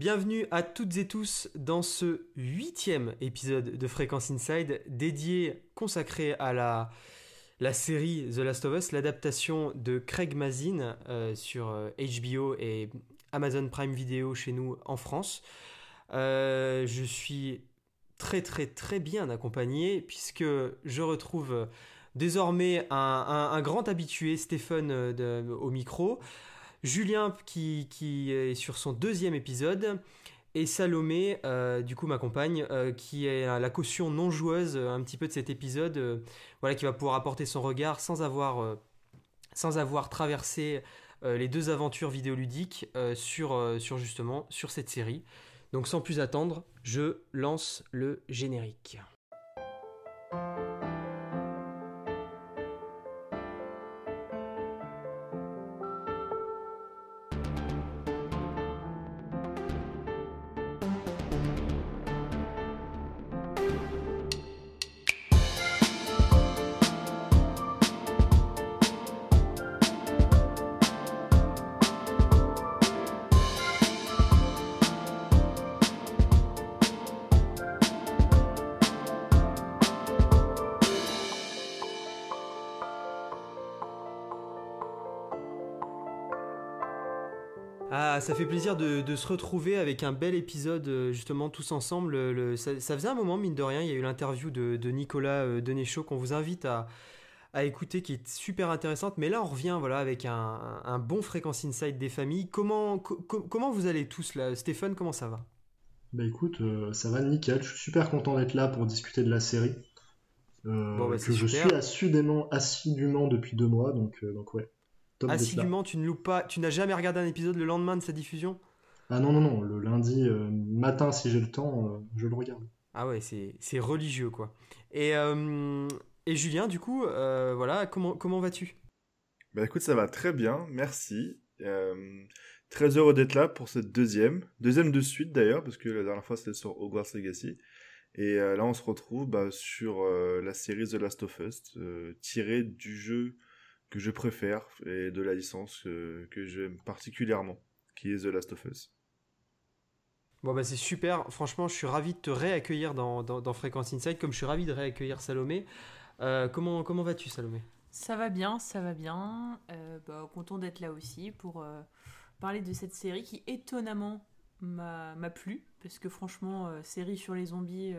Bienvenue à toutes et tous dans ce huitième épisode de Fréquence Inside dédié, consacré à la, série The Last of Us, l'adaptation de Craig Mazin euh, sur HBO euh, et Amazon Prime Video chez nous en France. Euh, je suis très très très bien accompagné puisque je retrouve désormais un, grand habitué, Stéphane au micro. Julien qui, est sur son deuxième épisode. Et Salomé, euh, du coup, ma compagne, euh, qui est la caution non joueuse euh, un petit peu de cet épisode, voilà, qui va pouvoir apporter son regard sans avoir, traversé les deux aventures vidéoludiques sur, sur cette série. Donc sans plus attendre, je lance le générique. Ça fait plaisir de, se retrouver avec un bel épisode euh, justement tous ensemble. ça, faisait un moment, mine de rien, il y a eu l'interview de, Nicolas euh, Denéchaud qu'on vous invite à, écouter qui est super intéressante. Mais là, on revient voilà, avec un, bon fréquence inside des familles. Comment, comment vous allez tous là? Stéphane, comment ça va? Bah écoute, euh, ça va nickel. Je suis super content d'être là pour discuter de la série. Bah, que je suis assidûment, assidûment depuis deux mois, donc, donc ouais. Assidûment, tu ne loupes pas, tu n'as jamais regardé un épisode le lendemain de sa diffusion? Ah non, non, non, le lundi euh, matin, si j'ai le temps, euh, je le regarde. Ah ouais, c'est religieux quoi. Et, euh, et Julien, du coup, voilà, comment, comment vas-tu? Bah écoute, ça va très bien, merci. très heureux d'être là pour cette deuxième, deuxième de suite d'ailleurs, parce que la dernière fois c'était sur Hogwarts Legacy. Et là, on se retrouve bah, sur la série The Last of Us, tirée du jeu que je préfère et de la licence que, j'aime particulièrement, qui est The Last of Us. Bon bah c'est super, franchement je suis ravi de te réaccueillir dans, dans, Fréquence Inside, comme je suis ravi de réaccueillir Salomé. Euh, comment comment vas-tu Salomé? Ça va bien, ça va bien. Euh, bah, content d'être là aussi pour euh, parler de cette série qui étonnamment m'a plu, parce que franchement, série sur les zombies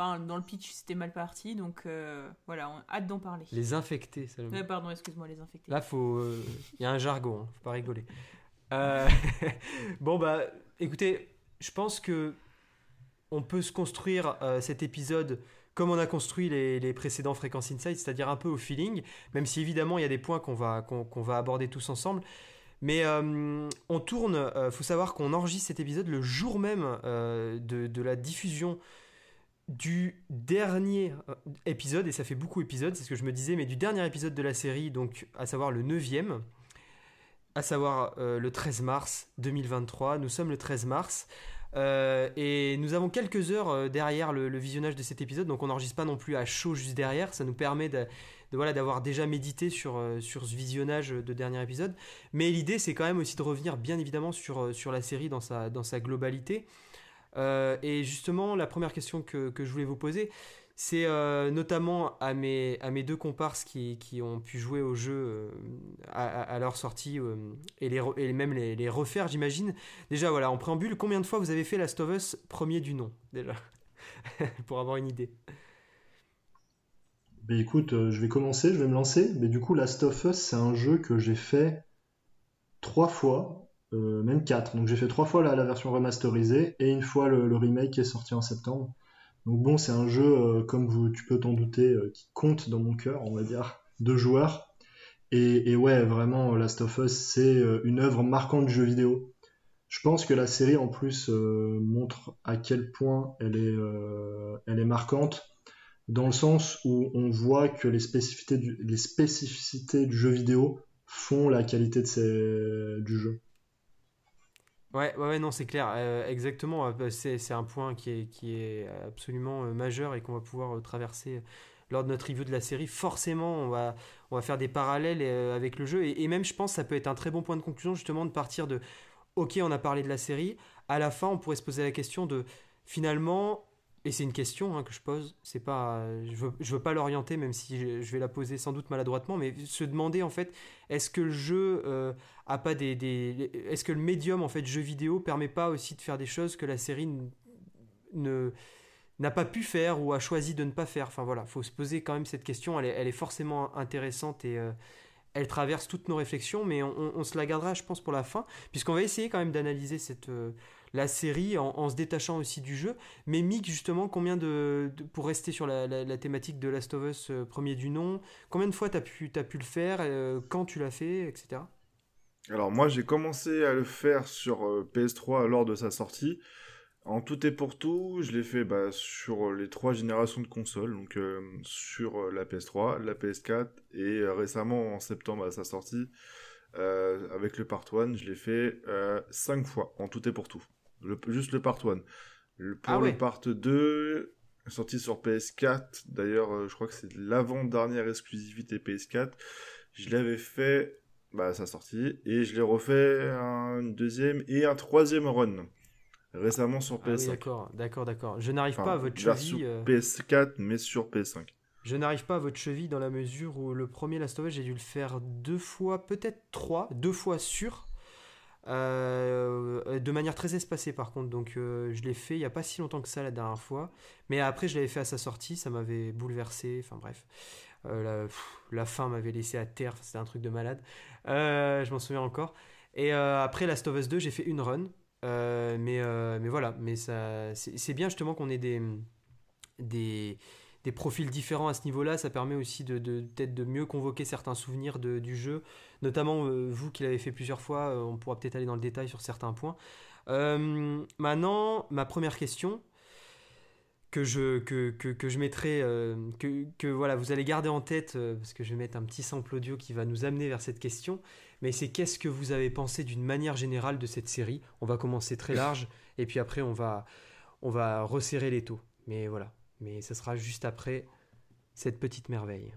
Enfin, dans le pitch, c'était mal parti, donc euh, voilà, on hâte d'en parler. Les infectés, ça. pardon, excuse-moi, les infectés. Là, faut, euh, il y a un jargon, hein, faut pas rigoler. Euh, bon bah, écoutez, je pense que on peut se construire cet épisode comme on a construit les, précédents Fréquences Insight, c'est-à-dire un peu au feeling, même si évidemment il y a des points qu'on va, qu'on, va aborder tous ensemble. Mais on tourne, il faut savoir qu'on enregistre cet épisode le jour même de, de, la diffusion du dernier euh, épisode, et ça fait beaucoup d'épisodes, c'est ce que je me disais, mais du dernier épisode de la série, donc à savoir le 9 à savoir euh, le 13 mars 2023. Nous sommes le 13 mars. Euh, et nous avons quelques heures derrière le, visionnage de cet épisode, donc on n'enregistre pas non plus à chaud juste derrière. Ça nous permet de, voilà d'avoir déjà médité sur, sur ce visionnage de dernier épisode. Mais l'idée, c'est quand même aussi de revenir bien évidemment sur, sur la série dans sa, dans sa globalité. Euh, et justement, la première question que, je voulais vous poser, c'est euh, notamment à mes, deux comparses qui, ont pu jouer au jeu euh, à, leur sortie et, même les, les refaire, j'imagine. Déjà, voilà, en préambule, combien de fois vous avez fait Last of Us premier du nom, déjà Pour avoir une idée? Ben écoute, je vais commencer, je vais me lancer. Mais du coup, Last of Us, c'est un jeu que j'ai fait trois fois euh, même 4. Donc j'ai fait trois fois la, version remasterisée et une fois le, remake qui est sorti en septembre. Donc bon, c'est un jeu, euh, comme tu peux t'en douter, euh, qui compte dans mon cœur, on va dire, de joueurs. Et, ouais, vraiment, Last of Us, c'est une œuvre marquante du jeu vidéo. Je pense que la série, en plus, montre à quel point elle est, marquante, dans le sens où on voit que les spécificités du, jeu vidéo font la qualité du jeu. Ouais, ouais, non, c'est clair. Euh, exactement. Euh, bah, c'est un point qui est, qui est absolument euh, majeur et qu'on va pouvoir traverser lors de notre review de la série. Forcément, on va, on va faire des parallèles avec le jeu. Et, même, je pense, ça peut être un très bon point de conclusion, justement, de partir de OK, on a parlé de la série. à la fin, on pourrait se poser la question de finalement, et c'est une question hein, que je pose, c'est pas, je veux, veux pas l'orienter, même si je, vais la poser sans doute maladroitement, mais se demander en fait, est-ce que le jeu euh, a pas des, est-ce que le médium en fait jeu vidéo permet pas aussi de faire des choses que la série ne n'a pas pu faire ou a choisi de ne pas faire? Enfin voilà, faut se poser quand même cette question. Elle est, elle est forcément intéressante et euh, elle traverse toutes nos réflexions, mais on, se la gardera, je pense, pour la fin, puisqu'on va essayer quand même d'analyser cette euh, la série en, se détachant aussi du jeu. Mais Mick, justement, combien de, pour rester sur la, thématique de Last of Us euh, premier du nom, combien de fois t'as pu as pu le faire, quand tu l'as fait, etc. Alors moi, j'ai commencé à le faire sur PS3 lors de sa sortie. En tout et pour tout, je l'ai fait bah, sur les trois générations de consoles, donc euh, sur euh, la PS3, la PS4 et euh, récemment en septembre à sa sortie avec le Part 1, je l'ai fait cinq fois en tout et pour tout. Juste le Part 1. pour ah le Part 2, sorti sur PS4, d'ailleurs je crois que c'est l'avant-dernière exclusivité PS4, je l'avais fait bah, à sa sortie et je l'ai refait un deuxième et un troisième run récemment sur PS5. Ah d'accord, d'accord, d'accord. Je n'arrive pas à votre cheville. Euh, PS4, mais sur PS5. Je n'arrive pas à votre cheville dans la mesure où le premier Last of Us, j'ai dû le faire deux fois, peut-être trois, deux fois sûr. Euh, de manière très espacée par contre, donc euh, je l'ai fait il n'y a pas si longtemps que ça la dernière fois, mais après je l'avais fait à sa sortie, ça m'avait bouleversé, enfin bref, la, la, fin m'avait laissé à terre, c'était un truc de malade, je m'en souviens encore. Et après Last of Us 2, j'ai fait une run, euh, mais, euh, mais voilà, mais ça, c'est bien justement qu'on ait des, des, profils différents à ce niveau-là. Ça permet aussi de, peut-être de mieux convoquer certains souvenirs du jeu, notamment euh, vous qui l'avez fait plusieurs fois. on pourra peut-être aller dans le détail sur certains points. maintenant, ma première question que je, que, que, que je mettrai, que, que, voilà, vous allez garder en tête, parce que je vais mettre un petit sample audio qui va nous amener vers cette question mais c'est qu'est-ce que vous avez pensé d'une manière générale de cette série? On va commencer très large et puis après on va, on va resserrer les taux. Mais voilà, mais ce sera juste après cette petite merveille.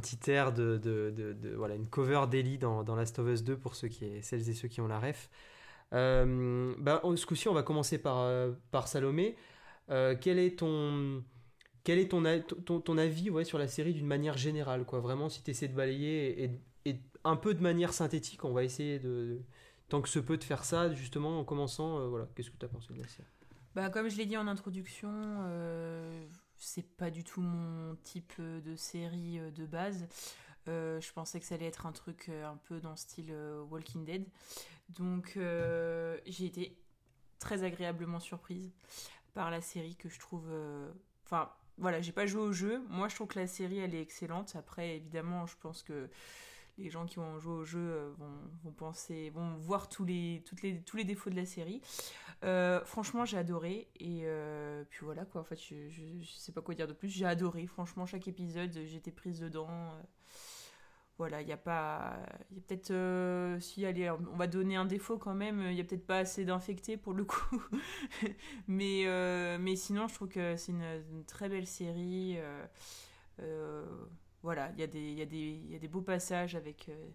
Petit air de, de, voilà, une cover d'Ellie dans, dans, Last of Us 2 pour ceux qui, celles et ceux qui ont la ref. Euh, bah, ce coup-ci, on va commencer par, euh, par Salomé. Euh, quel est ton, quel est ton, ton, ton avis ouais, sur la série d'une manière générale quoi? Vraiment, si tu essaies de balayer et, un peu de manière synthétique, on va essayer de, tant que ce peut de faire ça, justement en commençant. voilà, Qu'est-ce que tu as pensé de la série? Bah, Comme je l'ai dit en introduction, c'est pas du tout mon type euh, de série euh, de base. Euh, je pensais que ça allait être un truc un peu dans le style Walking Dead. Donc j'ai été très agréablement surprise par la série que je trouve... Enfin voilà, j'ai pas joué au jeu. Moi je trouve que la série elle est excellente. Après évidemment je pense que les gens qui ont joué au jeu euh, vont, penser, vont voir tous les, toutes les, tous les défauts de la série. Euh, franchement, j'ai adoré. Et euh, puis voilà, quoi. En fait, je, je, sais pas quoi dire de plus. J'ai adoré. Franchement, chaque épisode, j'étais prise dedans. voilà, il n'y a pas. Il y a peut-être. si, allez, on va donner un défaut quand même. Il n'y a peut-être pas assez d'infectés pour le coup. mais, mais sinon, je trouve que c'est une, très belle série. Voilà, il y, a des, y, y a des beaux passages avec euh,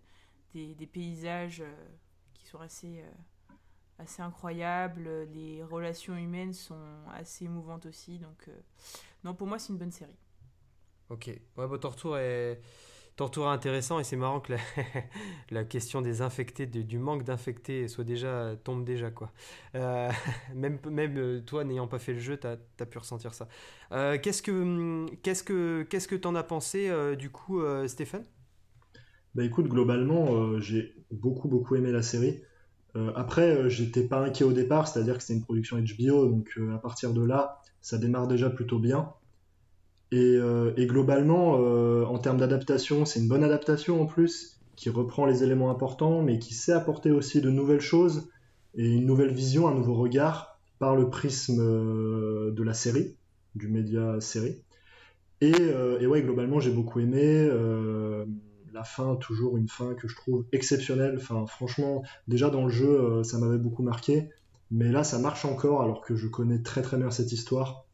des, des, paysages euh, qui sont assez, euh, assez incroyables. Les relations humaines sont assez émouvantes aussi. Donc, non, pour moi, c'est une bonne série. Ok. Ouais, ton retour est ton est intéressant et c'est marrant que la, question des infectés, du, manque d'infectés soit déjà tombe déjà quoi. même même toi n'ayant pas fait le jeu, tu as, pu ressentir ça. qu'est-ce que qu'est-ce que qu'est-ce que t'en as pensé du coup, Stéphane? Bah écoute, globalement, j'ai beaucoup beaucoup aimé la série. après, j'étais pas inquiet au départ, c'est-à-dire que c'était une production HBO, donc à partir de là, ça démarre déjà plutôt bien. Euh, et, globalement, euh, en termes d'adaptation, c'est une bonne adaptation en plus, qui reprend les éléments importants, mais qui sait apporter aussi de nouvelles choses et une nouvelle vision, un nouveau regard par le prisme euh, de la série, du média série. Et, et ouais, globalement, j'ai beaucoup aimé. la fin, toujours une fin que je trouve exceptionnelle. Enfin, franchement, déjà dans le jeu, ça m'avait beaucoup marqué. Mais là, ça marche encore alors que je connais très très bien cette histoire.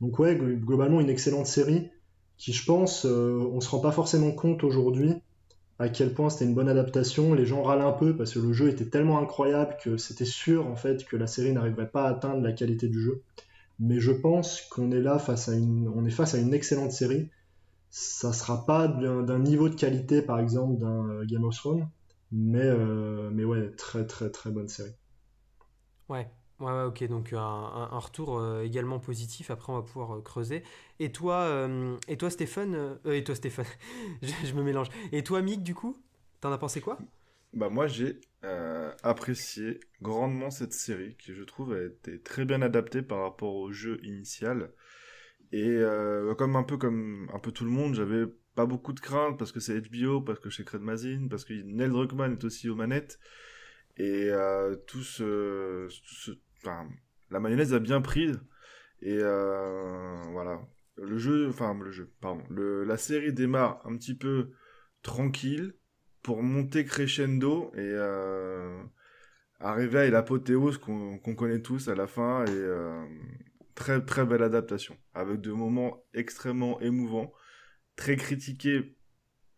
Donc ouais, globalement, une excellente série qui, je pense, on se rend pas forcément compte aujourd'hui à quel point c'était une bonne adaptation. Les gens râlent un peu parce que le jeu était tellement incroyable que c'était sûr en fait que la série n'arriverait pas à atteindre la qualité du jeu. Mais je pense qu'on est là face à une, on est face à une excellente série. Ça sera pas d'un niveau de qualité par exemple d'un euh, Game of Thrones, mais euh, mais ouais, très très très bonne série. Ouais, Ouais, ouais, ok, donc un, un, retour euh, également positif, après on va pouvoir euh, creuser. Et toi, euh, et toi Stéphane, et toi Stéphane, je, me mélange. Et toi Mick, du coup, t'en as pensé quoi? Bah moi j'ai apprécié grandement cette série, qui je trouve a été très bien adaptée par rapport au jeu initial. Et comme un peu comme un peu tout le monde, j'avais pas beaucoup de craintes parce que c'est HBO, parce que c'est Craig Mazin, parce que Neil Druckmann est aussi aux manettes. Et tout ce la mayonnaise a bien pris. Et euh, voilà. Le jeu, enfin, le jeu, pardon. La série démarre un petit peu tranquille pour monter crescendo et euh, arriver à l'apothéose qu'on connaît tous à la fin. Et euh, très, très belle adaptation. Avec des moments extrêmement émouvants, très critiqués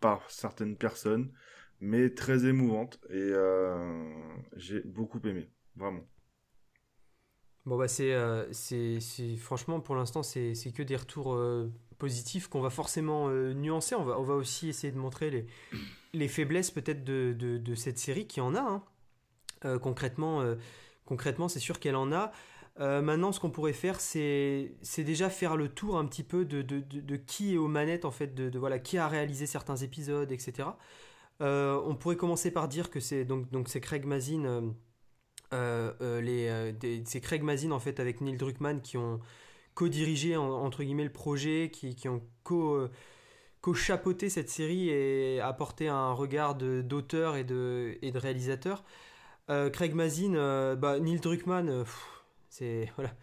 par certaines personnes, mais très émouvantes. Et j'ai beaucoup aimé. Vraiment. Bon bah c'est, euh, c'est, franchement pour l'instant c'est, que des retours euh, positifs qu'on va forcément euh, nuancer. On va, on va aussi essayer de montrer les, les faiblesses peut-être de, de, cette série qui en a. Hein. concrètement, concrètement c'est sûr qu'elle en a. maintenant ce qu'on pourrait faire c'est, c'est déjà faire le tour un petit peu de, de, qui est aux manettes en fait, de, voilà qui a réalisé certains épisodes, etc. on pourrait commencer par dire que c'est donc, donc c'est Craig Mazin les, euh, c'est Craig Mazin en fait avec Neil Druckmann qui ont co-dirigé entre guillemets le projet, qui, ont co, co-chapeauté cette série et apporté un regard d'auteur et de, réalisateur. Craig Mazin, bah, Neil Druckmann, c'est voilà.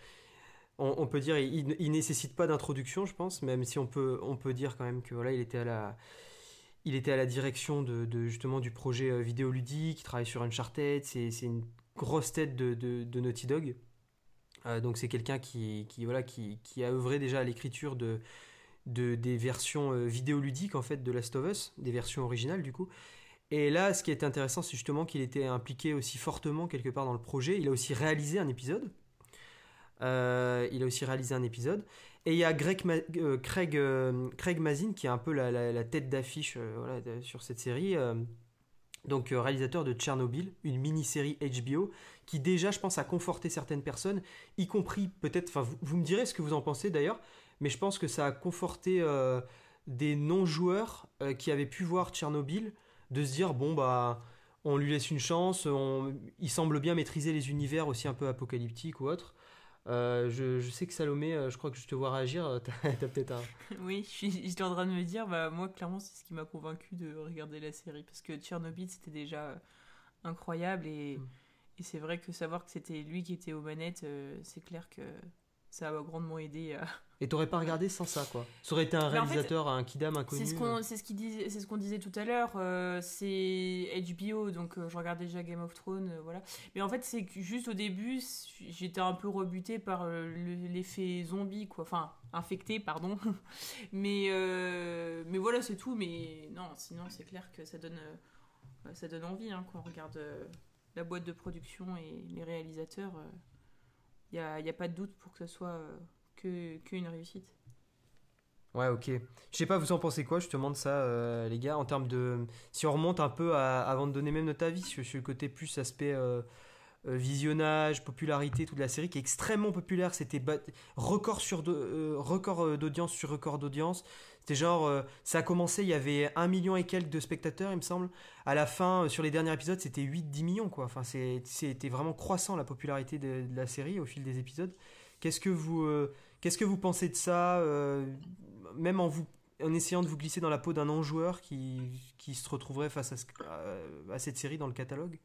On, peut dire il, il nécessite pas d'introduction, je pense, même si on peut on peut dire quand même que voilà il était à la il était à la direction de, justement du projet vidéoludique, il travaille sur Uncharted, c'est grosse tête de, de, Naughty Dog. Euh, donc c'est quelqu'un qui, qui, voilà, qui, qui, a œuvré déjà à l'écriture de, de, des versions euh, vidéoludiques en fait de Last of Us, des versions originales du coup. Et là, ce qui est intéressant, c'est justement qu'il était impliqué aussi fortement quelque part dans le projet. Il a aussi réalisé un épisode. Euh, il a aussi réalisé un épisode. Et il y a Greg Craig, Craig Mazin qui est un peu la, la, tête d'affiche voilà, sur cette série donc euh, réalisateur de Tchernobyl, une mini-série HBO qui déjà, je pense, a conforté certaines personnes, y compris peut-être, enfin vous, me direz ce que vous en pensez d'ailleurs, mais je pense que ça a conforté euh, des non-joueurs euh, qui avaient pu voir Tchernobyl, de se dire, bon, bah, on lui laisse une chance, il semble bien maîtriser les univers aussi un peu apocalyptiques ou autres. Euh, je, sais que Salomé, euh, je crois que je te vois réagir. Euh, t'as as, peut-être un. Oui, je suis, j'étais en train de me dire, bah, moi, clairement, c'est ce qui m'a convaincu de regarder la série. Parce que Tchernobyl, c'était déjà incroyable. Et, mm. et c'est vrai que savoir que c'était lui qui était aux manettes, c'est clair que ça a grandement aidé à, et t'aurais pas regardé sans ça, quoi. Ça aurait été un réalisateur, un kidam inconnu. C'est ce qu'on ce disait, ce qu'on disait tout à l'heure. Euh, c'est HBO, donc euh, je regardais déjà Game of Thrones, euh, voilà. Mais en fait, c'est que juste au début, j'étais un peu rebuté par l'effet zombie, quoi. Enfin, infecté, pardon. mais mais voilà, c'est tout. Mais non, sinon c'est clair que ça donne ça donne envie, hein, quand on regarde la boîte de production et les réalisateurs. Il n'y a, a pas de doute pour que ce soit qu'une réussite. Ouais, ok. Je sais pas, vous en pensez quoi justement de ça, euh, les gars, en termes de. Si on remonte un peu avant de donner même notre avis sur, le côté plus aspect euh, euh, visionnage, popularité, toute la série qui est extrêmement populaire. C'était record sur record d'audience sur record d'audience. C'était genre, ça a commencé, il y avait un million et quelques de spectateurs, il me semble. À la fin, sur les derniers épisodes, c'était 8-10 millions, quoi. Enfin, c'était vraiment croissant la popularité de, de, la série au fil des épisodes. Qu'est-ce que vous Qu'est-ce que vous pensez de ça euh, Même en, vous, en essayant de vous glisser dans la peau d'un non-joueur qui, qui, se retrouverait face à, à, cette série dans le catalogue?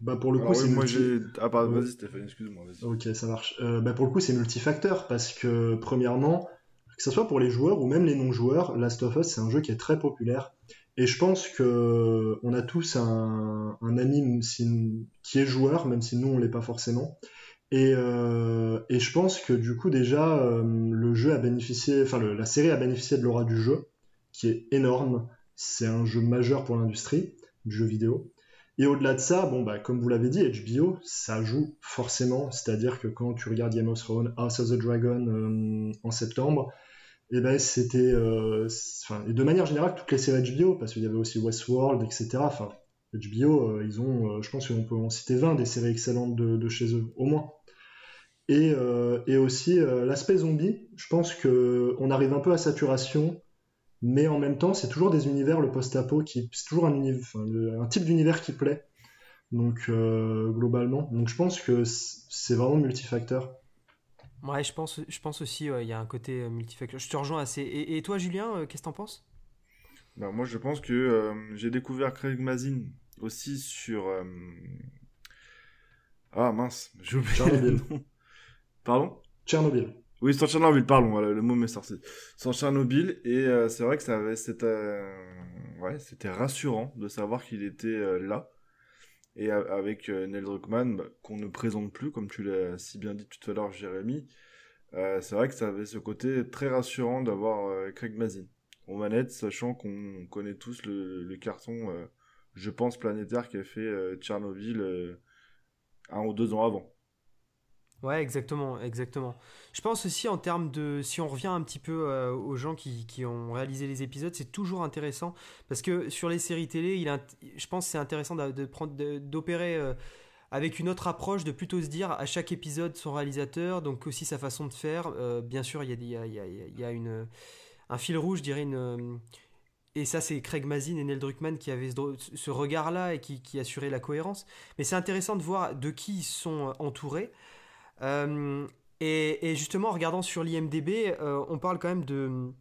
Bah pour le coup, c'est moi j'ai. Ah, pardon, vas-y Stéphane, excuse-moi. Ok, ça marche. Euh, bah pour le coup, c'est multifacteur parce que, premièrement, que ce soit pour les joueurs ou même les non-joueurs, Last of Us, c'est un jeu qui est très populaire. Et je pense que on a tous un, un ami qui est joueur, même si nous on l'est pas forcément. Et, euh, et, je pense que du coup déjà euh, le jeu a bénéficié, enfin la série a bénéficié de l'aura du jeu, qui est énorme. C'est un jeu majeur pour l'industrie du jeu vidéo. Et au-delà de ça, bon bah comme vous l'avez dit, HBO, ça joue forcément. C'est-à-dire que quand tu regardes Game of Thrones, House of the Dragon euh, en septembre, et eh ben c'était, enfin de manière générale toutes les séries HBO, parce qu'il y avait aussi Westworld, etc. Enfin HBO, ils ont, je pense qu'on peut en citer 20 des séries excellentes de, chez eux, au moins. Et, euh, et aussi euh, l'aspect zombie, je pense qu'on arrive un peu à saturation, mais en même temps, c'est toujours des univers, le post-apo, qui, c'est toujours un, type d'univers qui plaît. Donc, euh, globalement. Donc, je pense que c'est vraiment multifacteur. Ouais, je pense, je pense aussi, il y a un côté multifacteur. Je te rejoins assez. Et, toi, Julien, qu'est-ce que t'en penses? Bah, Moi, je pense que j'ai découvert Craig Mazin aussi sur. Ah mince, j'ai oublié. Pardon? Tchernobyl. Oui, sur Tchernobyl, pardon, le mot m'est sorti. Sur Tchernobyl, et euh, c'est vrai que ça avait, c'était, euh, ouais, c'était rassurant de savoir qu'il était euh, là. Et avec Neil Druckmann, bah, qu'on ne présente plus, comme tu l'as si bien dit tout à l'heure, Jérémy, c'est vrai que ça avait ce côté très rassurant d'avoir Craig Mazin aux manettes, sachant qu'on connaît tous le, carton, je pense, planétaire qui a fait Tchernobyl un ou deux ans avant. Ouais, exactement, exactement. Je pense aussi en termes de, si on revient un petit peu euh, aux gens qui, qui, ont réalisé les épisodes, c'est toujours intéressant parce que sur les séries télé, il je pense c'est intéressant de, prendre, d'opérer euh, avec une autre approche, de plutôt se dire à chaque épisode son réalisateur, donc aussi sa façon de faire. Euh, bien sûr, il y a, y a, y a une, un fil rouge, je dirais une et ça, c'est Craig Mazin et Neil Druckmann qui avaient ce regard-là et qui, qui assuraient la cohérence. Mais c'est intéressant de voir de qui ils sont entourés. Euh, et, justement, en regardant sur l'IMDB, euh, on parle quand même de,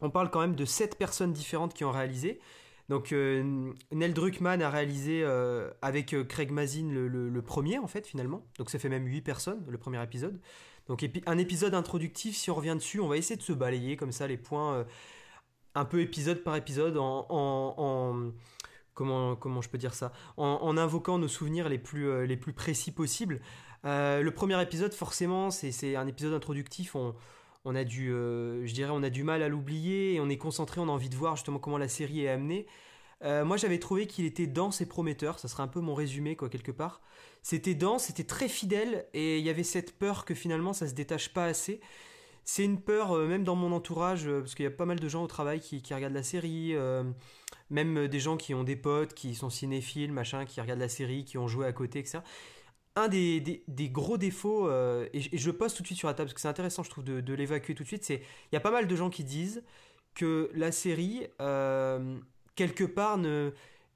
on parle quand même de 7 personnes différentes qui ont réalisé. Donc euh, Druckmann a réalisé avec Craig Mazin le, premier en fait finalement. Donc ça fait même 8 personnes le premier épisode. Donc un épisode introductif, si on revient dessus, on va essayer de se balayer comme ça les points un peu épisode par épisode en, en, comment, comment je peux dire ça? En, en, invoquant nos souvenirs les plus, les plus précis possibles. Euh, le premier épisode, forcément, c'est un épisode introductif. On, a du, euh, je dirais, on a du mal à l'oublier et on est concentré. On a envie de voir justement comment la série est amenée. Euh, moi, j'avais trouvé qu'il était dense et prometteur. Ça serait un peu mon résumé, quoi, quelque part. C'était dense, c'était très fidèle et il y avait cette peur que finalement ça se détache pas assez. C'est une peur, même dans mon entourage, parce qu'il y a pas mal de gens au travail qui, qui regardent la série, même des gens qui ont des potes, qui sont cinéphiles, machin, qui regardent la série, qui ont joué à côté, etc un des, gros défauts, euh, et, je pose tout de suite sur la table parce que c'est intéressant, je trouve, de, l'évacuer tout de suite, c'est il y a pas mal de gens qui disent que la série, euh, quelque part,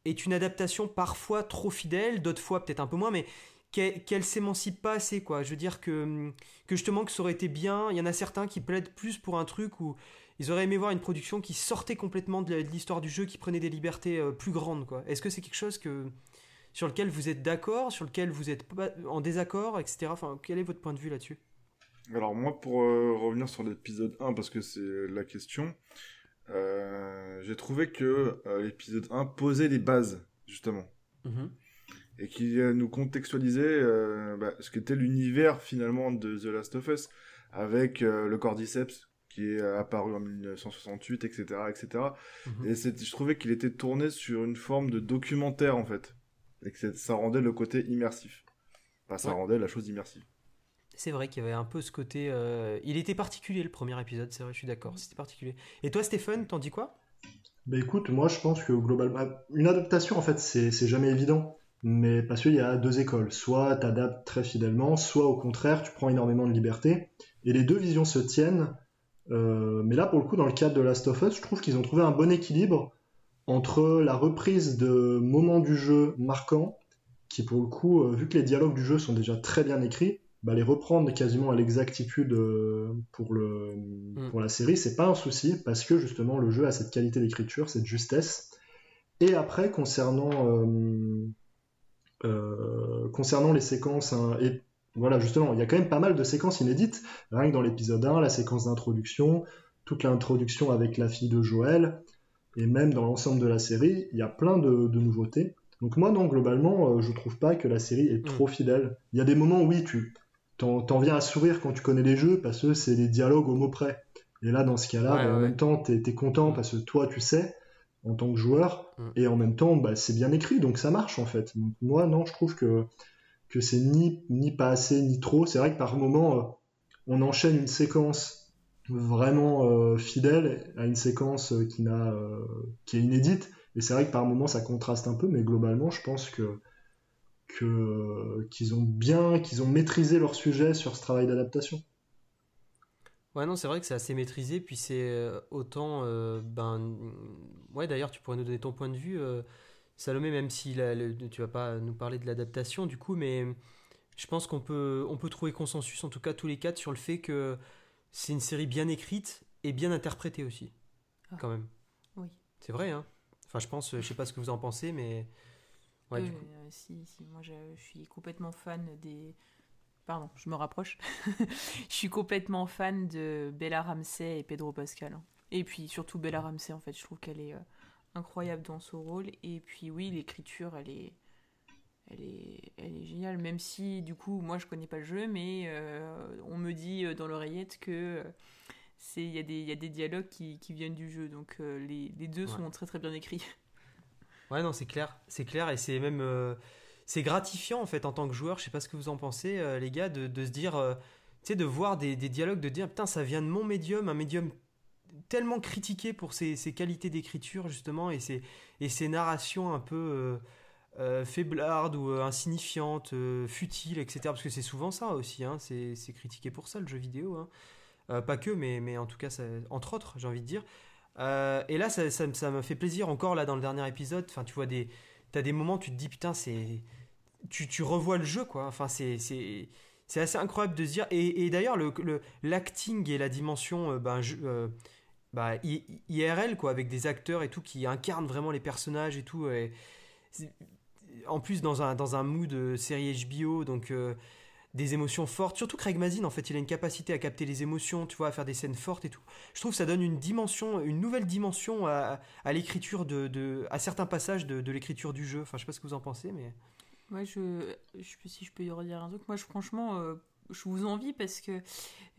est une adaptation parfois trop fidèle, d'autres fois peut-être un peu moins, mais qu'elle s'émancipe pas assez, quoi. Je veux dire que, que justement, que ça aurait été bien. Il y en a certains qui plaident plus pour un truc où ils auraient aimé voir une production qui sortait complètement de l'histoire du jeu, qui prenait des libertés euh, plus grandes, quoi. Est-ce que c'est quelque chose que sur lequel vous êtes d'accord, sur lequel vous êtes en désaccord, etc. Enfin, quel est votre point de vue là-dessus? Alors moi, pour euh, revenir sur l'épisode 1, parce que c'est la question, euh, j'ai trouvé que euh, l'épisode 1 posait les bases, justement. Mhm. Et qui nous contextualisait bah, ce qu'était l'univers finalement de The Last of Us, avec le Cordyceps qui est apparu en 1968, etc. etc. Et je trouvais qu'il était tourné sur une forme de documentaire, en fait et que ça rendait le côté immersif. Enfin, ça rendait la chose immersive. C'est vrai qu'il y avait un peu ce côté. Euh, il était particulier le premier épisode, c'est vrai, je suis d'accord, c'était particulier. Et toi, Stéphane, t'en dis quoi? Bah écoute, moi je pense que globalement. Une adaptation, en fait, c'est jamais évident. Mais parce qu'il y a deux écoles. Soit t'adaptes très fidèlement, soit au contraire, tu prends énormément de liberté. Et les deux visions se tiennent. Euh, mais là, pour le coup, dans le cadre de Last of Us, je trouve qu'ils ont trouvé un bon équilibre entre la reprise de moments du jeu marquants, qui pour le coup, euh, vu que les dialogues du jeu sont déjà très bien écrits, bah, les reprendre quasiment à l'exactitude euh, pour, le, mm. pour la série, c'est pas un souci, parce que justement le jeu a cette qualité d'écriture, cette justesse. Et après, concernant, euh, concernant les séquences, hein, et voilà, justement, il y a quand même pas mal de séquences inédites, rien que dans l'épisode 1, la séquence d'introduction, toute l'introduction avec la fille de Joël, et même dans l'ensemble de la série, il y a plein de, nouveautés. Donc moi, non, globalement, euh, je trouve pas que la série est trop mm. fidèle. Il y a des moments où oui, tu t'en viens à sourire quand tu connais les jeux, parce que c'est des dialogues au mot près. Et là, dans ce cas-là, en même temps, tu es, content parce que toi, tu sais, en tant que joueur, mm. et en même temps, bah, c'est bien écrit, donc ça marche en fait. Donc, moi, non, je trouve que, que c'est ni, ni pas assez, ni trop. C'est vrai que par moment, euh, on enchaîne une séquence vraiment euh, fidèle à une séquence euh, qui, n'a, qui est inédite, et c'est vrai que par moment, ça contraste un peu, mais globalement, je pense que, qu'ils ont bien, qu'ils ont maîtrisé leur sujet sur ce travail d'adaptation. Ouais, non, c'est vrai que c'est assez maîtrisé, puis c'est euh, autant. Euh, ben, ouais, d'ailleurs, tu pourrais nous donner ton point de vue, euh, Salomé, même si tu tu vas pas nous parler de l'adaptation, du coup, mais je pense qu'on peut, on peut trouver consensus, en tout cas tous les quatre, sur le fait que c'est une série bien écrite et bien interprétée aussi, ah. quand même. Oui. C'est vrai, hein. Enfin, je pense, je sais pas ce que vous en pensez, mais. Ouais, du coup. si, si, moi je suis complètement fan des Pardon, je me rapproche. je suis complètement fan de Bella Ramsey et Pedro Pascal. Hein. Et puis surtout Bella Ramsey, en fait, je trouve qu'elle est euh, incroyable dans son rôle. Et puis oui, l'écriture, elle est, elle est, elle est géniale. Même si, du coup, moi, je connais pas le jeu, mais euh, on me dit euh, dans l'oreillette que c'est, il y, a des, y a des dialogues qui, qui viennent du jeu. Donc les, les, deux sont très très bien écrits. Ouais, non, c'est clair, c'est clair, et c'est même c'est gratifiant en fait en tant que joueur. Je sais pas ce que vous en pensez, euh, les gars, de, se dire, euh, tu sais, de voir des, dialogues, de dire putain, ça vient de mon médium, un médium tellement critiqué pour ses, qualités d'écriture justement et ses, et ses narrations un peu euh, faiblardes ou insignifiantes, futiles, etc. Parce que c'est souvent ça aussi, hein, c'est critiqué pour ça le jeu vidéo. Hein. pas que, mais, mais en tout cas, entre autres, j'ai envie de dire. et là, ça, ça, me fait plaisir encore là dans le dernier épisode. Enfin, tu vois des, t'as des moments, tu te dis putain, c'est tu, tu revois le jeu, quoi. Enfin, c'est, assez incroyable de se dire. Et, et d'ailleurs, le, le, l'acting et la dimension euh, ben, euh, bah, IRL, quoi, avec des acteurs et tout qui incarnent vraiment les personnages et tout. En plus, dans un, dans un mood euh, série HBO, donc des émotions fortes. Surtout Craig Mazin, en fait, il a une capacité à capter les émotions, tu vois, à faire des scènes fortes et tout. Je trouve que ça donne une dimension, une nouvelle dimension à, l'écriture de, à certains passages de, l'écriture du jeu. Enfin, je sais pas ce que vous en pensez, mais. Moi, je, je si je peux y redire un truc. Moi, je, franchement, euh, je vous envie parce que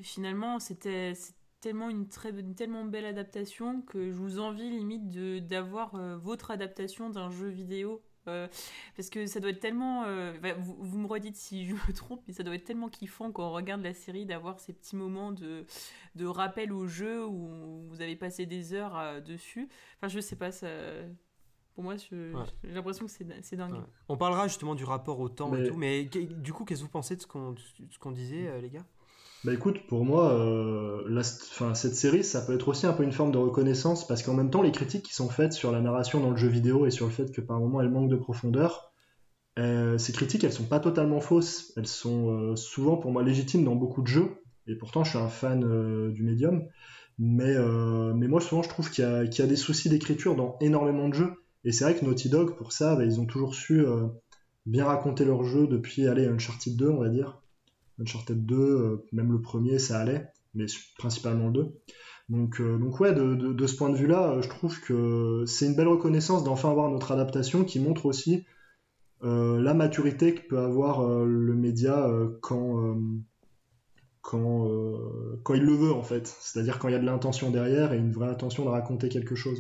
finalement, c'était tellement une très tellement belle adaptation que je vous envie limite d'avoir euh, votre adaptation d'un jeu vidéo euh, parce que ça doit être tellement. Euh, vous, me redites si je me trompe, mais ça doit être tellement kiffant quand on regarde la série d'avoir ces petits moments de, de rappel au jeu où vous avez passé des heures euh, dessus. Enfin, je sais pas, ça. Pour moi, j'ai l'impression que c'est dingue. On parlera justement du rapport au temps et tout, mais du coup, qu'est-ce que vous pensez de ce qu'on disait, les gars? Bah écoute, pour moi, euh, cette série, ça peut être aussi un peu une forme de reconnaissance, parce qu'en même temps, les critiques qui sont faites sur la narration dans le jeu vidéo et sur le fait que par moments elle manque de profondeur, euh, ces critiques, elles sont pas totalement fausses. Elles sont euh, souvent pour moi légitimes dans beaucoup de jeux, et pourtant je suis un fan du médium. Mais, mais moi, souvent, je trouve qu'il y, a des soucis d'écriture dans énormément de jeux. Et c'est vrai que Naughty Dog, pour ça, bah, ils ont toujours su bien raconter leur jeu depuis, allez, Uncharted 2, on va dire. Uncharted 2, euh, même le premier, ça allait, mais principalement le 2. Donc, euh, donc ouais, de, ce point de vue-là, euh, je trouve que c'est une belle reconnaissance d'enfin avoir notre adaptation qui montre aussi la maturité que peut avoir le média quand, quand, quand il le veut en fait. C'est-à-dire quand il y a de l'intention derrière et une vraie intention de raconter quelque chose.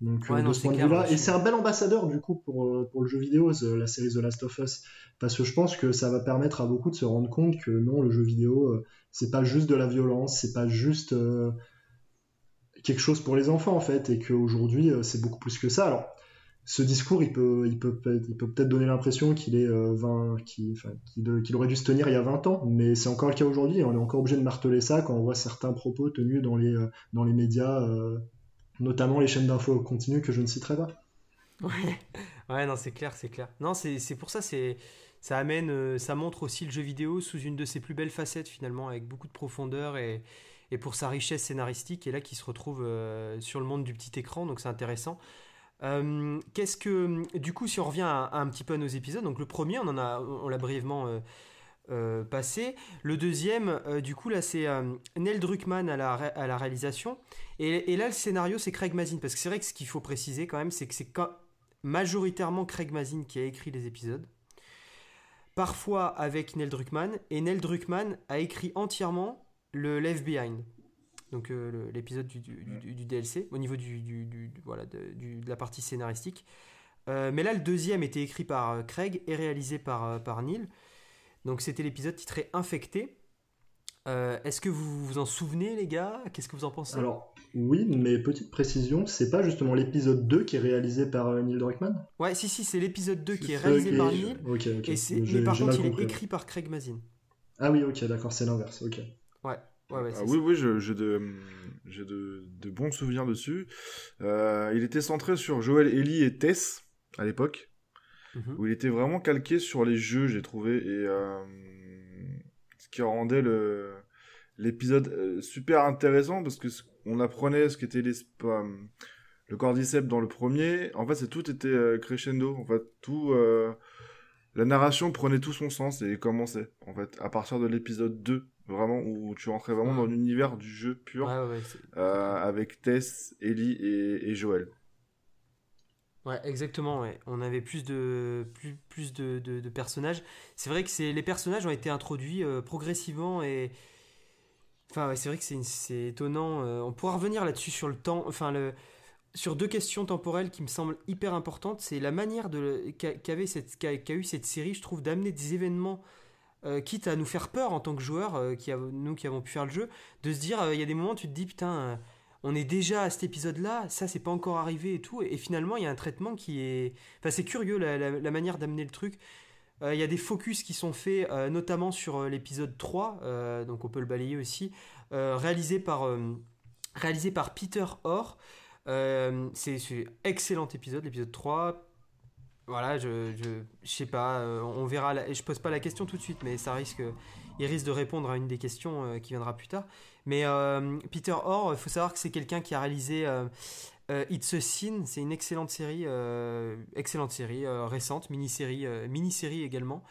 Donc euh, de ce point de vue-là, et c'est un bel ambassadeur du coup pour, euh, pour le jeu vidéo, la série The Last of Us, parce que je pense que ça va permettre à beaucoup de se rendre compte que non, le jeu vidéo, euh, c'est pas juste de la violence, c'est pas juste quelque chose pour les enfants en fait, et qu'aujourd'hui c'est beaucoup plus que ça. Alors ce discours, il peut, il peut, il peut peut-être donner l'impression qu'il est 20, qu'il, aurait dû se tenir il y a 20 ans, mais c'est encore le cas aujourd'hui, et on est encore obligé de marteler ça quand on voit certains propos tenus dans les, dans les médias notamment les chaînes d'infos continues que je ne citerai pas. Ouais, ouais non, c'est clair, c'est clair. Non, c'est pour ça, c'est ça amène, euh, ça montre aussi le jeu vidéo sous une de ses plus belles facettes finalement, avec beaucoup de profondeur et, et pour sa richesse scénaristique, et là qui se retrouve euh, sur le monde du petit écran, donc c'est intéressant. Euh, qu'est-ce que, du coup, si on revient un petit peu à nos épisodes, donc le premier, on en a, on l'a brièvement passé. Le deuxième, du coup, là, c'est Neil Druckmann à la, à la réalisation. Et, et, là, le scénario, c'est Craig Mazin. Parce que c'est vrai que ce qu'il faut préciser quand même, c'est que c'est majoritairement Craig Mazin qui a écrit les épisodes. Parfois avec Neil Druckmann. Et Neil Druckmann a écrit entièrement le Left Behind donc euh, l'épisode du, du, DLC, au niveau du, voilà, de, la partie scénaristique. Euh, mais là, le deuxième était écrit par euh, Craig et réalisé par, par Neil. Donc c'était l'épisode titré Infecté. Est-ce que vous vous en souvenez, les gars? Qu'est-ce que vous en pensez? Alors, oui, mais petite précision, c'est pas justement l'épisode 2 qui est réalisé par Neil Druckmann? Ouais, si, si, c'est l'épisode 2 qui est réalisé par Neil. Ok, ok. Et mais par contre, il est écrit par Craig Mazin. Ah oui, ok, d'accord, c'est l'inverse, ok. Ouais. Ah oui, oui, j'ai de, de, de, bons souvenirs dessus. Euh, il était centré sur Joel Ellie et Tess à l'époque, mhm. où il était vraiment calqué sur les jeux, j'ai trouvé, et euh, ce qui rendait le l'épisode euh, super intéressant parce que on apprenait ce qu'était les le cordyceps dans le premier. En fait, c'est tout était crescendo. En fait, tout la narration prenait tout son sens et commençait en fait à partir de l'épisode 2 vraiment où tu rentrais vraiment dans l'univers du jeu pur euh, avec Tess, Ellie et, Joël. Ouais, exactement. Ouais. On avait plus de plus, plus de, personnages. C'est vrai que les personnages ont été introduits euh, progressivement et enfin c'est vrai que c'est étonnant. Euh, on pourra revenir là-dessus sur le temps. Enfin sur deux questions temporelles qui me semblent hyper importantes. C'est la manière de qu'avait cette qu'a eu cette série, je trouve, d'amener des événements euh, quitte à nous faire peur en tant que joueurs, nous qui avons pu faire le jeu, de se dire, il y a des moments où tu te dis, putain, on est déjà à cet épisode-là, ça c'est pas encore arrivé et tout, et, finalement il y a un traitement qui est... Enfin c'est curieux la, manière d'amener le truc. Il y a des focus qui sont faits, notamment sur l'épisode 3, donc on peut le balayer aussi, réalisé, par, réalisé par Peter Orr. c'est un excellent épisode, l'épisode 3 voilà, je, je, sais pas, euh, on verra. Je pose pas la question tout de suite, mais ça risque, il risque de répondre à une des questions euh, qui viendra plus tard. Mais euh, Peter Orr, il faut savoir que c'est quelqu'un qui a réalisé It's a Sin, c'est une excellente série, excellente série récente, mini-série, mini-série également.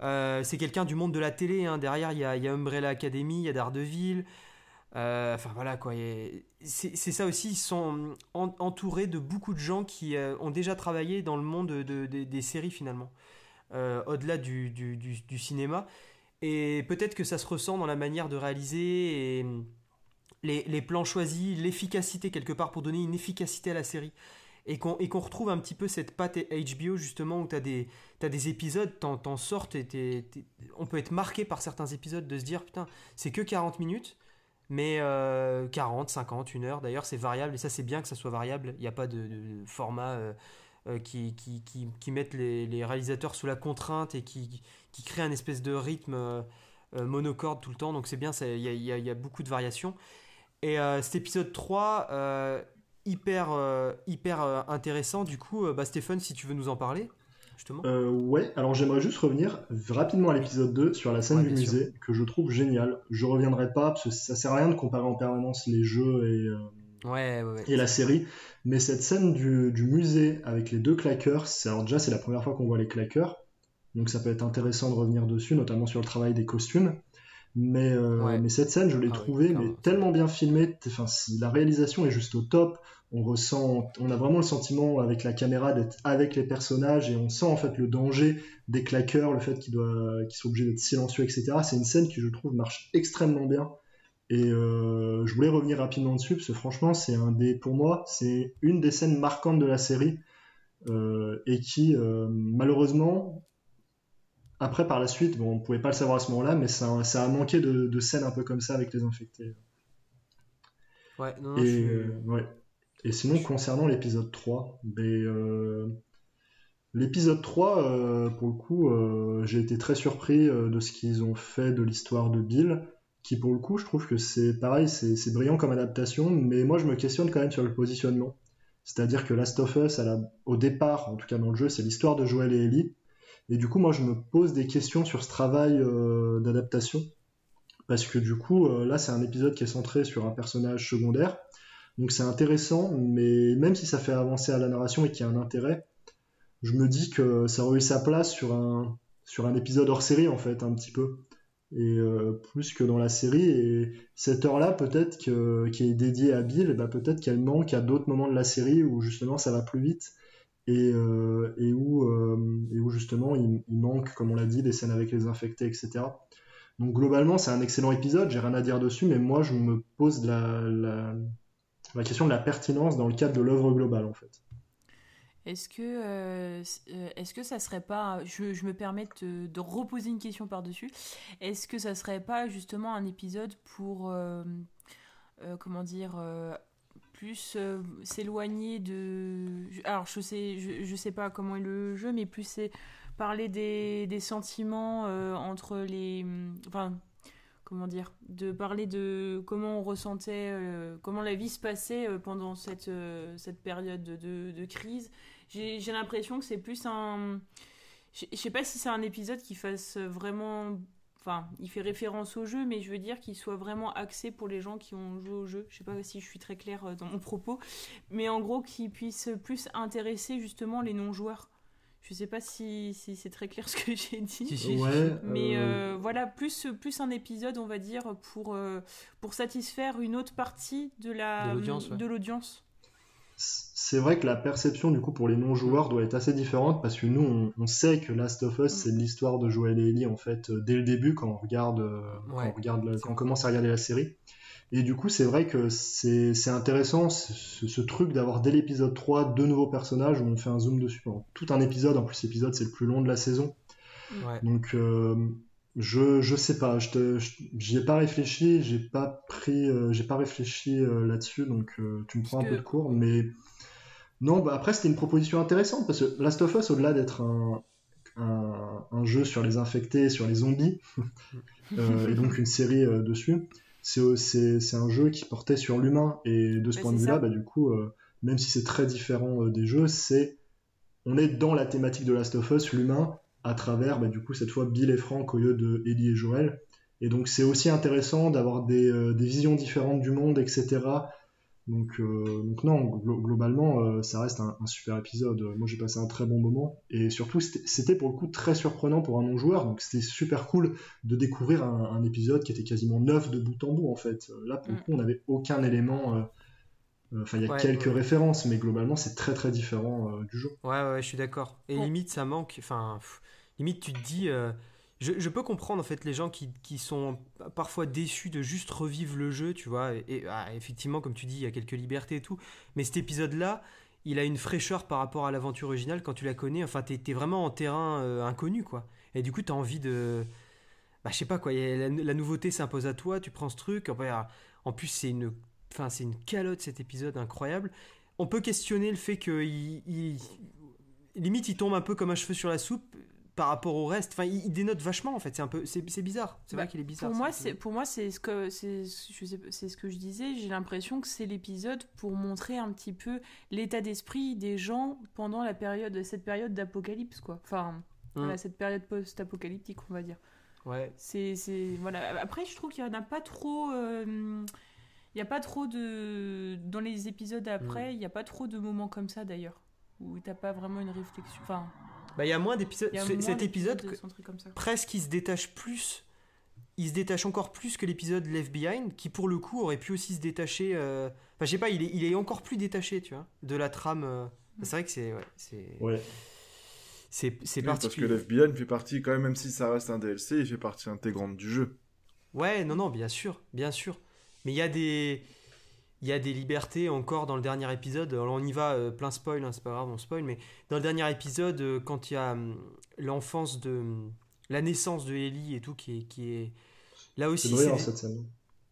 c'est quelqu'un du monde de la télé. Hein. Derrière, il y a, Umbrella Academy, il y a Daredevil. Euh, enfin voilà quoi. C'est ça aussi, ils sont entourés de beaucoup de gens qui euh, ont déjà travaillé dans le monde de, des séries finalement, euh, au-delà du, cinéma. Et peut-être que ça se ressent dans la manière de réaliser et les, les plans choisis, l'efficacité quelque part pour donner une efficacité à la série. Et qu'on retrouve un petit peu cette patte HBO justement où tu as, des, as des épisodes, t'en sortes et on peut être marqué par certains épisodes de se dire putain, c'est que 40 minutes mais 40, 50, 1 heure. D'ailleurs, c'est variable et ça, c'est bien que ça soit variable. Il n'y a pas de, format euh, qui, qui, qui, qui mettent les, les, réalisateurs sous la contrainte et qui, qui crée un espèce de rythme euh, monocorde tout le temps. Donc, c'est bien, il y, y, y a, beaucoup de variations. Et cet épisode 3, hyper, hyper intéressant. Du coup, bah, Stéphane, si tu veux nous en parler. Euh, ouais, alors j'aimerais juste revenir rapidement à l'épisode 2 sur la scène du musée, que je trouve génial. Je reviendrai pas, parce que ça sert à rien de comparer en permanence les jeux et, euh, et la série. Mais cette scène du, musée avec les deux claqueurs, alors déjà c'est la première fois qu'on voit les claqueurs, donc ça peut être intéressant de revenir dessus, notamment sur le travail des costumes. Mais, euh, mais cette scène, je l'ai ah trouvée mais tellement bien filmée. Enfin, si la réalisation est juste au top, on ressent, on a vraiment le sentiment avec la caméra d'être avec les personnages et on sent en fait le danger des claqueurs, le fait qu'ils qu'ils soient obligés d'être silencieux, etc. C'est une scène qui je trouve marche extrêmement bien. Et euh, je voulais revenir rapidement dessus parce que franchement, c'est un des, pour moi, c'est une des scènes marquantes de la série euh, et qui euh, malheureusement après par la suite, bon, on pouvait pas le savoir à ce moment-là, mais ça, ça a manqué de, de, scènes un peu comme ça avec les infectés. Ouais, non, et, ouais. Et sinon, concernant l'épisode 3, ben, l'épisode 3, euh, pour le coup, j'ai été très surpris de ce qu'ils ont fait de l'histoire de Bill, qui pour le coup, je trouve que c'est pareil, c'est brillant comme adaptation, mais moi je me questionne quand même sur le positionnement. C'est-à-dire que Last of Us, au départ, en tout cas dans le jeu, c'est l'histoire de Joel et Ellie. Et du coup, moi je me pose des questions sur ce travail d'adaptation. Parce que du coup, là, c'est un épisode qui est centré sur un personnage secondaire donc c'est intéressant, mais même si ça fait avancer à la narration et qu'il y a un intérêt, je me dis que ça aurait eu sa place sur un épisode hors série en fait un petit peu et plus que dans la série. Et cette heure là peut-être que, qui est dédiée à Bill bah, peut-être qu'elle manque à d'autres moments de la série où justement ça va plus vite. Et, et où, et où justement il, manque comme on l'a dit des scènes avec les infectés etc donc globalement c'est un excellent épisode. J'ai rien à dire dessus mais moi je me pose la, la, la question de la pertinence dans le cadre de l'œuvre globale en fait est-ce que, euh, euh, est-ce que ça serait pas, je, me permets de, reposer une question par-dessus, est-ce que ça serait pas justement un épisode pour, euh, comment dire, plus s'éloigner de... Alors je sais, je, je, sais pas comment est le jeu, mais plus c'est parler des, des sentiments entre les... Enfin, comment dire, de parler de comment on ressentait, comment la vie se passait pendant cette, cette période de, de crise j'ai l'impression que c'est plus un. Je sais pas si c'est un épisode qui fasse vraiment. Enfin, il fait référence au jeu, mais je veux dire qu'il soit vraiment axé pour les gens qui ont joué au jeu. Je sais pas si je suis très claire euh, dans mon propos, mais en gros, qu'il puisse plus intéresser justement les non-joueurs. Je sais pas si, si c'est très clair ce que j'ai dit. Ouais, mais euh, euh, voilà, plus, plus un épisode, on va dire, pour, pour satisfaire une autre partie de l'audience c'est vrai que la perception du coup pour les non-joueurs doit être assez différente parce que nous on, sait que Last of Us c'est l'histoire de Joel et Ellie en fait euh, dès le début quand on regarde, euh, quand, on regarde quand on commence à regarder la série. Et du coup c'est vrai que c'est intéressant ce, truc d'avoir dès l'épisode 3 deux nouveaux personnages où on fait un zoom dessus tout un épisode. En plus l'épisode c'est le plus long de la saison. Donc euh, je, je sais pas, je j'y ai pas réfléchi, j'ai pas pris, euh, j'ai pas réfléchi euh, là-dessus, donc euh, tu me prends un peu de cours, mais non, bah, après c'était une proposition intéressante parce que Last of Us, au-delà d'être un, un, jeu sur les infectés, sur les zombies, et donc une série dessus, c'est un jeu qui portait sur l'humain, et de ce point de vue-là, bah, du coup, même si c'est très différent des jeux, c'est on est dans la thématique de Last of Us, l'humain, à travers, bah, du coup, cette fois Bill et Frank au lieu de Ellie et Joël. Et donc, c'est aussi intéressant d'avoir des, euh, visions différentes du monde, etc. Donc, euh, donc non, globalement, euh, ça reste un, super épisode. Moi, j'ai passé un très bon moment. Et surtout, c'était pour le coup très surprenant pour un non-joueur. Donc, c'était super cool de découvrir un, épisode qui était quasiment neuf de bout en bout, en fait. Là, pour le mm. coup, on n'avait aucun élément Enfin, il y a quelques références, mais globalement, c'est très très différent du jeu. Ouais, ouais, je suis d'accord. Et limite, ça manque. Enfin, limite, tu te dis. Euh, je, peux comprendre en fait les gens qui, qui, sont parfois déçus de juste revivre le jeu, tu vois. Et, ah, effectivement, comme tu dis, il y a quelques libertés et tout. Mais cet épisode-là, il a une fraîcheur par rapport à l'aventure originale quand tu la connais. Enfin, t'es es vraiment en terrain euh, inconnu, quoi. Et du coup, t'as envie de. Bah, je sais pas quoi, la, nouveauté s'impose à toi, tu prends ce truc. En plus, c'est une, enfin, c'est une calotte cet épisode incroyable. On peut questionner le fait que il, limite il tombe un peu comme un cheveu sur la soupe par rapport au reste. Enfin, il, dénote vachement en fait. C'est un peu, c'est, bizarre. C'est vrai bah, qu'il est bizarre. Pour moi, c'est pour moi c'est ce que c'est c'est ce que je disais. J'ai l'impression que c'est l'épisode pour montrer un petit peu l'état d'esprit des gens pendant la période cette période d'apocalypse quoi. Enfin, voilà, mm. cette période post-apocalyptique on va dire. Ouais. C'est c'est voilà. Après, je trouve qu'il y en a pas trop. Euh, il y a pas trop de dans les épisodes après, mm. il n'y a pas trop de moments comme ça d'ailleurs où t'as pas vraiment une réflexion. Enfin, bah, il y a moins d'épisodes. Cet épisode, presque, il se détache plus. Il se détache encore plus que l'épisode Left Behind, qui pour le coup aurait pu aussi se détacher. Euh, enfin, je sais pas, il est, il est encore plus détaché, tu vois, de la trame. Euh. C'est vrai que c'est. Ouais, c'est. Ouais. C'est particulier. Parce que Left Behind fait partie, quand même, même si ça reste un DLC, il fait partie intégrante du jeu. Ouais, non, non, bien sûr, bien sûr. Mais il y a des il y a des libertés encore dans le dernier épisode. Alors on y va euh, plein spoil, hein, c'est pas grave, on spoil, mais dans le dernier épisode, euh, quand il y a hum, l'enfance de. Hum, la naissance de Ellie et tout, qui est. Qui est... Là aussi. C'est cette scène.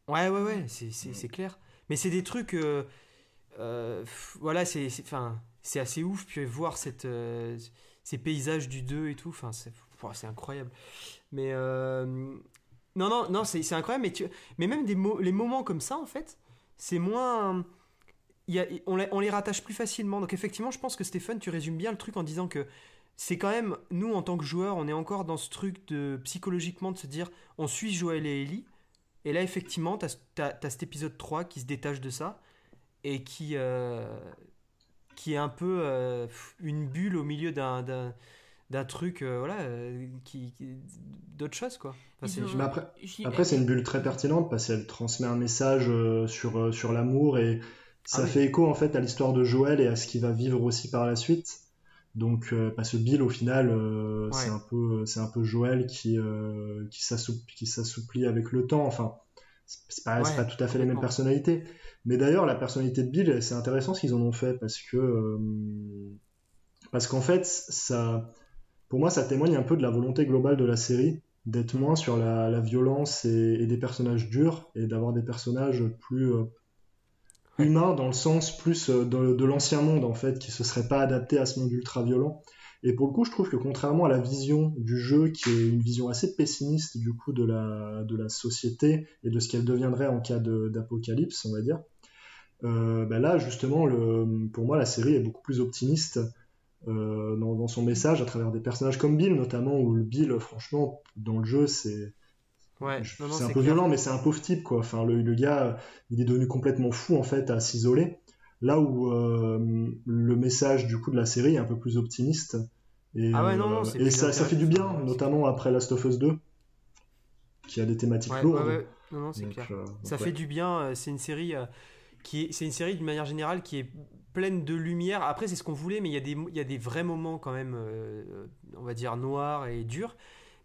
Ouais, ouais, ouais, c'est clair. Mais c'est des trucs. Euh, voilà, c'est c'est assez ouf. Puis voir cette, ces paysages du 2 et tout, enfin, c'est incroyable. Mais. non, non, non, c'est incroyable, mais, tu, mais même des les moments comme ça, en fait, c'est moins. On, les rattache plus facilement. Donc effectivement, je pense que Stéphane, tu résumes bien le truc en disant que c'est quand même, nous en tant que joueurs, on est encore dans ce truc de psychologiquement de se dire, on suit Joël et Ellie. Et là, effectivement, tu as, cet épisode 3 qui se détache de ça et qui, euh, qui est un peu euh, une bulle au milieu d'un d'un truc, euh, voilà, euh, qui, qui- d'autre chose, quoi. Enfin, Ils c'est- ont- Mais après, Après, c'est une bulle très pertinente parce qu'elle transmet un message euh, sur, euh, sur l'amour et ça Ah oui. fait écho en fait à l'histoire de Joël et à ce qu'il va vivre aussi par la suite. Donc, euh, parce que Bill, au final, euh, c'est un peu, c'est un peu Joël qui, euh, qui s'assouplit, qui s'assouplit avec le temps. Enfin, c'est pas, c'est Ouais, pas tout à fait les mêmes personnalités. Mais d'ailleurs, la personnalité de Bill, c'est intéressant ce qu'ils en ont fait parce que, euh, parce qu'en fait, ça, pour moi, ça témoigne un peu de la volonté globale de la série d'être moins sur la, la violence et, et des personnages durs et d'avoir des personnages plus euh, humains dans le sens plus euh, de, de l'ancien monde en fait qui se serait pas adapté à ce monde ultra violent. Et pour le coup je trouve que contrairement à la vision du jeu qui est une vision assez pessimiste du coup de la, de la société et de ce qu'elle deviendrait en cas d'apocalypse on va dire euh, bah là justement le, pour moi la série est beaucoup plus optimiste euh, dans, dans son message à travers des personnages comme Bill notamment où le Bill franchement dans le jeu c'est ouais, un peu clair. violent mais c'est un pauvre type quoi enfin le, le gars il est devenu complètement fou en fait à s'isoler là où euh, le message du coup de la série est un peu plus optimiste et, Ah ouais, non, non, euh, et ça, ça fait du bien notamment après Last of Us 2 qui a des thématiques Ouais, lourdes ouais. Non, non, c'est clair. euh, Ça fait du bien. C'est une série qui est, c'est une série d'une manière générale qui est pleine de lumière. Après, c'est ce qu'on voulait, mais il y a des, il y a des vrais moments quand même, euh, on va dire noirs et durs.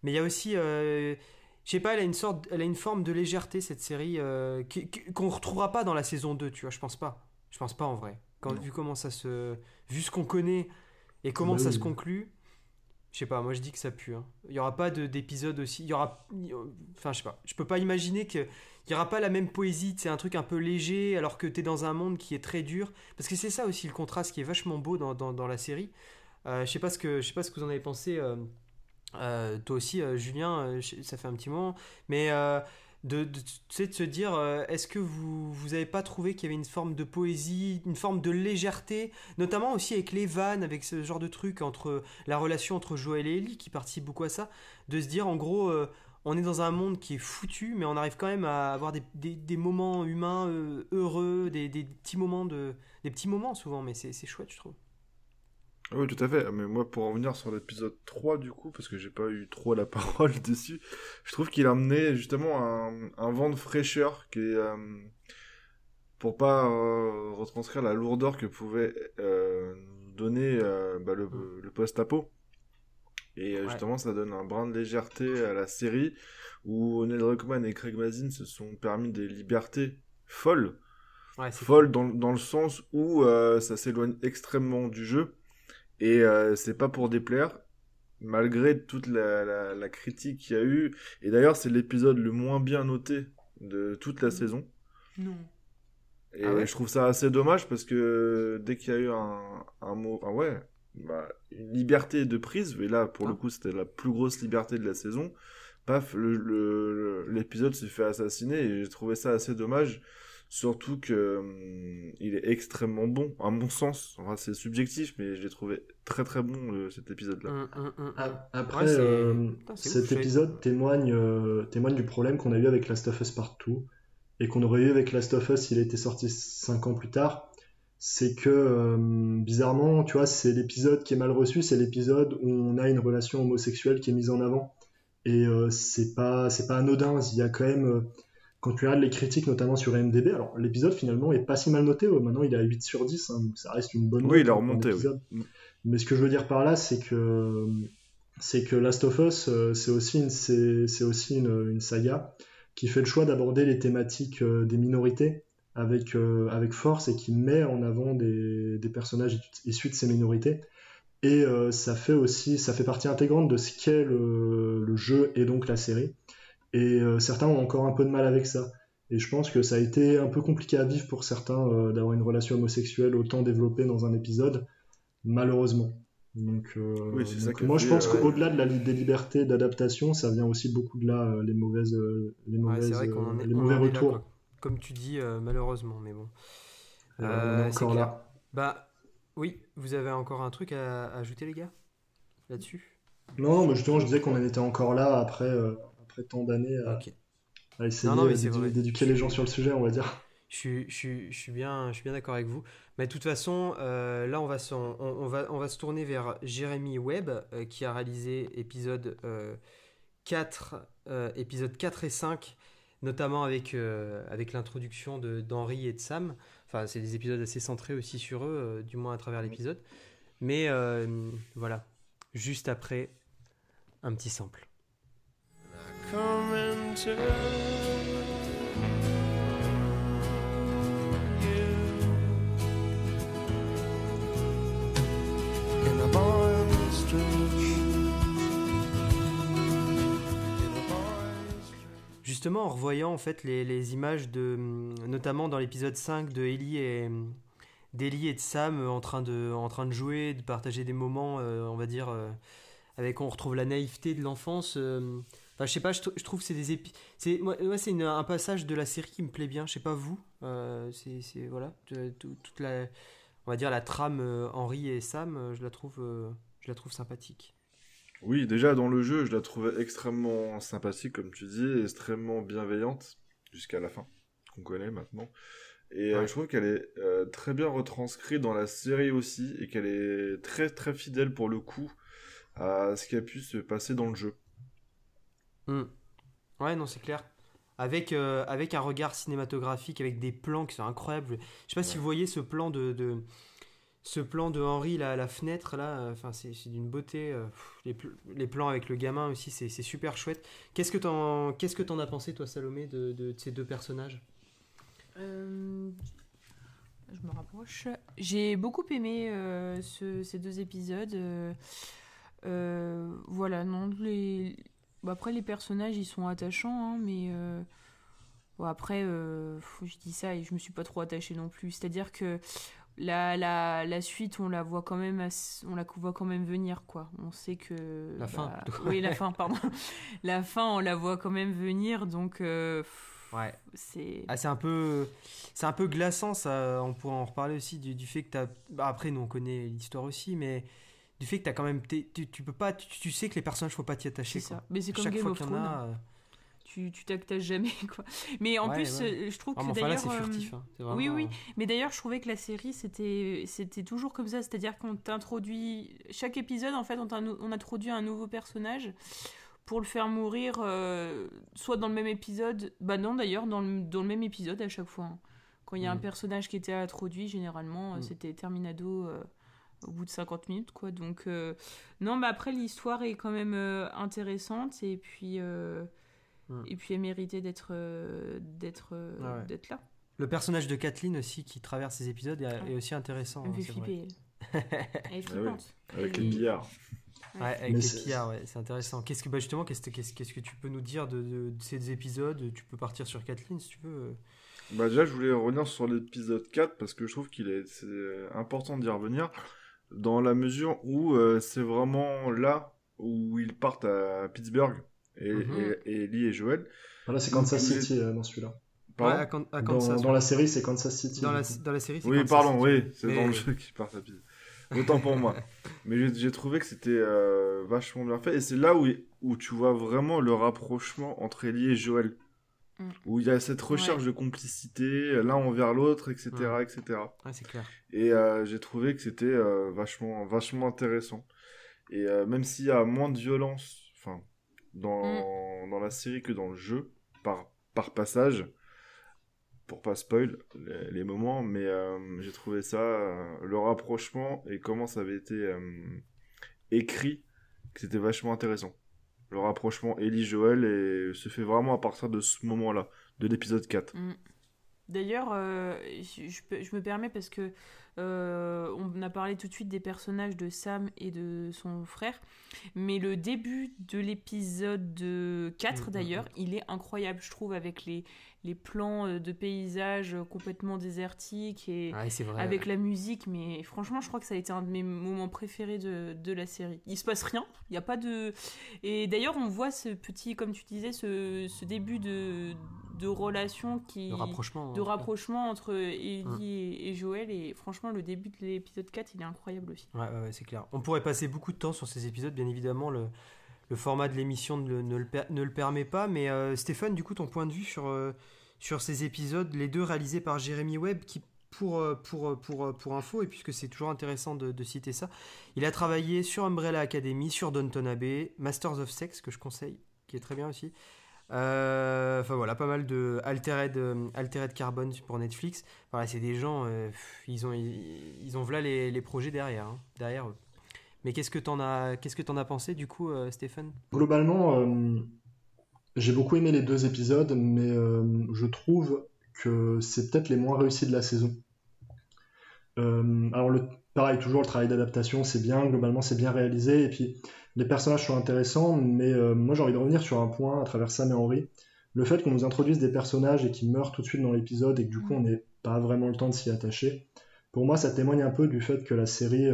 Mais il y a aussi, euh, je sais pas, elle a une sorte, elle a une forme de légèreté cette série euh, qu'on retrouvera pas dans la saison 2, tu vois. Je pense pas. Je pense pas en vrai. Quand, vu comment ça se, vu ce qu'on connaît et comment Bah ça se conclut. Je sais pas, moi je dis que ça pue. hein. Il y aura pas de- d'épisode aussi. Il y aura. Enfin, je sais pas. Je peux pas imaginer que. Il n'y aura pas la même poésie, c'est un truc un peu léger, alors que tu es dans un monde qui est très dur. Parce que c'est ça aussi le contraste qui est vachement beau dans, dans, la série. Euh, je sais pas ce que je sais pas ce que vous en avez pensé. euh, euh, toi aussi, Julien, ça fait un petit moment. Mais de, de, de se dire, est-ce que vous vous avez pas trouvé qu'il y avait une forme de poésie, une forme de légèreté, notamment aussi avec les vannes, avec ce genre de truc entre la relation entre Joël et Ellie qui participe beaucoup à ça, de se dire en gros. On est dans un monde qui est foutu, mais on arrive quand même à avoir des, des- des moments humains euh, heureux, des, des petits moments de, des petits moments souvent, mais c'est chouette, je trouve. Oui, tout à fait. Mais moi, pour revenir sur l'épisode 3, du coup, parce que j'ai pas eu trop la parole dessus, je trouve qu'il a amené justement un, un vent de fraîcheur qui est. euh, pour pas euh, retranscrire la lourdeur que pouvait donner bah, le, le post-apo. Et euh, Ouais. justement, ça donne un brin de légèreté à la série où Neil Druckmann et Craig Mazin se sont permis des libertés folles Ouais, c'est folle dans, dans le sens où euh, ça s'éloigne extrêmement du jeu et euh, c'est pas pour déplaire malgré toute la, la- la critique qu'il y a eu et d'ailleurs c'est l'épisode le moins bien noté de toute la Mhm. saison Non. et Ah ouais? je trouve ça assez dommage parce que dès qu'il y a eu un, un mot ah ouais bah, une liberté de prise et là pour le Ah. coup c'était la plus grosse liberté de la saison paf le- le- le- l'épisode s'est fait assassiner et j'ai trouvé ça assez dommage Surtout que hum, il est extrêmement bon, à mon sens. Enfin, c'est subjectif, mais je l'ai trouvé très très bon le- cet épisode-là. Après, Ouais, euh, Putain, cet ouf, épisode témoigne, euh, témoigne du problème qu'on a eu avec Last of Us Partout et qu'on aurait eu avec Last of Us s'il était sorti 5 ans plus tard. C'est que, euh, bizarrement, tu vois, c'est l'épisode qui est mal reçu, c'est l'épisode où on a une relation homosexuelle qui est mise en avant. Et euh, c'est pas, c'est pas anodin, il y a quand même. euh, quand tu regardes les critiques, notamment sur IMDb, alors l'épisode finalement est pas si mal noté, maintenant il est à 8 sur 10, hein, donc ça reste une bonne note. Oui, il a remonté, oui. Mais ce que je veux dire par là, c'est que c'est que Last of Us, c'est aussi une, c'est, c'est aussi une, une saga qui fait le choix d'aborder les thématiques des minorités avec, euh, avec force et qui met en avant des, des personnages issus de ces minorités. Et euh, ça fait aussi, ça fait partie intégrante de ce qu'est le, le jeu et donc la série. Et euh, certains ont encore un peu de mal avec ça. Et je pense que ça a été un peu compliqué à vivre pour certains euh, d'avoir une relation homosexuelle autant développée dans un épisode, malheureusement. Donc, euh, Oui, ça moi je pense qu'au-delà de la, des libertés d'adaptation, ça vient aussi beaucoup de là, euh, les mauvaises, euh, les mauvaises, euh, est, les mauvais retours. Comme tu dis, euh, malheureusement, mais bon. Euh, Euh, c'est encore clair. là. Bah, oui, vous avez encore un truc à, à ajouter, les gars Là-dessus? Non, mais justement, je disais qu'on en était encore là après, euh, après tant d'années à, Ok. à essayer d'éduquer les gens sur le sujet, on va dire. Je suis, je suis, je suis bien, je suis bien d'accord avec vous. Mais de toute façon, euh, là, on va, se, on, on va, on va se tourner vers Jérémy Webb, euh, qui a réalisé épisode, euh, 4, euh, épisode 4 et 5, notamment avec, euh, avec l'introduction de- d'Henri et de Sam. Enfin, c'est des épisodes assez centrés aussi sur eux, euh, du moins à travers l'épisode. Mais euh, voilà, juste après, un petit sample. Justement, en revoyant en fait les, images de, notamment dans l'épisode 5 de Ellie et d'Ellie et de Sam euh, en train de, en train de jouer, de partager des moments, euh, on va dire, euh, avec on retrouve la naïveté de l'enfance. Enfin, je sais pas, je, trou- je trouve que c'est des épi- c'est moi, c'est un passage de la série qui me plaît bien. Je sais pas vous, c'est c'est- voilà, toute la, on va dire la trame Henri et Sam, je la trouve, je la trouve sympathique. Oui, déjà dans le jeu, je la trouvais extrêmement sympathique, comme tu dis, extrêmement bienveillante, jusqu'à la fin, qu'on connaît maintenant. Et euh, je trouve qu'elle est euh, très bien retranscrite dans la série aussi, et qu'elle est très très fidèle pour le coup à ce qui a pu se passer dans le jeu. Hmm. Ouais, non, c'est clair. Avec, euh, avec un regard cinématographique, avec des plans qui sont incroyables. Je sais pas si vous voyez ce plan de, de- ce plan de Henri là, à la fenêtre là. euh, Enfin, c'est d'une beauté. euh, les, pl- les plans avec le gamin aussi, c'est super chouette. Qu'est-ce que t'en qu'est-ce que t'en as pensé toi, Salomé, de, ces deux personnages? Euh, je me rapproche. J'ai beaucoup aimé ce- ces deux épisodes. voilà, non, les... bon, après les personnages ils sont attachants, hein, mais après je dis ça et je me suis pas trop attachée non plus. C'est-à-dire que la, la, la suite on la voit quand même on la voit quand même venir quoi. On sait que La fin, bah, plutôt. oui la fin pardon. la fin on la voit quand même venir donc euh, Ouais. c'est Ah, c'est un peu, c'est un peu glaçant ça. On pourra en reparler aussi du, du fait que t'as. bah, après, nous on connaît l'histoire aussi, mais du fait que t'as quand même, tu, tu peux pas, tu, tu sais que les personnages faut pas t'y c'est attacher. quoi. ça. Mais c'est comme Chaque Game fois of qu'il y en Thrones. Tu t'attaches jamais quoi mais en Ouais, plus ouais. euh, je trouve Ah, que enfin d'ailleurs euh, furtif. hein. Oui, oui. euh, mais d'ailleurs je trouvais que la série c'était c'était toujours comme ça c'est-à-dire qu'on t'introduit chaque épisode en fait on, on introduit un nouveau personnage pour le faire mourir euh, soit dans le même épisode bah non d'ailleurs dans le, dans le même épisode à chaque fois hein. quand il y a un Mm. personnage qui était introduit généralement Mm. c'était Terminado euh, au bout de 50 minutes quoi donc euh, non mais après l'histoire est quand même euh, intéressante et puis euh, Mm. et puis elle méritait d'être euh, d'être euh, Ah ouais. d'être là Le personnage de Kathleen aussi qui traverse ces épisodes est, est aussi intéressant. elle me hein, fait c'est vrai. flipper elle. elle est flippante Avec les billards. Ouais, avec Mais les c'est- pillards, ouais, c'est intéressant. Qu'est-ce que, bah justement, qu'est-ce, que- qu'est-ce, qu'est-ce que tu peux nous dire de, de- de ces épisodes? Tu peux partir sur Kathleen si tu veux. Bah déjà, je voulais revenir sur l'épisode 4 parce que je trouve qu'il est, c'est important d'y revenir dans la mesure où euh, c'est vraiment là où ils partent à Pittsburgh et, Mhm. et, et Ellie et Joël. Voilà, c'est Kansas City euh, dans celui-là. Ouais, à, Can- à Dans, Kansas. dans ouais. la série, c'est Kansas City. dans, la, dans la série, c'est Oui, Kansas pardon, City. oui, c'est Mais- dans le jeu qu'ils partent à Pittsburgh. Autant pour moi. Mais j'ai- trouvé que c'était euh, vachement bien fait et c'est là où, où tu vois vraiment le rapprochement entre Ellie et Joël. Mm. Où il y a cette recherche de complicité l'un envers l'autre, etc., Mm. etc. Ouais, c'est clair. Et euh, j'ai trouvé que c'était euh, vachement, vachement intéressant. Et euh, même s'il y a moins de violence, enfin, dans, dans la série que dans le jeu, par, par passage, pour pas spoil les, les moments, mais euh, j'ai trouvé ça, euh, le rapprochement et comment ça avait été euh, écrit, que c'était vachement intéressant. Le rapprochement Ellie-Joël se fait vraiment à partir de ce moment-là, de l'épisode 4. Mm. D'ailleurs, euh, je, je peux- je me permets parce que euh, on a parlé tout de suite des personnages de Sam et de son frère, mais le début de l'épisode 4 Mm, d'ailleurs, il est incroyable, je trouve, avec les, les plans euh, de paysages complètement désertiques et Ouais, c'est vrai. avec la musique, mais franchement, je crois que ça a été un de mes moments préférés de, de la série. Il se passe rien, il n'y a pas de. Et d'ailleurs, on voit ce petit, comme tu disais, ce, ce début de, de relation qui. Le rapprochement. de rapprochement entre Ellie Mm. et, et Joël, et franchement, le début de l'épisode 4, il est incroyable aussi. Ouais, c'est clair. On pourrait passer beaucoup de temps sur ces épisodes, bien évidemment. Le, le format de l'émission ne, le- permet pas. Mais euh, Stéphane, du coup, ton point de vue sur, euh, sur ces épisodes, les deux réalisés par Jérémy Webb, qui pour, euh, pour, pour, pour info, et puisque c'est toujours intéressant de, citer ça, il a travaillé sur Umbrella Academy, sur Downton Abbey, Masters of Sex, que je conseille, qui est très bien aussi. Enfin voilà, pas mal de Altered, Altered Carbon pour Netflix. Voilà, c'est des gens, ils ont, ils, ont voilà les, les projets derrière, hein, derrière eux. Mais qu'est-ce que t'en as, t'en as pensé du coup, euh, Stéphane? Globalement, euh, j'ai beaucoup aimé les deux épisodes, mais euh, je trouve que c'est peut-être les moins réussis de la saison. Alors, le, pareil, toujours le travail d'adaptation, c'est bien, globalement, c'est bien réalisé, et puis les personnages sont intéressants, mais moi j'ai envie de revenir sur un point à travers Sam et Henry. Le fait qu'on nous introduise des personnages et qu'ils meurent tout de suite dans l'épisode et que du coup on n'ait pas vraiment le temps de s'y attacher, pour moi ça témoigne un peu du fait que la série,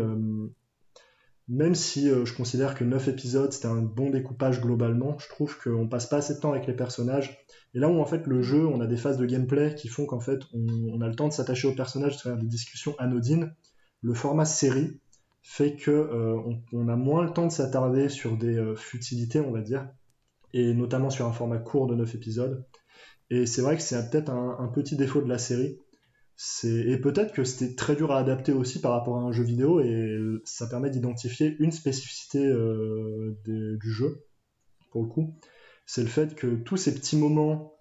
même si euh, je considère que 9 épisodes c'était un bon découpage globalement, je trouve qu'on passe pas assez de temps avec les personnages. Et là où en fait le jeu, on a des phases de gameplay qui font qu'en fait on, a le temps de s'attacher aux personnages, de faire des discussions anodines, le format série fait que euh, on, a moins le temps de s'attarder sur des euh, futilités, on va dire, et notamment sur un format court de 9 épisodes. Et c'est vrai que c'est peut-être un petit défaut de la série. Et peut-être que c'était très dur à adapter aussi par rapport à un jeu vidéo, et ça permet d'identifier une spécificité euh, du jeu, pour le coup. C'est le fait que tous ces petits moments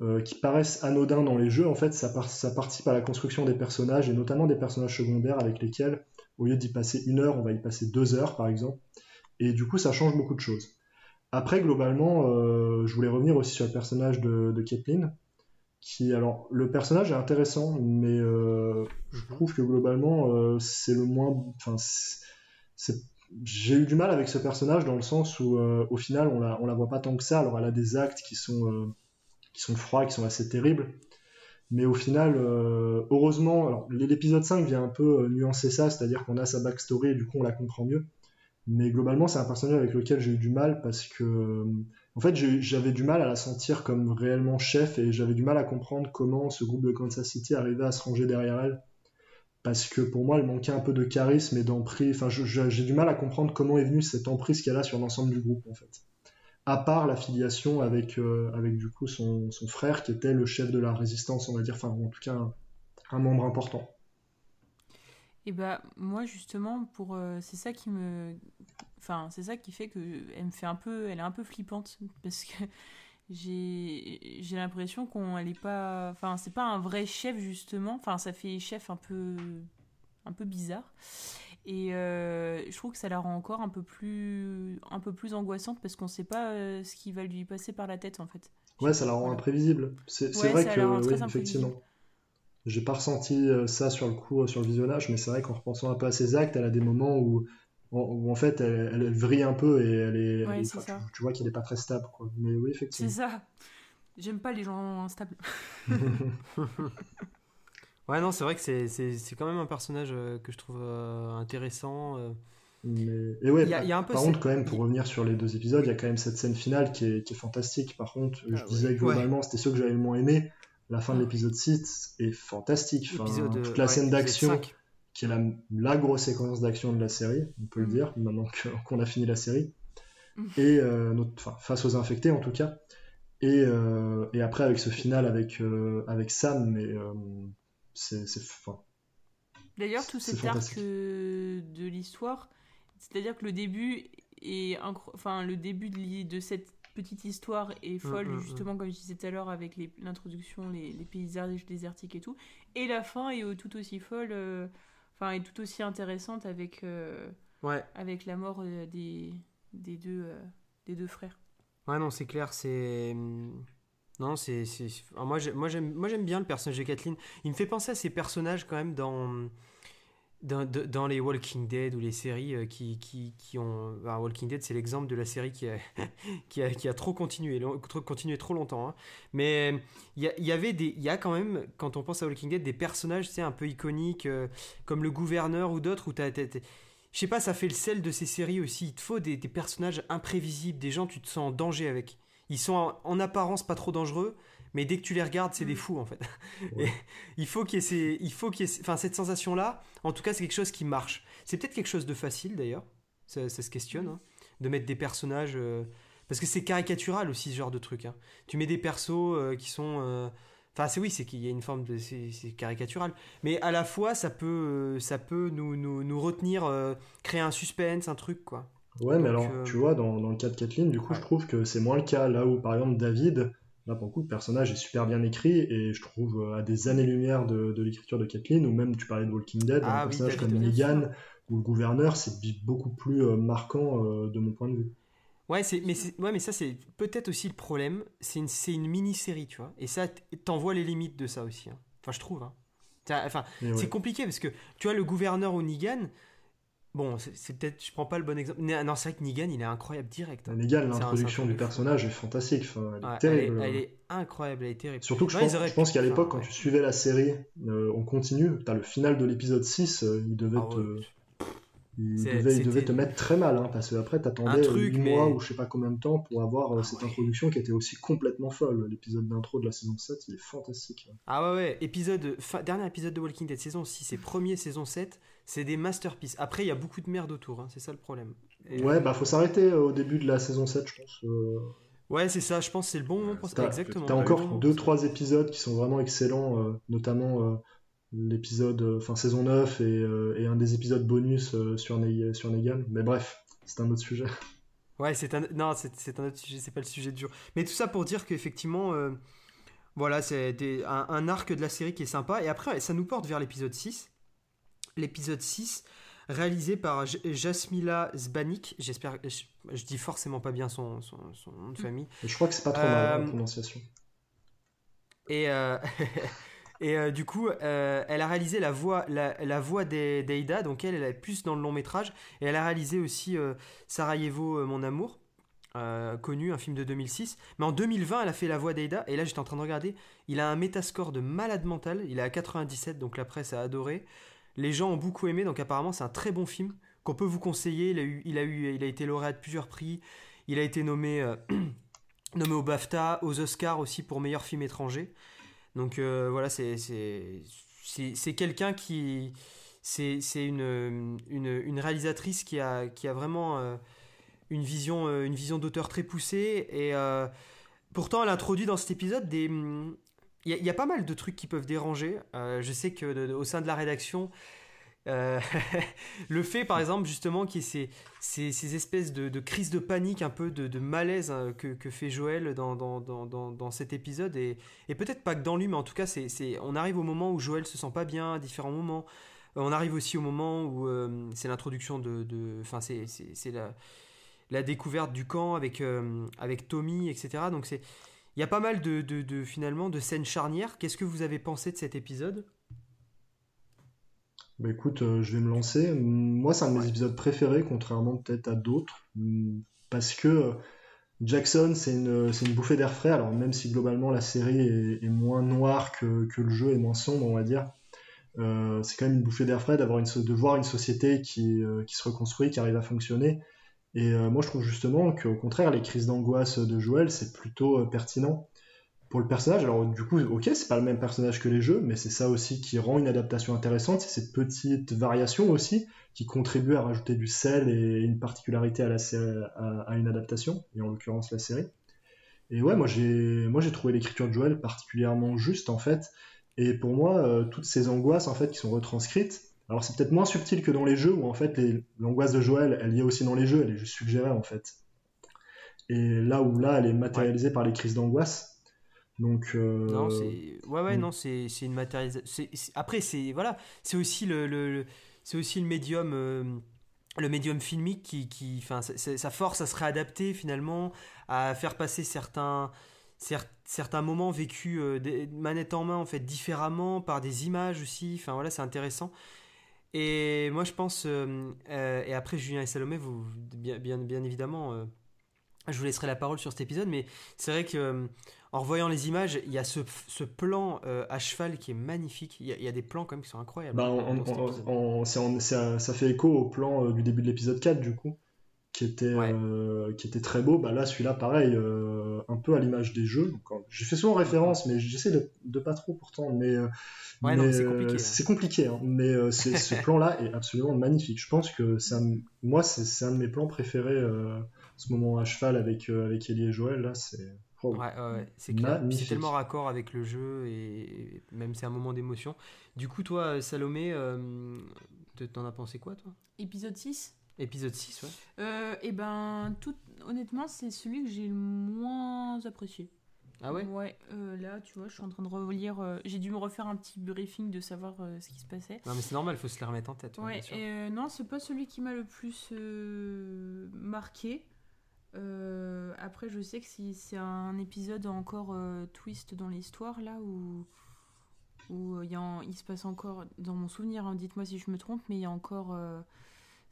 euh, qui paraissent anodins dans les jeux, en fait, ça, ça participe à la construction des personnages, et notamment des personnages secondaires avec lesquels, au lieu d'y passer une heure, on va y passer deux heures, par exemple. Et du coup, ça change beaucoup de choses. Après, globalement, euh, je voulais revenir aussi sur le personnage de, de qui, alors, le personnage est intéressant, mais euh, je trouve que globalement, euh, c'est le moins, enfin, j'ai eu du mal avec ce personnage dans le sens où, euh, au final, on la, on la voit pas tant que ça. Alors, elle a des actes qui sont, qui sont froids, qui sont assez terribles, mais au final, heureusement, l'épisode 5 vient un peu nuancer ça, c'est-à-dire qu'on a sa backstory et du coup, on la comprend mieux. Mais globalement, c'est un personnage avec lequel j'ai eu du mal parce que, en fait, j'avais du mal à la sentir comme réellement chef et j'avais du mal à comprendre comment ce groupe de Kansas City arrivait à se ranger derrière elle. Parce que pour moi, elle manquait un peu de charisme et d'emprise. Enfin, j'ai du mal à comprendre comment est venue cette emprise qu'elle a sur l'ensemble du groupe, en fait. À part l'affiliation avec, euh, avec du coup son, frère qui était le chef de la résistance, on va dire, enfin, en tout cas, un membre important. Et bah moi justement pour euh, c'est ça qui me enfin c'est ça qui fait que elle me fait un peu elle est un peu flippante parce que j'ai j'ai l'impression qu'on elle est pas enfin c'est pas un vrai chef justement enfin ça fait chef un peu un peu bizarre et euh, je trouve que ça la rend encore un peu plus un peu plus angoissante parce qu'on sait pas euh, ce qui va lui passer par la tête en fait Ouais, ça la rend Voilà. imprévisible. C'est Ouais, vrai que, très effectivement. J'ai pas ressenti euh, ça sur le coup, euh, sur le visionnage, mais c'est vrai qu'en repensant un peu à ses actes, elle a des moments où, en fait elle, elle vrille un peu et elle est, elle c'est tu, tu vois qu'elle est pas très stable, quoi. Mais oui, c'est effectivement. ça j'aime pas les gens instables Ouais, non, c'est vrai que c'est, c'est, c'est quand même un personnage euh, que je trouve intéressant. Mais- Et ouais, Il y a- il y a un peu par contre, quand même, pour revenir sur les deux épisodes, il y a quand même cette scène finale qui est, qui est fantastique. Par contre, je Ah ouais. disais que globalement, c'était ceux que j'avais le moins aimé. La fin de l'épisode 6 est fantastique. Enfin, Épisode, euh, toute la ouais, scène d'action, 5. qui est la, la grosse séquence d'action de la série, on peut le Mhm. dire, maintenant qu'on a fini la série. Mhm. Et euh, notre- enfin, face aux infectés, en tout cas. Et, euh, et après, avec ce final avec, euh, avec Sam, mais c'est. enfin, D'ailleurs, tout cet arc de l'histoire, c'est-à-dire que le début est incro- enfin le début de, de cette petite histoire est folle, mm, mm. justement comme je disais tout à l'heure avec les- l'introduction, les, les paysages désertiques et tout, et la fin est euh, tout aussi folle, euh, enfin est tout aussi intéressante avec euh, Ouais. avec la mort euh, des des deux euh, des deux frères. Ouais, non, c'est clair, c'est. Non, c'est. moi, j'aime bien le personnage de Kathleen. Il me fait penser à ces personnages quand même dans. Dans, les Walking Dead ou les séries euh, qui, qui, ont. Walking Dead, c'est l'exemple de la série qui a, qui a, qui a trop continué, trop, continué trop longtemps. hein. Mais il y, avait des. Il y a quand même, quand on pense à Walking Dead, des personnages sais, un peu iconiques, euh, comme le gouverneur ou d'autres, où t'as. je sais pas, ça fait le sel de ces séries aussi. Il te faut des, personnages imprévisibles, des gens tu te sens en danger avec. Ils sont en apparence pas trop dangereux, mais dès que tu les regardes, c'est des fous en fait. Ouais. Et il faut qu'il y ait, ces- il faut qu'il enfin cette sensation là. En tout cas, c'est quelque chose qui marche. C'est peut-être quelque chose de facile d'ailleurs. Ça, ça se questionne hein, de mettre des personnages euh, parce que c'est caricatural aussi ce genre de truc. hein. Tu mets des persos euh, qui sont euh, Enfin, c'est oui, c'est qu'il y a une forme de. C'est c'est caricatural. Mais à la fois, ça peut, ça peut nous, nous, nous retenir, euh, créer un suspense, un truc, quoi. Ouais, mais alors, euh, tu vois, dans, dans le cas de Kathleen, du coup, Ouais. je trouve que c'est moins le cas. Là où, par exemple, David, là, pour le coup, le personnage est super bien écrit et je trouve euh, à des années-lumière de, de l'écriture de Kathleen, ou même tu parlais de Walking Dead, Ah un oui, personnage comme Negan ou le gouverneur, c'est beaucoup plus euh, marquant euh, de mon point de vue. Ouais, mais, c'est- ouais, mais ça, c'est peut-être aussi le problème. C'est une, mini-série, tu vois. Et ça, t'en vois les limites de ça aussi. hein. Enfin, je trouve. hein. Enfin, ouais. c'est compliqué parce que, tu vois, le gouverneur ou Negan. Bon, c'est, peut-être. Je prends pas le bon exemple. Non, c'est vrai que Negan, il est incroyable direct. hein. Negan, l'introduction du personnage est fantastique. Enfin, elle est Ouais, elle, est, terrible. elle est incroyable, elle est terrible. Surtout que je pense, auraient je pense qu'à l'époque, enfin, quand ouais. tu suivais la série, euh, on continue, t'as le final de l'épisode 6, euh, il devait, Ah te, ouais. il devait, il devait te mettre très mal, hein, parce que après t'attendais truc, 8 mais- mois ou je sais pas combien de temps pour avoir euh, Ah cette ouais. introduction qui était aussi complètement folle. L'épisode d'intro de la saison 7, il est fantastique. Ah ouais, ouais, épisode, fin- dernier épisode de Walking Dead, saison 6 et premier saison 7, c'est des masterpieces. Après, il y a beaucoup de merde autour, hein, c'est ça le problème. Et- Ouais, bah faut s'arrêter euh, au début de la saison 7, je pense. euh, Ouais, c'est ça, je pense que c'est le bon moment pour ça. Exactement. t'as encore bon moment deux pour ça. trois épisodes qui sont vraiment excellents, euh, notamment euh, l'épisode, euh, enfin saison 9 et, euh, et un des épisodes bonus euh, sur, Ne- sur Negan. Mais bref, c'est un autre sujet. Ouais, c'est un... Non, c'est un autre sujet, c'est pas le sujet du jour. Mais tout ça pour dire qu'effectivement, euh, voilà, c'est un arc de la série qui est sympa. Et après, ça nous porte vers l'épisode 6. L'épisode 6, réalisé par Jasmila Zbanik. J'espère, je, je dis forcément pas bien son, son, son nom de famille. Et je crois que c'est pas trop mal, hein, Euh, la prononciation. Et, euh, et euh, du coup, euh, elle a réalisé la voix, la, la voix d'Aida, donc elle, elle est plus dans le long métrage. Et elle a réalisé aussi Sarajevo, mon amour, connu, un film de 2006. Mais en 2020, elle a fait la voix d'Aida. Et là, j'étais en train de regarder. Il a un métascore de malade mental. Il est à 97, donc la presse a adoré. Les gens ont beaucoup aimé, donc apparemment, c'est un très bon film qu'on peut vous conseiller. Il a, eu, il, a eu, il a été lauréat de plusieurs prix. Il a été nommé. euh, nommé au BAFTA, aux Oscars aussi pour meilleur film étranger. Donc euh, voilà, c'est c'est- c'est quelqu'un qui c'est une, une, une réalisatrice qui a qui a vraiment euh, une vision une vision d'auteur très poussée et pourtant elle introduit dans cet épisode des il y, a- pas mal de trucs qui peuvent déranger. Euh, je sais que au sein de la rédaction, euh, le fait, par exemple, justement, qu'il y ait ces, ces, ces espèces de, crises de panique, un peu de, malaise hein, que, fait Joël dans, dans, dans, cet épisode, et, peut-être pas que dans lui, mais en tout cas, c'est, on arrive au moment où Joël se sent pas bien, à différents moments. Euh, On arrive aussi au moment où c'est l'introduction de. Enfin, c'est, c'est, la, la découverte du camp avec, avec Tommy, etc. Donc, c'est. Il y a pas mal de, de, de, finalement de scènes charnières. Qu'est-ce que vous avez pensé de cet épisode? Bah écoute, euh, je vais me lancer. Moi, c'est un de mes épisodes préférés, contrairement peut-être à d'autres, parce que euh, Jackson, c'est une, bouffée d'air frais. Alors, même si globalement la série est, est moins noire que, que le jeu est moins sombre, on va dire, euh, c'est quand même une bouffée d'air frais d'avoir de voir une société qui, qui se reconstruit, qui arrive à fonctionner. Et euh, moi, je trouve justement qu'au contraire, les crises d'angoisse de Joël, c'est plutôt euh, pertinent pour le personnage. Alors, du coup, ok, c'est pas le même personnage que les jeux, mais c'est ça aussi qui rend une adaptation intéressante. C'est ces petites variations aussi qui contribuent à rajouter du sel et une particularité à, une adaptation, et en l'occurrence la série. Et ouais, moi j'ai moi j'ai trouvé l'écriture de Joël particulièrement juste en fait. Et pour moi, euh, toutes ces angoisses en fait qui sont retranscrites, alors c'est peut-être moins subtil que dans les jeux où en fait l'angoisse de Joël, elle y est aussi dans les jeux, elle est juste suggérée en fait. Et là où là, elle est matérialisée par les crises d'angoisse. Donc euh, Non, c'est ouais ouais mm. non, c'est c'est une matérialisation. Après c'est voilà, c'est aussi le, le- le- c'est aussi le médium euh, le médium filmique qui qui enfin sa force à se réadapter finalement à faire passer certains cer- certains moments vécus euh, manette en main en fait différemment par des images aussi. Enfin voilà, c'est intéressant. Et moi je pense euh, euh, et après Julien et Salomé vous bien bien, bien évidemment euh, je vous laisserai la parole sur cet épisode, mais c'est vrai que en revoyant les images, il y a ce, ce plan euh, à cheval qui est magnifique. Il y, a, il y a des plans quand même qui sont incroyables. Bah, ça, ça fait écho au plan euh, du début de l'épisode 4, du coup, qui était, Ouais. euh, qui était très beau. Bah, là, celui-là, pareil, euh, un peu à l'image des jeux. Donc, euh, J'ai fait souvent référence, mais j'essaie de, de pas trop pourtant. Mais, Ouais, non, mais, mais c'est compliqué, hein. c'est compliqué, hein. mais euh, c'est- ce plan-là est absolument magnifique. Je pense que un- moi, c'est un de mes plans préférés. euh, ce moment à cheval avec, euh, avec Ellie et Joël, là, c'est Oh. Ouais, ouais, ouais, c'est tellement raccord avec le jeu et même c'est un moment d'émotion. Du coup, toi, Salomé, euh, te- t'en as pensé quoi, toi? Épisode 6 Épisode 6, ouais. euh, Et ben, tout, honnêtement, c'est celui que j'ai le moins apprécié. Ah ouais? Ouais, euh, là, tu vois, je suis en train de relire. euh, j'ai dû me refaire un petit briefing de savoir euh, ce qui se passait. Non, mais c'est normal, faut se les remettre en tête. ouais, Ouais, bien sûr. et euh, non, c'est pas celui qui m'a le plus euh, marqué. Euh, après, je sais que si c'est un épisode encore euh, twist dans l'histoire, là, où, où euh, il, y a en- il se passe encore, dans mon souvenir, hein, dites-moi si je me trompe, mais il y a encore. euh,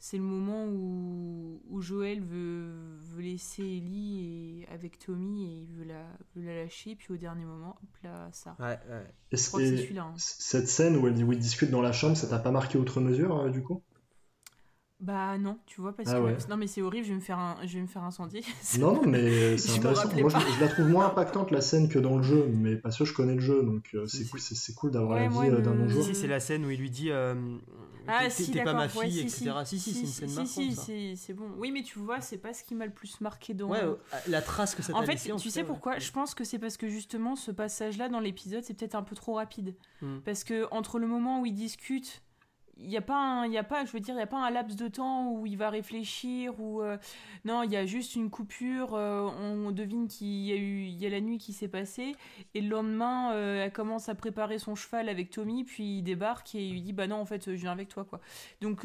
c'est le moment où, où Joël veut, veut laisser Ellie et, avec Tommy et il veut la, veut la lâcher, puis au dernier moment, hop là, ça. Ouais, ouais. Je Est-ce crois que c'est celui-là. hein. cette scène où, elle, où ils discutent dans la chambre, ça t'a pas marqué outre mesure, euh, du coup? Bah non, tu vois, parce Ah que. ouais. Non, mais c'est horrible, je vais me faire, un, je vais me faire incendier. Non, non, mais c'est Je me intéressant. Moi, je, la trouve moins impactante la scène que dans le jeu, mais parce que je connais le jeu, donc euh, c'est cool, c'est- c'est cool d'avoir Ouais, la moi, vie euh, d'un non-joueur. Si, c'est la scène où il lui dit euh, Ah, T'es si, t'es pas ma ouais, fille, si, etc. Si, si, c'est une scène si, marquante. si, c'est bon. Oui, mais tu vois, c'est pas ce qui m'a le plus marqué dans. Ouais, euh, la trace que ça t'a en fait, laissé, en tu sais pourquoi? Ouais. Je pense que c'est parce que justement, ce passage-là dans l'épisode, c'est peut-être un peu trop rapide. Hmm. Parce que entre le moment où ils discutent, il n'y a pas, un, il y a pas, je veux dire, il y a pas un laps de temps où il va réfléchir ou euh, non, il y a juste une coupure. euh, on devine qu'il y a eu, il y a la nuit qui s'est passée et le lendemain, euh, elle commence à préparer son cheval avec Tommy, puis il débarque et il lui dit bah non, en fait, je viens avec toi quoi. Donc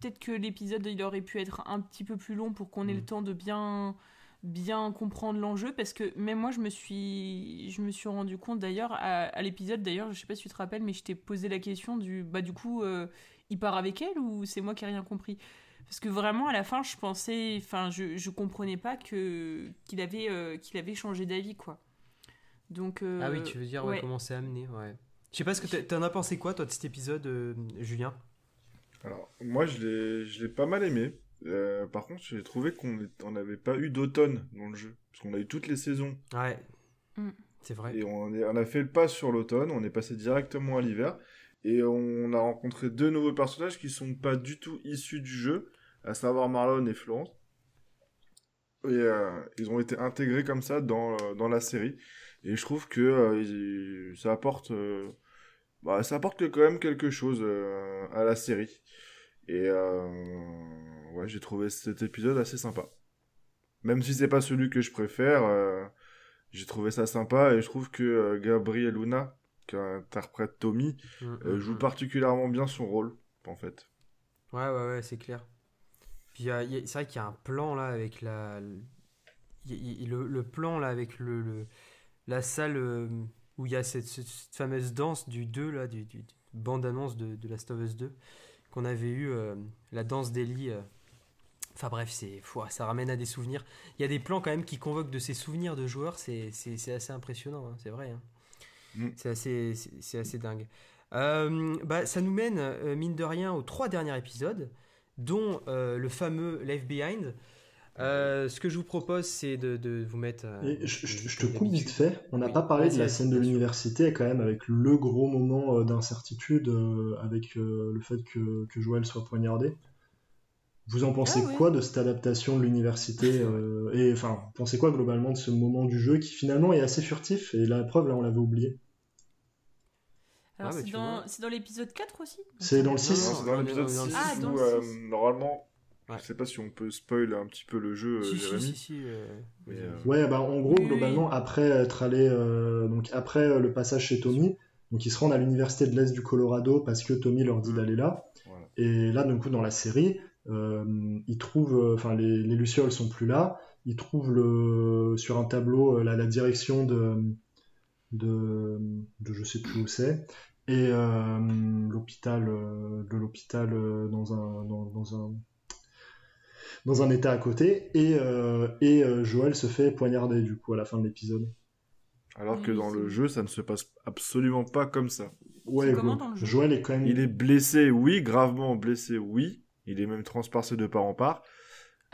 peut-être que l'épisode il aurait pu être un petit peu plus long pour qu'on ait Mm. le temps de bien bien comprendre l'enjeu parce que même moi je me suis je me suis rendu compte d'ailleurs à, à l'épisode d'ailleurs je sais pas si tu te rappelles mais je t'ai posé la question du bah du coup euh, il part avec elle ou c'est moi qui ai rien compris? Parce que vraiment à la fin je pensais enfin je, je comprenais pas que qu'il avait euh, qu'il avait changé d'avis quoi donc euh, Ah oui, tu veux dire ouais, comment c'est amené, ouais. Je sais pas ce que t'as- t'en as pensé quoi, toi, de cet épisode, euh, Julien? Alors, moi, je l'ai, je l'ai pas mal aimé. Euh, par contre, j'ai trouvé qu'on n'avait pas eu d'automne dans le jeu. Parce qu'on a eu toutes les saisons. Ouais. Mm. C'est vrai. Et on, est- on a fait le pas sur l'automne, on est passé directement à l'hiver. Et on a rencontré deux nouveaux personnages qui sont pas du tout issus du jeu, à savoir Marlon et Florence. Et euh, ils ont été intégrés comme ça dans, euh, dans la série. Et je trouve que euh, ils- ça apporte, euh, bah, ça apporte quand même quelque chose euh, à la série. Et euh, ouais, j'ai trouvé cet épisode assez sympa. Même si c'est pas celui que je préfère, euh, j'ai trouvé ça sympa et je trouve que euh, Gabriel Luna, qui interprète Tommy, Mm, mm, joue mm. particulièrement bien son rôle, en fait. Ouais, ouais, ouais, c'est clair. Puis c'est vrai qu'il y a un plan là avec la. y y le, le plan là avec le, le- la salle euh, où il y a cette, fameuse danse du 2 là, du bande-annonce de, de Last of Us 2, qu'on avait eu, euh, la danse d'Ellie. euh. Enfin bref, c'est, ça ramène à des souvenirs. Il y a des plans quand même qui convoquent de ces souvenirs de joueurs, c'est, assez impressionnant, hein, c'est vrai. hein. Mm. C'est, assez, dingue. Euh, bah, ça nous mène, euh, mine de rien, aux trois derniers épisodes, dont euh, le fameux Left Behind. Euh, ce que je vous propose, c'est de, de vous mettre. euh, Et je, je- je te coupe vite fait. On n'a Oui, pas parlé de la scène de l'université, quand même, avec le gros moment euh, d'incertitude, euh, avec euh, le fait que, que Joël soit poignardé. Vous en pensez Ah ouais. quoi de cette adaptation de l'université euh, Et enfin, vous pensez quoi globalement de ce moment du jeu qui finalement est assez furtif Et la preuve, là, on l'avait oublié. alors Ah, c'est dans, vois. c'est dans l'épisode 4 aussi? C'est dans le Non, 6. Non, c'est dans l'épisode dans le 6 Ah, où, euh, normalement, Ouais. je sais pas si on peut spoil un petit peu le jeu, euh, Si, Jérémy. si, si, euh, Mais, euh. Ouais, bah en gros, Oui, globalement, après être allé, euh, donc après euh, le passage chez Tommy, donc ils se rendent à l'université de l'Est du Colorado parce que Tommy leur dit Mm. d'aller là. Voilà. Et là, du coup, dans la série, euh, ils trouvent, euh, enfin, les, les Lucioles sont plus là. Ils trouvent le, sur un tableau la, la direction de, de, de, je sais plus où c'est, et euh, l'hôpital, de l'hôpital dans un, dans, dans un, dans un état à côté, et, euh, et euh, Joël se fait poignarder du coup à la fin de l'épisode. Alors que dans le jeu, ça ne se passe absolument pas comme ça. Ouais, comment bon, dans le jeu Joël est quand même. Il est blessé, oui, gravement blessé, oui. Il est même transpercé de part en part,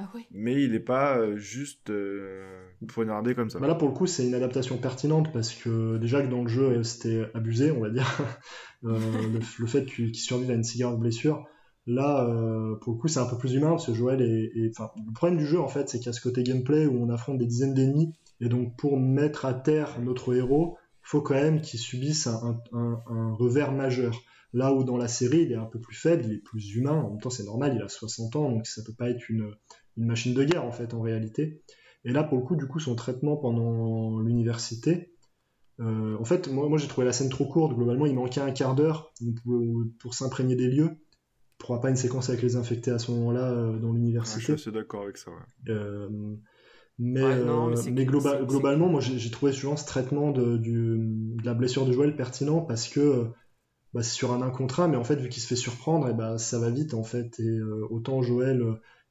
ah ouais mais il n'est pas euh, juste euh, poignardé comme ça. Bah là, pour le coup, c'est une adaptation pertinente parce que déjà que dans le jeu, c'était abusé, on va dire. Euh, le, le fait qu'il qu'il survive à une si grave blessure. Là, euh, pour le coup, c'est un peu plus humain parce que Joël est, le problème du jeu en fait, c'est qu'il y a ce côté gameplay où on affronte des dizaines d'ennemis et donc pour mettre à terre notre héros, faut quand même qu'il subisse un, revers majeur. Là où dans la série, il est un peu plus faible, il est plus humain. En même temps, c'est normal, il a 60 ans, donc ça peut pas être une, machine de guerre en fait en réalité. Et là, pour le coup, du coup, son traitement pendant l'université, euh, en fait, moi, j'ai trouvé la scène trop courte. Globalement, il manquait un quart d'heure pour s'imprégner des lieux. Il pourra pas une séquence avec les infectés à ce moment-là euh, dans Ouais, je suis l'université. assez d'accord avec ça. ouais. Euh, mais Ouais, non, mais c'est mais que- globa- c'est- c'est globalement, moi j'ai trouvé souvent ce traitement de, du, de la blessure de Joël pertinent parce que euh, bah, c'est sur un 1 contre 1, mais en fait, vu qu'il se fait surprendre, et bah, ça va vite en fait. Et euh, autant Joël,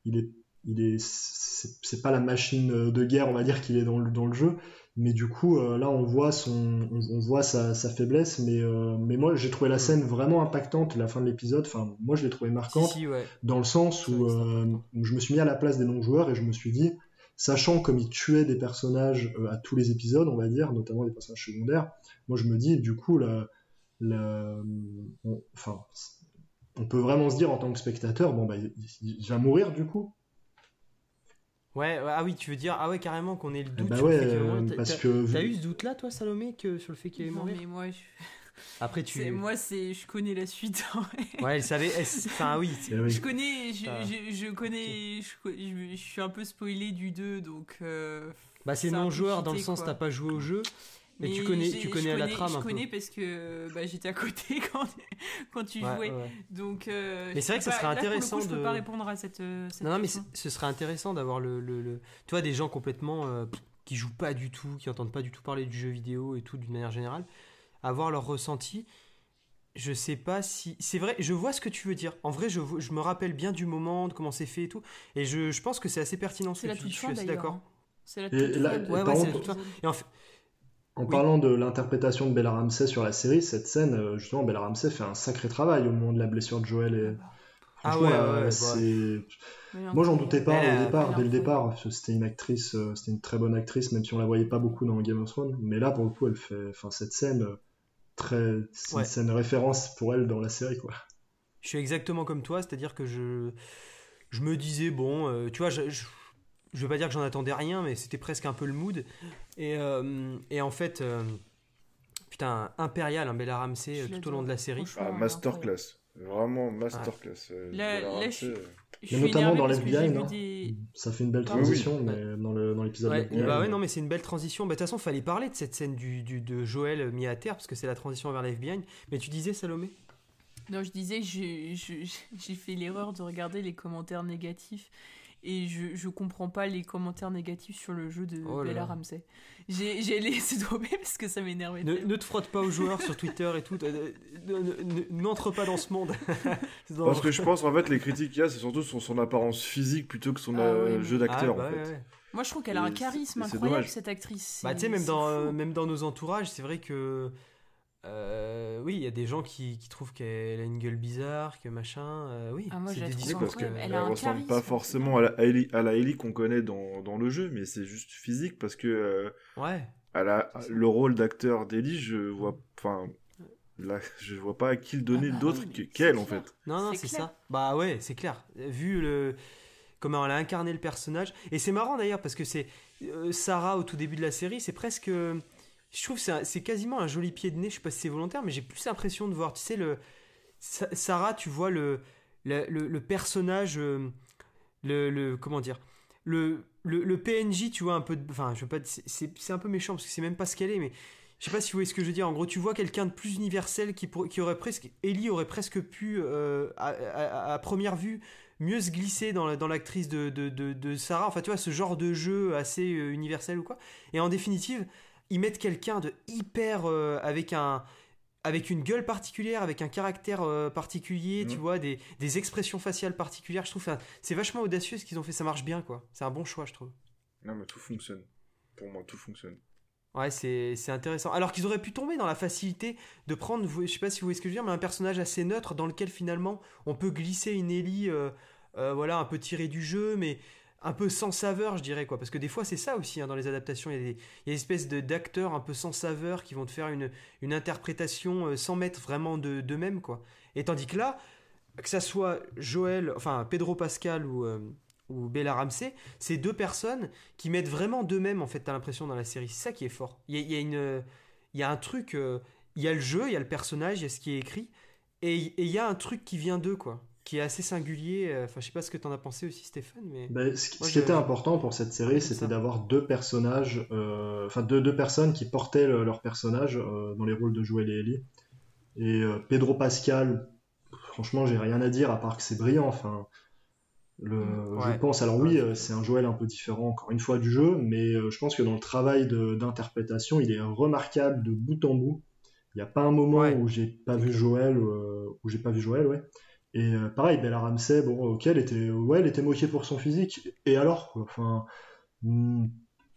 il est, il est, c'est pas la machine de guerre, on va dire, qu'il est dans le, dans le jeu. Mais du coup, euh, là, on voit, son, on, on voit sa, sa faiblesse. Mais, euh, mais moi, j'ai trouvé la Mm. scène vraiment impactante, la fin de l'épisode. Enfin, moi, je l'ai trouvée marquante si, ouais. dans le sens où, euh, où je me suis mis à la place des non-joueurs et je me suis dit, sachant comme il tuait des personnages à tous les épisodes, on va dire, notamment des personnages secondaires, moi je me dis, du coup, la, la- on, enfin, on peut vraiment se dire en tant que spectateur, bon, bah, il, il- il va mourir du coup. Ouais, ah oui, tu veux dire, ah ouais, carrément qu'on ait le doute bah sur ouais, le fait qu'il va euh, mourir. Parce que T'as eu ce doute-là, toi, Salomé, que sur le fait qu'il allait Non, mourir mais moi, je... Après, tu. moi, c'est, je connais la suite. Ouais, elle savait. elle- Enfin, oui. Eh oui. Je connais, je, T'as- je, je connais, je, co- je- je suis un peu spoilé du 2, donc. euh, Bah, c'est non-joueur dans le sens, t'as pas joué au jeu. Mais tu connais, tu je connais la trame Je un peu. connais parce que bah, j'étais à côté quand, quand tu Ouais, jouais. ouais. Donc, euh, Mais c'est vrai que ça serait pas- là, pour le coup, intéressant je peux de- pas répondre à cette. euh, cette Non, non, mais ce serait intéressant d'avoir le, le, le- Tu vois, des gens complètement. euh, qui jouent pas du tout, qui entendent pas du tout parler du jeu vidéo et tout d'une manière générale, avoir leur ressenti. Je sais pas si. C'est vrai, je vois ce que tu veux dire. En vrai, je, je me rappelle bien du moment, de comment c'est fait et tout. Et je, je pense que c'est assez pertinent ce C'est que la tu toute dis. Je suis fin assez d'accord. hein. C'est la toute fin. de- Ouais, par ouais, c'est contre- la toute fin. Et en fait, En Oui. parlant de l'interprétation de Bella Ramsey sur la série, cette scène, euh, justement, Bella Ramsey fait un sacré travail au moment de la blessure de Joël. Et... Ah Franchement, ouais, là, ouais, ouais, Moi, j'en doutais pas au départ, dès le départ. C'était une actrice, euh, c'était une très bonne actrice, même si on la voyait pas beaucoup dans Game of Thrones. Mais là, pour le coup, elle fait, enfin, cette scène, euh, très, c'est Ouais. une scène référence pour elle dans la série, quoi. Je suis exactement comme toi, c'est-à-dire que je, je me disais, bon, euh, tu vois, je, je, je veux pas dire que j'en attendais rien, mais c'était presque un peu le mood. Et, euh, et en fait, euh, putain, impérial, un Bella Ramsey Je euh, tout au long de la série. Ah, masterclass. Vraiment masterclass. Là- Bella là, Ramsey, je suis- Je Mais suis notamment dans l'FBI, non des- Ça fait une belle Ah oui, transition, mais dans le dans l'épisode. Ouais, l'FBI, bah ouais, non, mais c'est une belle transition. Bah, De toute façon, fallait parler de cette scène du, du- de Joël mis à terre, parce que c'est la transition vers la FBI. Mais tu disais, Salomé? Non, je disais, j'ai fait l'erreur de regarder les commentaires négatifs et je, je comprends pas les commentaires négatifs sur le jeu de Oh là Bella là. Ramsey. J'ai j'ai laissé tomber parce que ça m'énervait. ne, te frotte pas aux joueurs sur Twitter et tout. euh, ne- ne- ne- N'entre pas dans ce monde. Parce que je pense en fait les critiques qu'il y a, c'est surtout sur son apparence physique plutôt que son Ah euh, oui, jeu d'acteur Ah, bah en ouais, fait. ouais. Moi, je trouve qu'elle a un charisme incroyable, cette actrice. Bah, tu sais, même dans, euh, même dans nos entourages, c'est vrai que. Euh, oui, il y a des gens qui, qui trouvent qu'elle a une gueule bizarre, que machin. euh, oui, Ah, moi, c'est des discours parce que- qu'elle. Elle a ressemble charisme, pas forcément à la Ellie, à la Ellie qu'on connaît dans, dans le jeu, mais c'est juste physique parce que euh, Ouais. à la, le rôle d'acteur d'Ellie, je vois, enfin, là, je vois pas à qui le donner Ah bah d'autre oui, qu'elle en fait. Non, non, C'est ça. Bah ouais, c'est clair. Vu le comment elle a incarné le personnage. Et c'est marrant d'ailleurs parce que c'est euh, Sarah au tout début de la série, c'est presque. Je trouve que c'est quasiment un joli pied de nez. Je sais pas si c'est volontaire, mais j'ai plus l'impression de voir. Tu sais le Sa- Sarah, tu vois le le, le- personnage, euh, le, le- comment dire. Le, le, PNJ, tu vois, un peu. Enfin, je veux pas. c'est- un peu méchant parce que c'est même pas ce qu'elle est, mais je sais pas si vous voyez ce que je veux dire. En gros, tu vois quelqu'un de plus universel qui, qui aurait presque. Ellie aurait presque pu, euh, à, première vue, mieux se glisser dans l'actrice de, de, de- de Sarah. Enfin, tu vois, ce genre de jeu assez euh, universel ou quoi. Et en définitive, ils mettent quelqu'un de hyper. euh, avec un. Avec une gueule particulière, avec un caractère euh, particulier, tu Mhm. vois, des, des expressions faciales particulières. Je trouve c'est vachement audacieux ce qu'ils ont fait. Ça marche bien, quoi. C'est un bon choix, je trouve. Non, mais tout fonctionne. Pour moi, tout fonctionne. Ouais, c'est c'est intéressant. Alors qu'ils auraient pu tomber dans la facilité de prendre, je sais pas si vous voyez ce que je veux dire, mais un personnage assez neutre dans lequel finalement on peut glisser une Ellie, euh, euh, voilà, un peu tirée du jeu, mais un peu sans saveur, je dirais quoi. Parce que des fois c'est ça aussi hein, dans les adaptations, il y a des, espèces de- d'acteurs un peu sans saveur qui vont te faire une, une interprétation euh, sans mettre vraiment de d'eux-mêmes quoi. Et tandis que là, que ça soit Joël, enfin Pedro Pascal ou, euh, ou Bella Ramsey, c'est deux personnes qui mettent vraiment d'eux-mêmes, en fait, t'as l'impression dans la série. C'est ça qui est fort. Il y a, une, il y a un truc, euh, il y a le jeu, il y a le personnage, il y a ce qui est écrit, et il y a un truc qui vient d'eux, quoi, qui est assez singulier. euh, Enfin, je sais pas ce que t'en as pensé aussi, Stéphane, mais. Ben, ce, qui- Moi, ce qui je- était important pour cette série, c'était d'avoir deux personnages, euh, enfin deux, deux personnes qui portaient le- leur personnage euh, dans les rôles de Joël et Ellie. Et euh, Pedro Pascal, franchement, j'ai rien à dire à part que c'est brillant. Enfin, le, Ouais. je pense. Alors oui, c'est un Joël un peu différent encore une fois du jeu, mais je pense que dans le travail d'interprétation, il est remarquable de bout en bout. Il n'y a pas un moment Ouais. où j'ai pas vu Joël, où j'ai pas vu Joël, ouais. Et euh, pareil, Bella Ramsey, bon, ok, elle était, ouais, elle était moquée pour son physique. Et alors, quoi, enfin, hmm,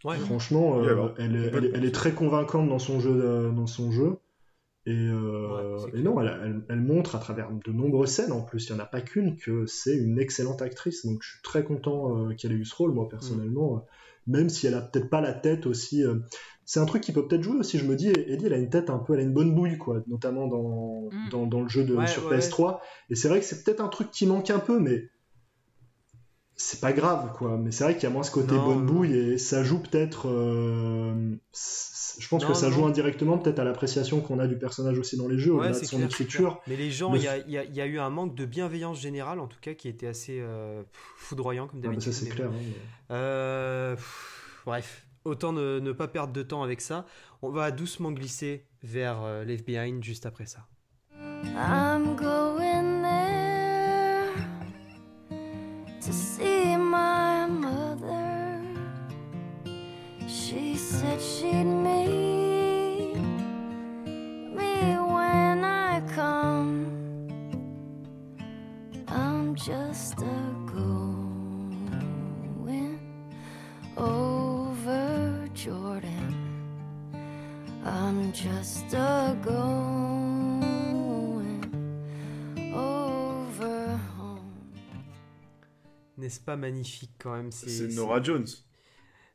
Ouais. franchement, euh, alors, elle, est- elle, est- complètement. elle est très convaincante dans son jeu, euh, dans son jeu. Et, euh, Ouais, non, elle, elle- elle montre à travers de nombreuses scènes, en plus, il n'y en a pas qu'une, que c'est une excellente actrice. Donc je suis très content euh, qu'elle ait eu ce rôle, moi, personnellement. euh, Même si elle a peut-être pas la tête aussi. euh, c'est un truc qui peut peut-être jouer aussi. Je me dis, Ellie, elle a une tête un peu, elle a une bonne bouille, quoi, notamment dans, Mm. dans, dans le jeu de, Ouais, sur ouais, PS3. Et c'est vrai que c'est peut-être un truc qui manque un peu, mais c'est pas grave, quoi. Mais c'est vrai qu'il y a moins ce côté Non, bonne bouille et ça joue peut-être. euh, je pense Non, que ça non. joue indirectement peut-être à l'appréciation qu'on a du personnage aussi dans les jeux, au-delà Ouais, de c'est son clair, écriture. Mais les gens, Le il y a, y y eu un manque de bienveillance générale, en tout cas, qui était assez euh, foudroyant, comme Ah, bah, d'habitude. ça, c'est clair. hein, mais- Euh, pff, bref, autant ne, ne pas perdre de temps avec ça. On va doucement glisser vers euh, Left Behind juste après ça. I'm going to see my mother. She said she'd meet me when I come. I'm just a going over Jordan. I'm just a going N'est-ce pas magnifique quand même? C'est Nora Jones.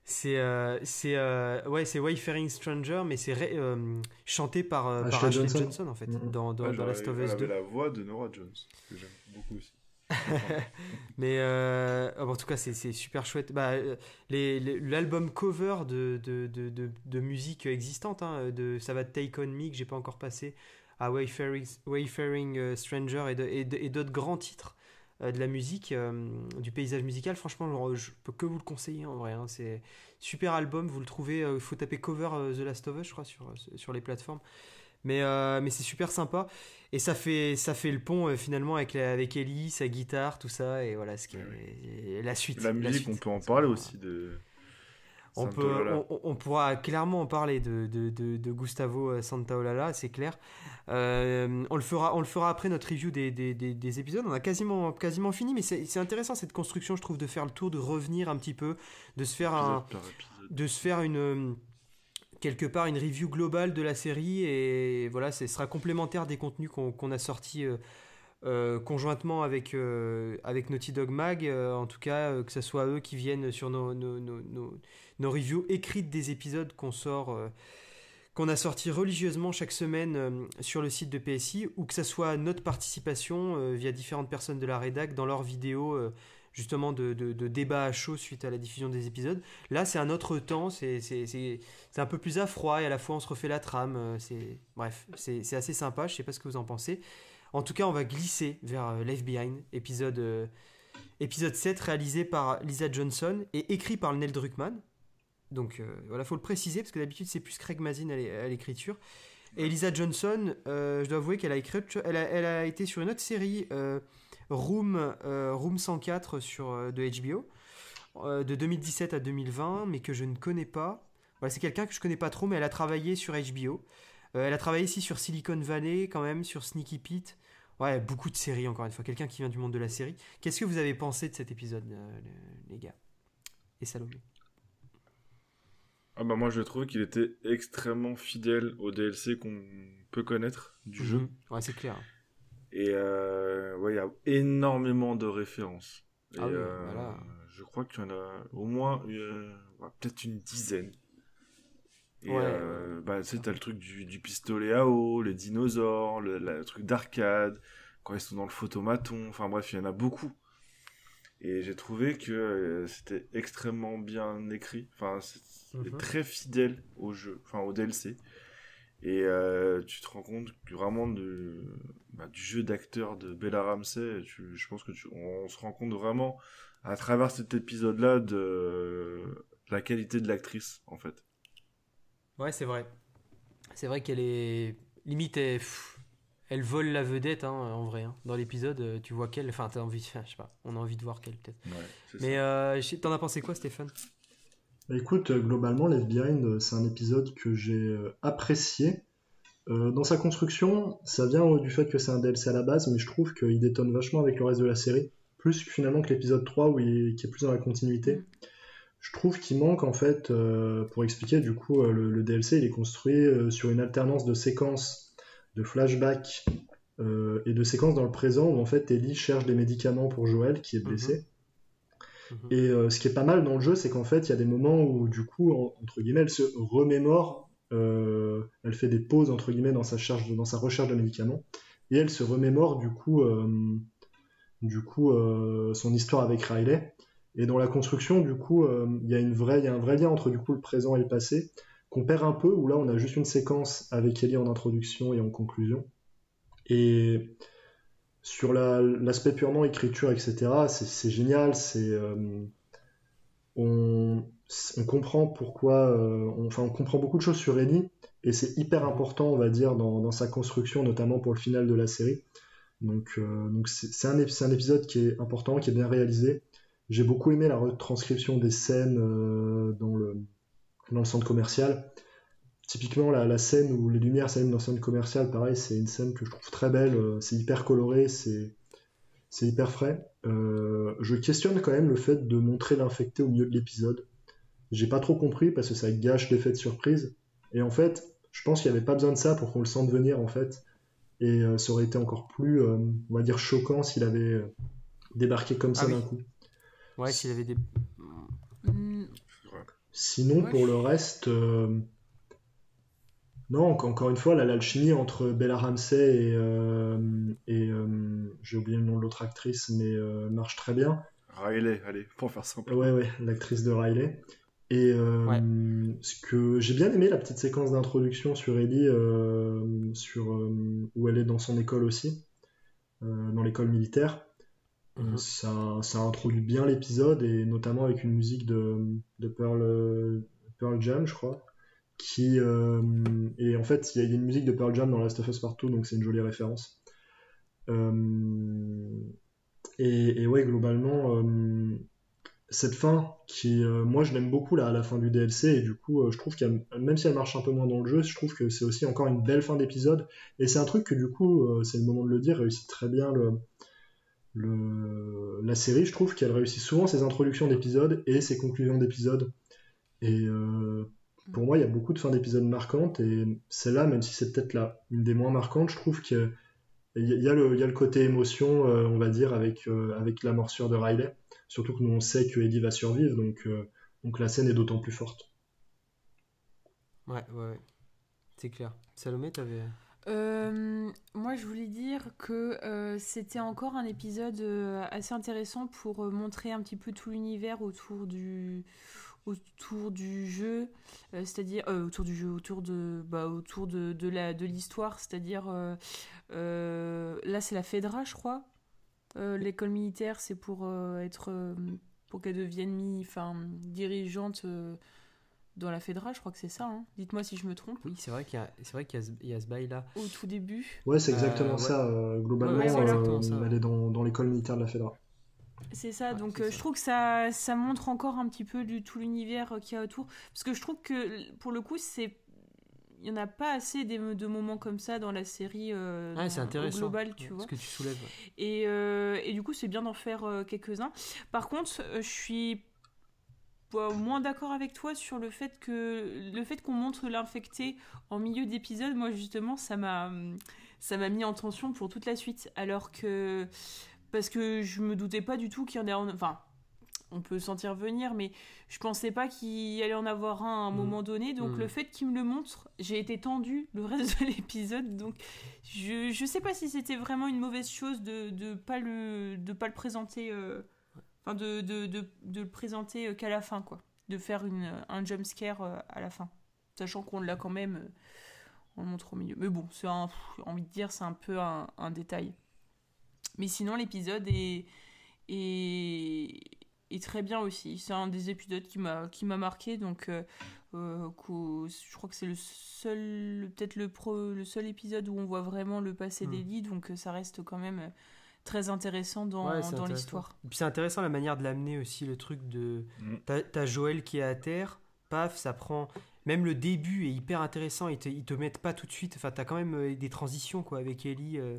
C'est euh, c'est euh, ouais c'est Wayfaring Stranger mais c'est euh, chanté par, euh, par Ashley Johnson. Johnson. en fait Mhm. dans, dans, Ouais, dans Last of Us avait 2 la voix de Nora Jones, que j'aime beaucoup aussi. mais euh, en tout cas c'est super chouette bah, les- les- l'album cover de, de, de, de, de musique existante hein, de ça va de Take On Me que j'ai pas encore passé à Wayfaring, Wayfaring Stranger et d'autres grands titres de la musique euh, du paysage musical franchement je, peux que vous le conseiller en vrai hein, c'est super album vous le trouvez il faut taper cover euh, The Last of Us je crois sur, sur les plateformes mais, euh, mais c'est super sympa et ça fait, ça fait le pont euh, finalement avec, la- avec Ellie, sa guitare, tout ça et voilà ce qui est, la suite. La musique, suite. on peut en parler aussi de. On, peut, Lola. on, on pourra clairement en parler de, de, de, de Gustavo euh, Santaolalla, c'est clair. Euh, on, le fera, on le fera après notre review des, des, des, des épisodes. On a quasiment, quasiment fini, mais c'est intéressant cette construction, je trouve, de faire le tour, de revenir un petit peu, de se faire un, de se faire une quelque part une review globale de la série et voilà ce sera complémentaire des contenus qu'on qu'on a sortis euh, euh, conjointement avec, euh, avec Naughty Dog Mag euh, en tout cas que ce soit eux qui viennent sur nos, nos, nos, reviews écrites des épisodes qu'on sort qu'on a sorti religieusement chaque semaine sur le site de PSI ou que ce soit notre participation via différentes personnes de la rédac dans leurs vidéos justement de, de, débats à chaud suite à la diffusion des épisodes Là, c'est un autre temps, c'est un peu plus à froid et à la fois on se refait la trame. Bref, c'est c'est assez sympa, je sais pas ce que vous en pensez. En tout cas, on va glisser vers euh, Left Behind, épisode, euh, épisode 7, réalisé par Lisa Johnson et écrit par Neil Druckmann. Donc euh, voilà, faut le préciser parce que d'habitude c'est plus Craig Mazin à l'é- à l'écriture. Et Lisa Johnson, euh, je dois avouer qu'elle a écrit, elle a, elle a été sur une autre série, euh, Room, euh, Room 104 sur, euh, de HBO euh, de 2017 à 2020, mais que je ne connais pas. Voilà, c'est quelqu'un que je connais pas trop, mais elle a travaillé sur HBO. Euh, elle a travaillé ici sur Silicon Valley, quand même, sur Sneaky Pete. Ouais, beaucoup de séries, encore une fois. Quelqu'un qui vient du monde de la série. Qu'est-ce que vous avez pensé de cet épisode, euh, le- les gars? Et Salomé Ah bah moi je trouve qu'il était extrêmement fidèle au DLC qu'on peut connaître du jeu. Mhm. Ouais, c'est clair. Et euh, ouais, il y a énormément de références. Et, Ah oui, euh, voilà. Je crois qu'il y en a au moins euh, peut-être une dizaine. Et Ouais, euh, bah, tu sais, t'as le truc du, du pistolet à eau, les dinosaures, le, truc d'arcade. quand ils sont dans le photomaton. Enfin bref, il y en a beaucoup. Et j'ai trouvé que euh, c'était extrêmement bien écrit. Enfin, c'est Mhm. très fidèle au jeu, enfin au DLC. Et euh, tu te rends compte que vraiment de, bah, du jeu d'acteur de Bella Ramsey. Tu, je pense que tu, on, se rend compte vraiment à travers cet épisode-là de la qualité de l'actrice, en fait. Ouais, c'est vrai. C'est vrai qu'elle est. Limite, elle, pff, elle vole la vedette, hein, en vrai. hein. Dans l'épisode, euh, tu vois qu'elle. Enfin, t'as envie. enfin, je sais pas. On a envie de voir qu'elle, peut-être. Ouais, Mais euh, t'en as pensé quoi, Stéphane? Bah, écoute, euh, globalement, Left Behind, c'est un épisode que j'ai apprécié. Euh, dans sa construction, ça vient euh, du fait que c'est un DLC à la base, mais je trouve qu'il détonne vachement avec le reste de la série. Plus que finalement que l'épisode 3, où il, qui est plus dans la continuité. Je trouve qu'il manque, en fait, euh, pour expliquer, du coup, euh, le, le DLC, il est construit euh, sur une alternance de séquences, de flashbacks euh, et de séquences dans le présent, où en fait, Ellie cherche des médicaments pour Joël, qui est blessé. Mhm. Et euh, ce qui est pas mal dans le jeu, c'est qu'en fait, il y a des moments où, du coup, en- entre guillemets, elle se remémore, euh, elle fait des pauses, entre guillemets, dans sa, charge, dans sa recherche de médicaments, et elle se remémore, du coup, euh, du coup euh, son histoire avec Riley. Et dans la construction, du coup, euh, il y, a un vrai lien entre, du coup, le présent et le passé, qu'on perd un peu, où là, on a juste une séquence avec Ellie en introduction et en conclusion. Et sur la- l'aspect purement écriture, etc., c'est génial. Euh, on, comprend pourquoi, euh, enfin, on comprend beaucoup de choses sur Ellie, et c'est hyper important, on va dire, dans, sa construction, notamment pour le final de la série. Donc, c'est un épisode qui est important, qui est bien réalisé. J'ai beaucoup aimé la retranscription des scènes euh, dans le, dans le centre commercial. Typiquement, la, la scène où les lumières s'allument dans le centre commercial, pareil, c'est une scène que je trouve très belle. euh, C'est hyper coloré, c'est c'est hyper frais. Euh, je questionne quand même le fait de montrer l'infecté au milieu de l'épisode. J'ai pas trop compris parce que ça gâche l'effet de surprise. Et en fait, je pense qu'il n'y avait pas besoin de ça pour qu'on le sente venir en fait. Et euh, ça aurait été encore plus, euh, on va dire, choquant s'il avait débarqué comme ça Ah oui. d'un coup. Ouais, s'il avait des. Sinon, Ouais, pour je- le reste, euh, non, enc- encore une fois, la- l'alchimie entre Bella Ramsey et, euh, et euh, j'ai oublié le nom de l'autre actrice, mais euh, marche très bien. Riley, allez, pour faire simple. Ouais, ouais, l'actrice de Riley. Et euh, Ouais. ce que j'ai bien aimé la petite séquence d'introduction sur Ellie, euh, sur euh, où elle est dans son école aussi, euh, dans l'école militaire. Mhm. ça, ça introduit bien l'épisode et notamment avec une musique de, de Pearl, Pearl Jam, je crois. Qui, euh, et en fait, il y a une musique de Pearl Jam dans Last of Us Partout, donc c'est une jolie référence. Euh, et, et ouais, globalement, euh, cette fin qui, moi, je l'aime beaucoup là à la fin du DLC et du coup, je trouve qu'elle, même si elle marche un peu moins dans le jeu, je trouve que c'est aussi encore une belle fin d'épisode. Et c'est un truc que du coup, c'est le moment de le dire, réussit très bien le, la série. Je trouve qu'elle réussit souvent ses introductions d'épisodes et ses conclusions d'épisodes. Et euh, pour moi, il y a beaucoup de fins d'épisodes marquantes et celle-là, même si c'est peut-être la une des moins marquantes, je trouve que il y, a- le, côté émotion, euh, on va dire, avec, euh, avec la morsure de Riley. Surtout que nous, on sait que Eddie va survivre, donc, donc la scène est d'autant plus forte. Ouais, ouais, ouais. C'est clair. Salomé, t'avais. Euh, moi, je voulais dire que euh, c'était encore un épisode euh, assez intéressant pour montrer un petit peu tout l'univers autour du autour du jeu, c'est-à-dire autour du jeu, autour de bah, autour de, de la de l'histoire, c'est-à-dire là c'est la Fedra, je crois. L'école militaire, c'est pour être pour qu'elle devienne mi, enfin dirigeante dans la Fedra, je crois que c'est ça. hein. Dites-moi si je me trompe. Oui, c'est vrai qu'il y a, c'est vrai qu'il y a ce, il y a ce bail-là. Au tout début. Ouais, c'est Euh, exactement ouais. ça. euh, globalement, Ouais, euh, exactement ça, elle est dans, dans l'école militaire de la Fedra. C'est ça, Ouais, donc euh, ça. je trouve que ça, ça montre encore un petit peu du tout l'univers euh, qu'il y a autour. Parce que je trouve que pour le coup, c'est. Il n'y en a pas assez de moments comme ça dans la série euh, Ah, dans- c'est intéressant. global, tu Ce vois. que tu soulèves. Et, euh, et du coup, c'est bien d'en faire euh, quelques-uns. Par contre, euh, je suis pas moins d'accord avec toi sur le fait que le fait qu'on montre l'infecté en milieu d'épisode, moi justement, ça m'a ça m'a mis en tension pour toute la suite. Alors que parce que je me doutais pas du tout qu'il y en a, enfin. on peut sentir venir, mais je pensais pas qu'il allait en avoir un à un Mm. moment donné. Donc Mm. le fait qu'il me le montre, j'ai été tendue le reste de l'épisode. Donc je, je sais pas si c'était vraiment une mauvaise chose de de pas le de pas le présenter, euh, enfin de, de, de, de le présenter euh, qu'à la fin quoi, de faire une un jump scare euh, à la fin, sachant qu'on l'a quand même. euh, on le montre au milieu. Mais bon, c'est un, pff, envie de dire, c'est un peu un, un détail. Mais sinon, l'épisode est, est, est très bien aussi. C'est un des épisodes qui m'a, qui m'a marqué. Donc, euh, euh, je crois que c'est le seul, peut-être le, pro, le seul épisode où on voit vraiment le passé Mm. d'Ellie. Donc, euh, ça reste quand même euh, très intéressant dans, Ouais, l'histoire. Puis c'est intéressant la manière de l'amener aussi, le truc de. Mm. T'as Joël qui est à terre, paf, ça prend. Même le début est hyper intéressant, ils te, ils te mettent pas tout de suite. Enfin, t'as quand même euh, des transitions quoi avec Ellie. euh,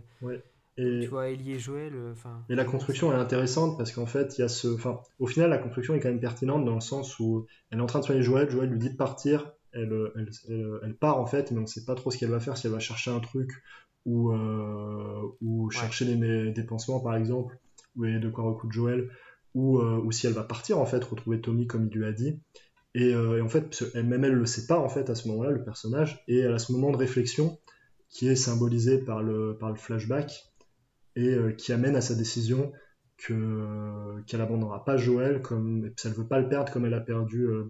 Et, Tu vois, Ellie et Joël. euh, Enfin. et la construction est intéressante parce qu'en fait, il y a ce. Enfin, au final, la construction est quand même pertinente dans le sens où elle est en train de soigner Joël, Joël lui dit de partir, elle, elle, elle- elle part en fait, mais on sait pas trop ce qu'elle va faire, si elle va chercher un truc ou, euh, ou chercher des, des pansements par exemple, ou de quoi recoudre Joël, ou, euh, ou si elle va partir en fait, retrouver Tommy comme il lui a dit. Et, euh, et en fait, même elle le sait pas en fait à ce moment-là, le personnage, et elle a ce moment de réflexion qui est symbolisé par le, par le flashback et euh, qui amène à sa décision que qu'elle abandonnera pas Joël comme et puis elle veut pas le perdre comme elle a perdu euh,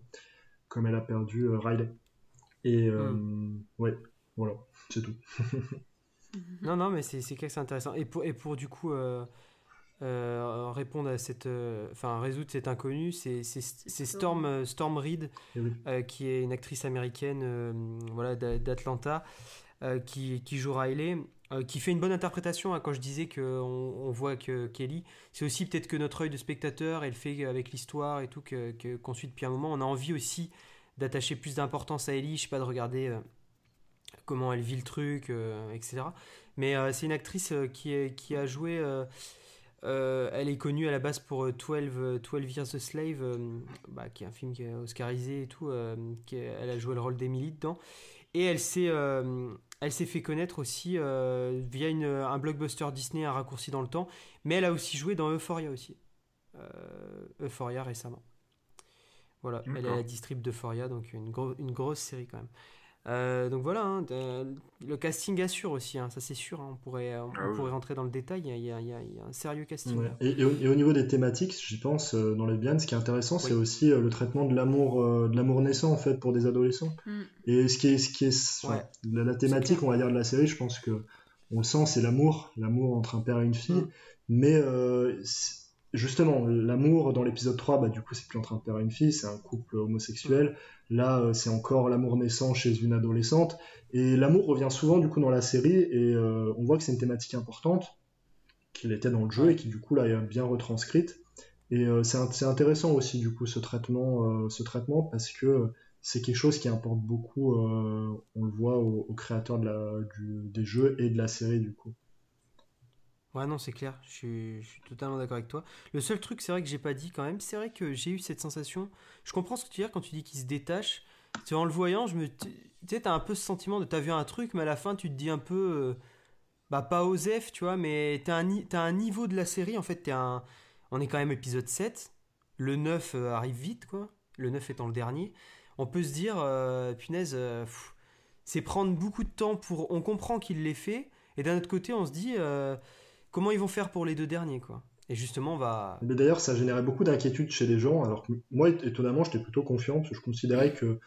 comme elle a perdu euh, Riley. Et euh, ouais, voilà, c'est tout. Non, non, mais c'est c'est clair que c'est intéressant. Et pour, et pour du coup euh, euh, répondre à cette. euh, Enfin, résoudre cet inconnu, c'est Storm, Storm Reed, Et oui. euh, qui est une actrice américaine euh, voilà, d'A- d'Atlanta, euh, qui, qui joue Riley, euh, qui fait une bonne interprétation. hein, quand je disais qu'on on voit que Kelly, c'est aussi peut-être que notre œil de spectateur, elle fait avec l'histoire et tout, que- que- qu'on suit depuis un moment. On a envie aussi d'attacher plus d'importance à Ellie, je sais pas, de regarder. Comment elle vit le truc, euh, etc. Mais euh, c'est une actrice euh, qui, est- qui a joué. euh, elle est connue à la base pour euh, 12, euh, 12 Years a Slave, euh, bah, qui est un film qui est oscarisé et tout. euh, qui est- elle a joué le rôle d'Emily dedans. Et elle s'est, elle s'est fait connaître aussi via une- un blockbuster Disney, un raccourci dans le temps. Mais elle a aussi joué dans Euphoria aussi. Euphoria récemment. Voilà, elle est à la distrib d'Euphoria, donc une grosse série quand même. Euh, donc voilà, hein, de- le casting assure aussi, hein, ça c'est sûr. hein, on pourrait, on Ah oui. pourrait rentrer dans le détail. Il y a, y y y un sérieux casting. Ouais. là. Et, et au, et au niveau des thématiques, j'y pense euh, dans les Biens, ce qui est intéressant, c'est aussi euh, le traitement de l'amour, euh, de l'amour naissant en fait pour des adolescents. Mm. Et ce qui est, ce qui est, Ouais. la, la thématique, on va dire, de la série, je pense que on le sent, c'est l'amour, l'amour entre un père et une fille. Mm. Mais euh, justement, l'amour dans l'épisode 3, bah, du coup, c'est plus entre un père et une fille, c'est un couple homosexuel. Là, euh, c'est encore l'amour naissant chez une adolescente. Et l'amour revient souvent, du coup, dans la série, et euh, on voit que c'est une thématique importante, qu'il était dans le jeu, et qui, du coup, là, est bien retranscrite. Et euh, c'est int- c'est intéressant aussi, du coup, ce traitement, euh, ce traitement parce que c'est quelque chose qui importe beaucoup, on le voit aux, aux créateurs de la, du- des jeux et de la série, du coup. Ouais, non, c'est clair, je suis, totalement d'accord avec toi. Le seul truc, c'est vrai que j'ai pas dit quand même, c'est vrai que j'ai eu cette sensation. Je comprends ce que tu veux dire quand tu dis qu'il se détache. Tu en le voyant, je me, tu sais, t'as un peu ce sentiment de t'as vu un truc, mais à la fin, tu te dis un peu, euh, bah pas Osef, tu vois, mais t'as un, t'as un niveau de la série, en fait, t'es un, on est quand même épisode 7, le 9 euh, arrive vite, quoi, le 9 étant le dernier. On peut se dire, euh, punaise, c'est prendre beaucoup de temps pour, on comprend qu'il l'ait fait, et d'un autre côté, on se dit, comment ils vont faire pour les deux derniers, quoi. Et justement, on va, Mais d'ailleurs, ça générait beaucoup d'inquiétude chez les gens, alors que moi, étonnamment, j'étais plutôt confiant, parce que je considérais que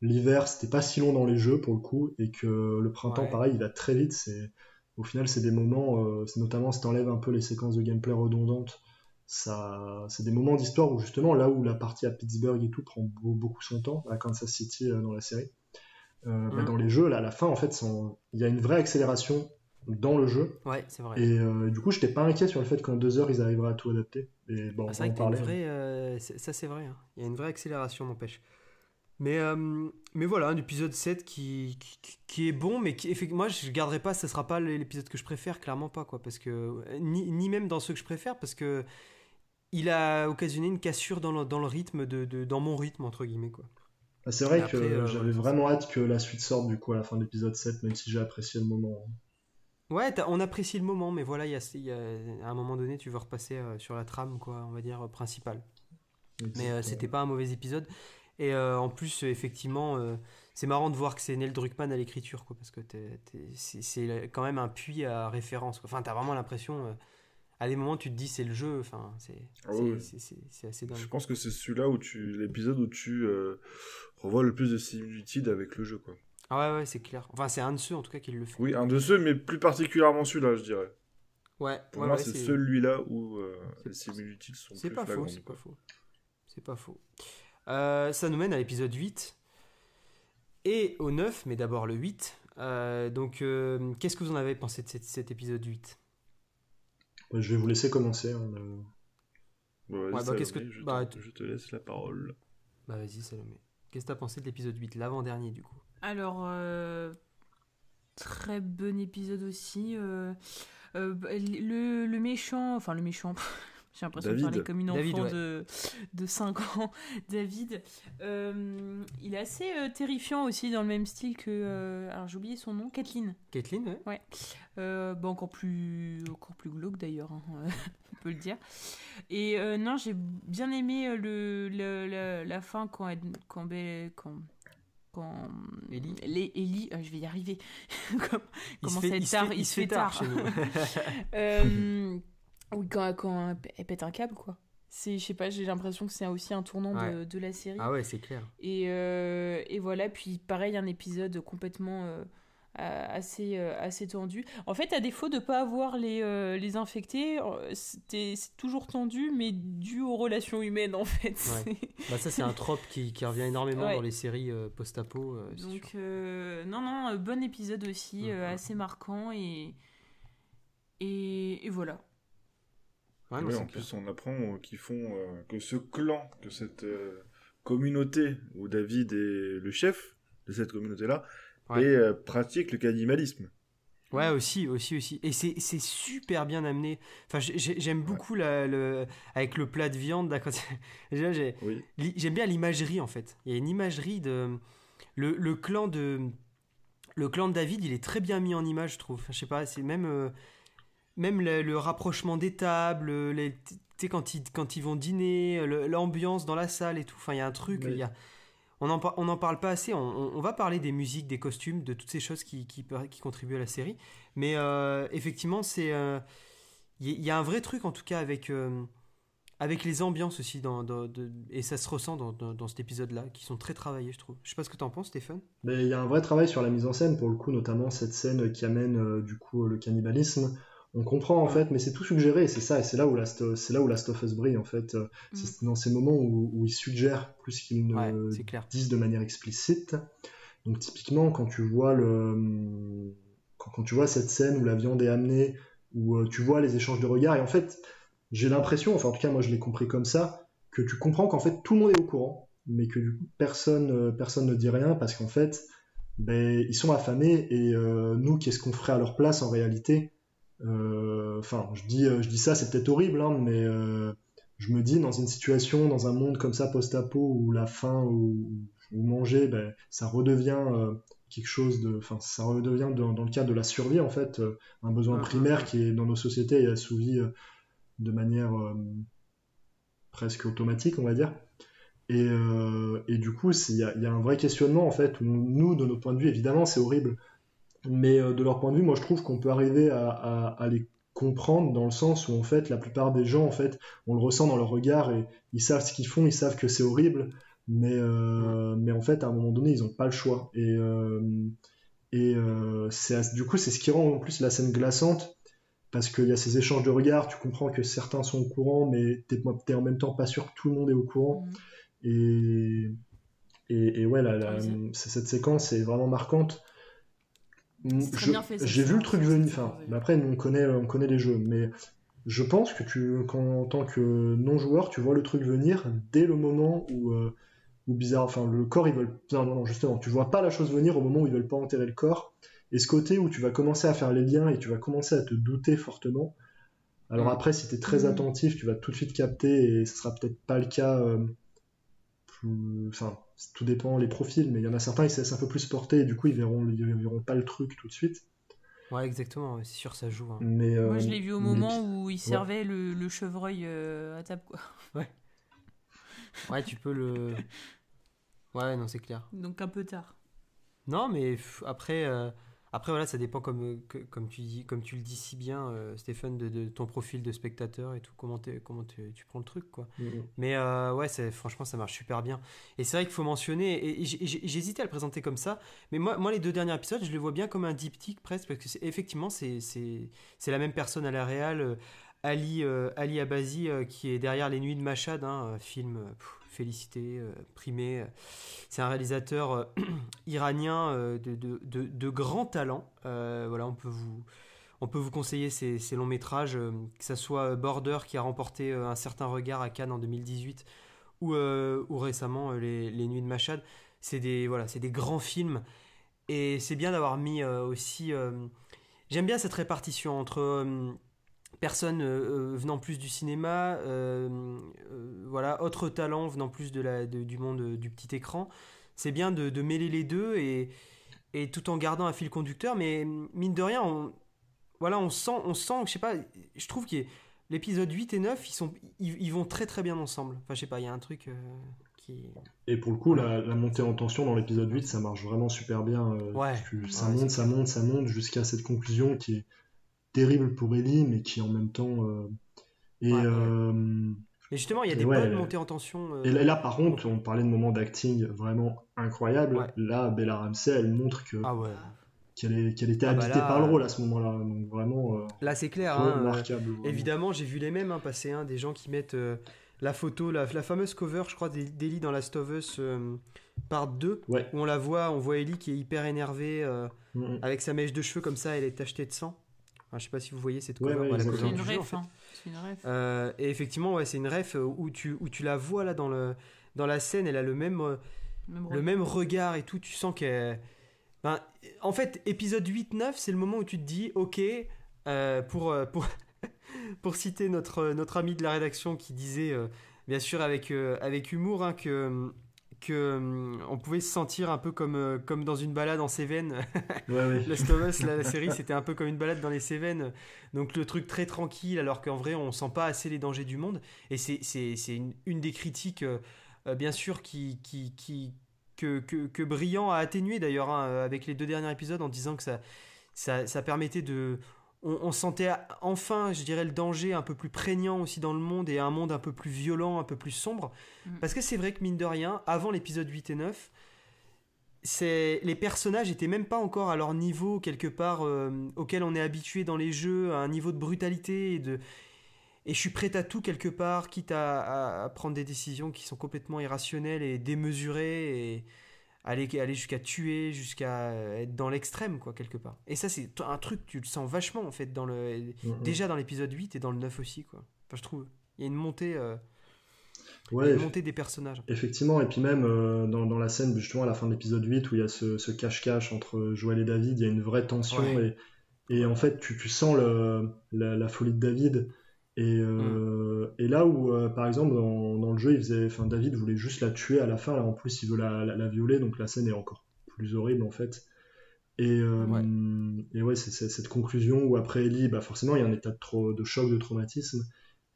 l'hiver, c'était pas si long dans les jeux, pour le coup, et que le printemps, Ouais. pareil, il va très vite. C'est... Au final, c'est des moments, euh, c'est notamment si t'enlèves un peu les séquences de gameplay redondantes, ça... c'est des moments d'histoire où, justement, là où la partie à Pittsburgh et tout prend beau- beaucoup son temps, à Kansas City euh, dans la série, euh, bah, Mhm. dans les jeux, là, à la fin, en fait, il y a une vraie accélération dans le jeu, ouais, c'est vrai. et euh, du coup, j'étais pas inquiet sur le fait qu'en deux heures, ils arriveraient à tout adapter. Et bon, Ah, on c'est vrai que parlait. vraie, euh, ça c'est vrai, hein. il y a une vraie accélération n'empêche. Mais, euh, mais voilà, un épisode 7 qui, qui, qui est bon, mais qui, effectivement, moi je garderai pas, ça sera pas l'épisode que je préfère, clairement pas, quoi, parce que, ni, ni même dans ceux que je préfère, parce que il a occasionné une cassure dans le, dans le rythme, de, de- dans mon rythme, entre guillemets, quoi. Ah, C'est vrai Et que euh, j'avais ouais, vraiment hâte que la suite sorte du coup à la fin de l'épisode 7, même si j'ai apprécié le moment. Ouais, on apprécie le moment, mais voilà, il y a, il y a- à un moment donné, tu veux repasser euh, sur la trame, quoi, on va dire, euh, principale. Mais euh, c'était pas un mauvais épisode. Et euh, en plus, effectivement, euh, c'est marrant de voir que c'est Neil Druckmann à l'écriture, quoi, parce que c'est quand même un puits à référence. quoi. Enfin, t'as vraiment l'impression, euh, à des moments, tu te dis c'est le jeu. Enfin, c'est Ah c'est- assez dingue. Je pense que c'est celui-là où tu, l'épisode où tu revois le plus de similitudes avec le jeu, quoi. Ah ouais, ouais, c'est clair. Enfin, c'est un de ceux, en tout cas, qui le fait. Oui, un de ceux, mais plus particulièrement celui-là, je dirais. Ouais, Pour ouais, moi, ouais, c'est celui-là où euh, les similitudes sont C'est plus pas faux, c'est pas faux. C'est pas faux. Euh, ça nous mène à l'épisode 8 et au 9, mais d'abord le 8. Euh, donc, euh, qu'est-ce que vous en avez pensé de cet, cet épisode 8 Ouais, je vais vous laisser commencer. hein, euh. Bon, vas-y, Ouais, bah, Salomé, qu'est-ce que- je, bah, te, je te laisse la parole. Bah vas-y, Salomé. Qu'est-ce que t'as pensé de l'épisode 8, l'avant-dernier du coup? Alors, euh, très bon épisode aussi. euh, euh, le, le méchant, enfin le méchant, j'ai l'impression de David. parler comme une David, enfant ouais. de, de 5 ans. David, euh, il est assez euh, terrifiant aussi dans le même style que... euh, alors j'ai oublié son nom, Kathleen. Kathleen, ouais Ouais. Euh, bah, encore plus encore plus glauque d'ailleurs, hein, on peut le dire. Et euh, non, j'ai bien aimé le, le- la, la fin quand elle- quand quand quand Ellie. les Ellie, euh, je vais y arriver. Comme- il se tard, il se fait tard. chez nous. Euh, oui, quand, quand elle pète un câble quoi. C'est, je sais pas, j'ai l'impression que c'est aussi un tournant de, Ouais. de la série. ah ouais, c'est clair. Et, euh, et voilà, puis pareil, un épisode complètement assez, euh, assez tendu. En fait, à défaut de ne pas avoir les, euh, les infectés, euh, c'était- c'est toujours tendu, mais dû aux relations humaines, en fait. Ouais. Bah ça, c'est un trope qui, qui revient énormément Ouais. dans les séries euh, post-apo. euh, Donc, euh, non, non, euh, bon épisode aussi, euh, Mhm. assez marquant, et, et, et voilà. Ouais, non, en clair. plus, on apprend euh, qu'ils font euh, que ce clan, que cette euh, communauté où David est le chef de cette communauté-là, Ouais. et euh, pratique le cannibalisme. Ouais, aussi, aussi, aussi. Et c'est super bien amené. Enfin, j'ai- j'ai- j'aime beaucoup la, le, avec le plat de viande. Oui. J'aime bien l'imagerie en fait. Il y a une imagerie de le, le clan de le clan de David, il est très bien mis en image, je trouve. Enfin, je sais pas, c'est même euh, même le, le rapprochement des tables, les quand ils quand ils vont dîner, l'ambiance dans la salle et tout. Enfin, il y a un truc, Oui. il y a on en, par- on en parle pas assez. On, va parler des musiques, des costumes, de toutes ces choses qui, contribuent à la série. Mais euh, effectivement, c'est euh, il y, il y a un vrai truc en tout cas avec euh, avec les ambiances aussi dans, et ça se ressent dans, cet épisode-là, qui sont très travaillés, je trouve. Je sais pas ce que t'en penses, Stéphane. Mais il y a un vrai travail sur la mise en scène, pour le coup, notamment cette scène qui amène euh, du coup le cannibalisme. On comprend en fait, mais c'est tout suggéré, c'est ça, et c'est là où Last, c'est là où Last of Us brille en fait. Euh, C'est dans ces moments où, où il suggère plus qu'il ne Ouais, disent de manière explicite. Donc typiquement, quand tu vois le, quand, quand tu vois cette scène où la viande est amenée, où euh, tu vois les échanges de regards, et en fait, j'ai l'impression, enfin en tout cas moi je l'ai compris comme ça, que tu comprends qu'en fait tout le monde est au courant, mais que du coup personne, euh, personne ne dit rien parce qu'en fait, ben, ils sont affamés et euh, nous, qu'est-ce qu'on ferait à leur place en réalité? Enfin, je dis, euh, je dis ça, c'est peut-être horrible, hein, mais euh, je me dis dans une situation, dans un monde comme ça post-apo où la faim ou, manger, ben, ça redevient euh, quelque chose de, enfin, ça redevient dans, dans le cadre de la survie en fait, euh, un besoin Mhm. primaire qui est dans nos sociétés est assouvi euh, de manière euh, presque automatique, on va dire. Et, euh, et du coup, c'est- il y a, il y a un vrai questionnement en fait où nous, de notre point de vue, évidemment, c'est horrible, mais euh, de leur point de vue, moi, je trouve qu'on peut arriver à, à- à les comprendre dans le sens où en fait, la plupart des gens, en fait, on le ressent dans leur regard et ils savent ce qu'ils font, ils savent que c'est horrible, mais, euh, mais en fait, à un moment donné, ils n'ont pas le choix. Et, euh, et euh, du coup, c'est ce qui rend en plus la scène glaçante. Parce qu'il y a ces échanges de regards, tu comprends que certains sont au courant, mais t'es en même temps pas sûr que tout le monde est au courant. Mhm. Et, et, et ouais, la- cette séquence est vraiment marquante. C'est très Je- bien fait, cette J'ai vu le truc venir. Enfin, mais après, nous, on connaît, on connaît les jeux, mais je pense que tu, quand, en tant que non-joueur, tu vois le truc venir dès le moment où, euh, où bizarre, enfin, le corps, ils veulent. Non, non, non, justement, tu vois pas la chose venir au moment où ils veulent pas enterrer le corps. Et ce côté où tu vas commencer à faire les liens et tu vas commencer à te douter fortement. Alors Mhm. après, si tu es très Mhm. attentif, tu vas tout de suite capter et ce sera peut-être pas le cas. euh, plus- Enfin, tout dépend les profils, mais il y en a certains, ils se laissent un peu plus porter et du coup, ils verront, ils verront pas le truc tout de suite. Ouais, exactement. ouais, C'est sûr, ça joue. hein. Mais, Moi, euh, je l'ai vu au moment où il servait le, le chevreuil euh, à table, quoi. Ouais, tu peux le. Ouais, non, c'est clair. Donc un peu tard. Non, mais après, euh, après voilà, ça dépend comme, euh, que- comme, tu, dis, comme tu le dis si bien, euh, Stéphane, de, de ton profil de spectateur et tout, comment, comment tu, prends le truc, quoi. Mhm. Mais euh, ouais, franchement, ça marche super bien. Et c'est vrai qu'il faut mentionner, et, j'hésitais à le présenter comme ça, mais moi, moi, les deux derniers épisodes, je les vois bien comme un diptyque presque, parce que c'est- effectivement, c'est la même personne à la réal, Ali, euh, Ali Abazi, qui est derrière Les Nuits de Machad, hein, un film euh, pff, félicité, euh, primé. C'est un réalisateur euh, iranien euh, de, de, de, grand talent. Voilà, on peut vous, on peut vous conseiller ces, longs métrages, que ce soit Border qui a remporté un certain regard à Cannes en 2018 ou, ou récemment les, les Nuits de Machad. C'est des, voilà, des grands films et c'est bien d'avoir mis aussi. J'aime bien cette répartition entre personnes euh, euh, venant plus du cinéma, euh, euh, voilà, autres talents venant plus de la, de- du monde du petit écran. C'est bien de, de mêler les deux et, et tout en gardant un fil conducteur, mais mine de rien, on, voilà, on sent, on sent, je sais pas, je trouve que l'épisode 8 et 9, ils, sont, ils, ils vont très très bien ensemble. Enfin, je sais pas, il y a un truc qui. Et pour le coup, la, la montée en tension dans l'épisode 8, ça marche vraiment super bien. Ouais. tu- ça Ouais, monte, ça monte, ça monte jusqu'à cette conclusion qui est terrible pour Ellie, mais qui en même temps. euh, Et, Ouais, ouais. euh, Mais justement, il y a des ouais, bonnes montées en tension. euh, et là, là, par contre, on parlait de moments d'acting vraiment incroyables. Là, Bella Ramsey, elle montre que Ah ouais. qu'elle est- était Ah bah habitée là, par le rôle à ce moment-là. Donc vraiment euh, Là, c'est clair. hein, remarquable. Évidemment, j'ai vu les mêmes hein, passer, hein, des gens qui mettent euh, la photo, la, la fameuse cover, je crois, d'E- d'Ellie dans Last of Us part 2, Ouais. où on la voit, on voit Ellie qui est hyper énervée, euh, Mhm. avec sa mèche de cheveux comme ça, elle est tachetée de sang. Je sais pas si vous voyez cette cover, ouais, la cover une du jeu, en ref. fait. hein. C'est une ref. Euh, et effectivement, ouais, c'est une ref euh, où tu, où tu la vois là dans, le, dans la scène, elle a le même, euh, Même le même regard et tout, tu sens qu'elle... Ben, en fait, épisode 8-9, c'est le moment où tu te dis, ok, euh, pour, pour, pour citer notre, notre ami de la rédaction qui disait, euh, bien sûr avec, euh, avec humour, hein, que, que euh, on pouvait se sentir un peu comme, euh, comme dans une balade en Cévennes. Ouais, ouais. Last of Us, la, la série, c'était un peu comme une balade dans les Cévennes. Donc le truc très tranquille, alors qu'en vrai, on sent pas assez les dangers du monde. Et c'est, c'est, c'est une, une des critiques, euh, bien sûr, qui, qui, qui, que, que, que Brillant a atténué d'ailleurs hein, avec les deux derniers épisodes en disant que ça, ça, ça permettait de... On, on sentait enfin, je dirais, le danger un peu plus prégnant aussi dans le monde et un monde un peu plus violent, un peu plus sombre. Mm. Parce que c'est vrai que mine de rien, avant l'épisode 8 et 9, c'est les personnages étaient même pas encore à leur niveau quelque part euh, auquel on est habitué dans les jeux, à un niveau de brutalité et de et je suis prêt à tout quelque part, quitte à, à- à prendre des décisions qui sont complètement irrationnelles et démesurées et aller, aller jusqu'à tuer, jusqu'à être dans l'extrême quoi quelque part. Et ça c'est un truc tu le sens vachement en fait dans le Mhm. déjà dans l'épisode 8 et dans le 9 aussi quoi. Enfin je trouve il y a une montée euh, Ouais, une montée des personnages. Effectivement, et puis même euh, dans, dans la scène, justement, à la fin de l'épisode 8, où il y a ce ce cache-cache entre Joël et David, il y a une vraie tension, Ouais. et, et en fait, tu, tu sens le, la, la folie de David. Et, euh, et là où, euh, par exemple, dans, dans le jeu, il faisait, enfin, David voulait juste la tuer à la fin, là, en plus, il veut la, la, la violer, donc la scène est encore plus horrible, en fait. Et euh, Ouais. et ouais, c'est c'est cette conclusion où après Ellie, bah forcément, il y a un état de, trop, de choc, de traumatisme.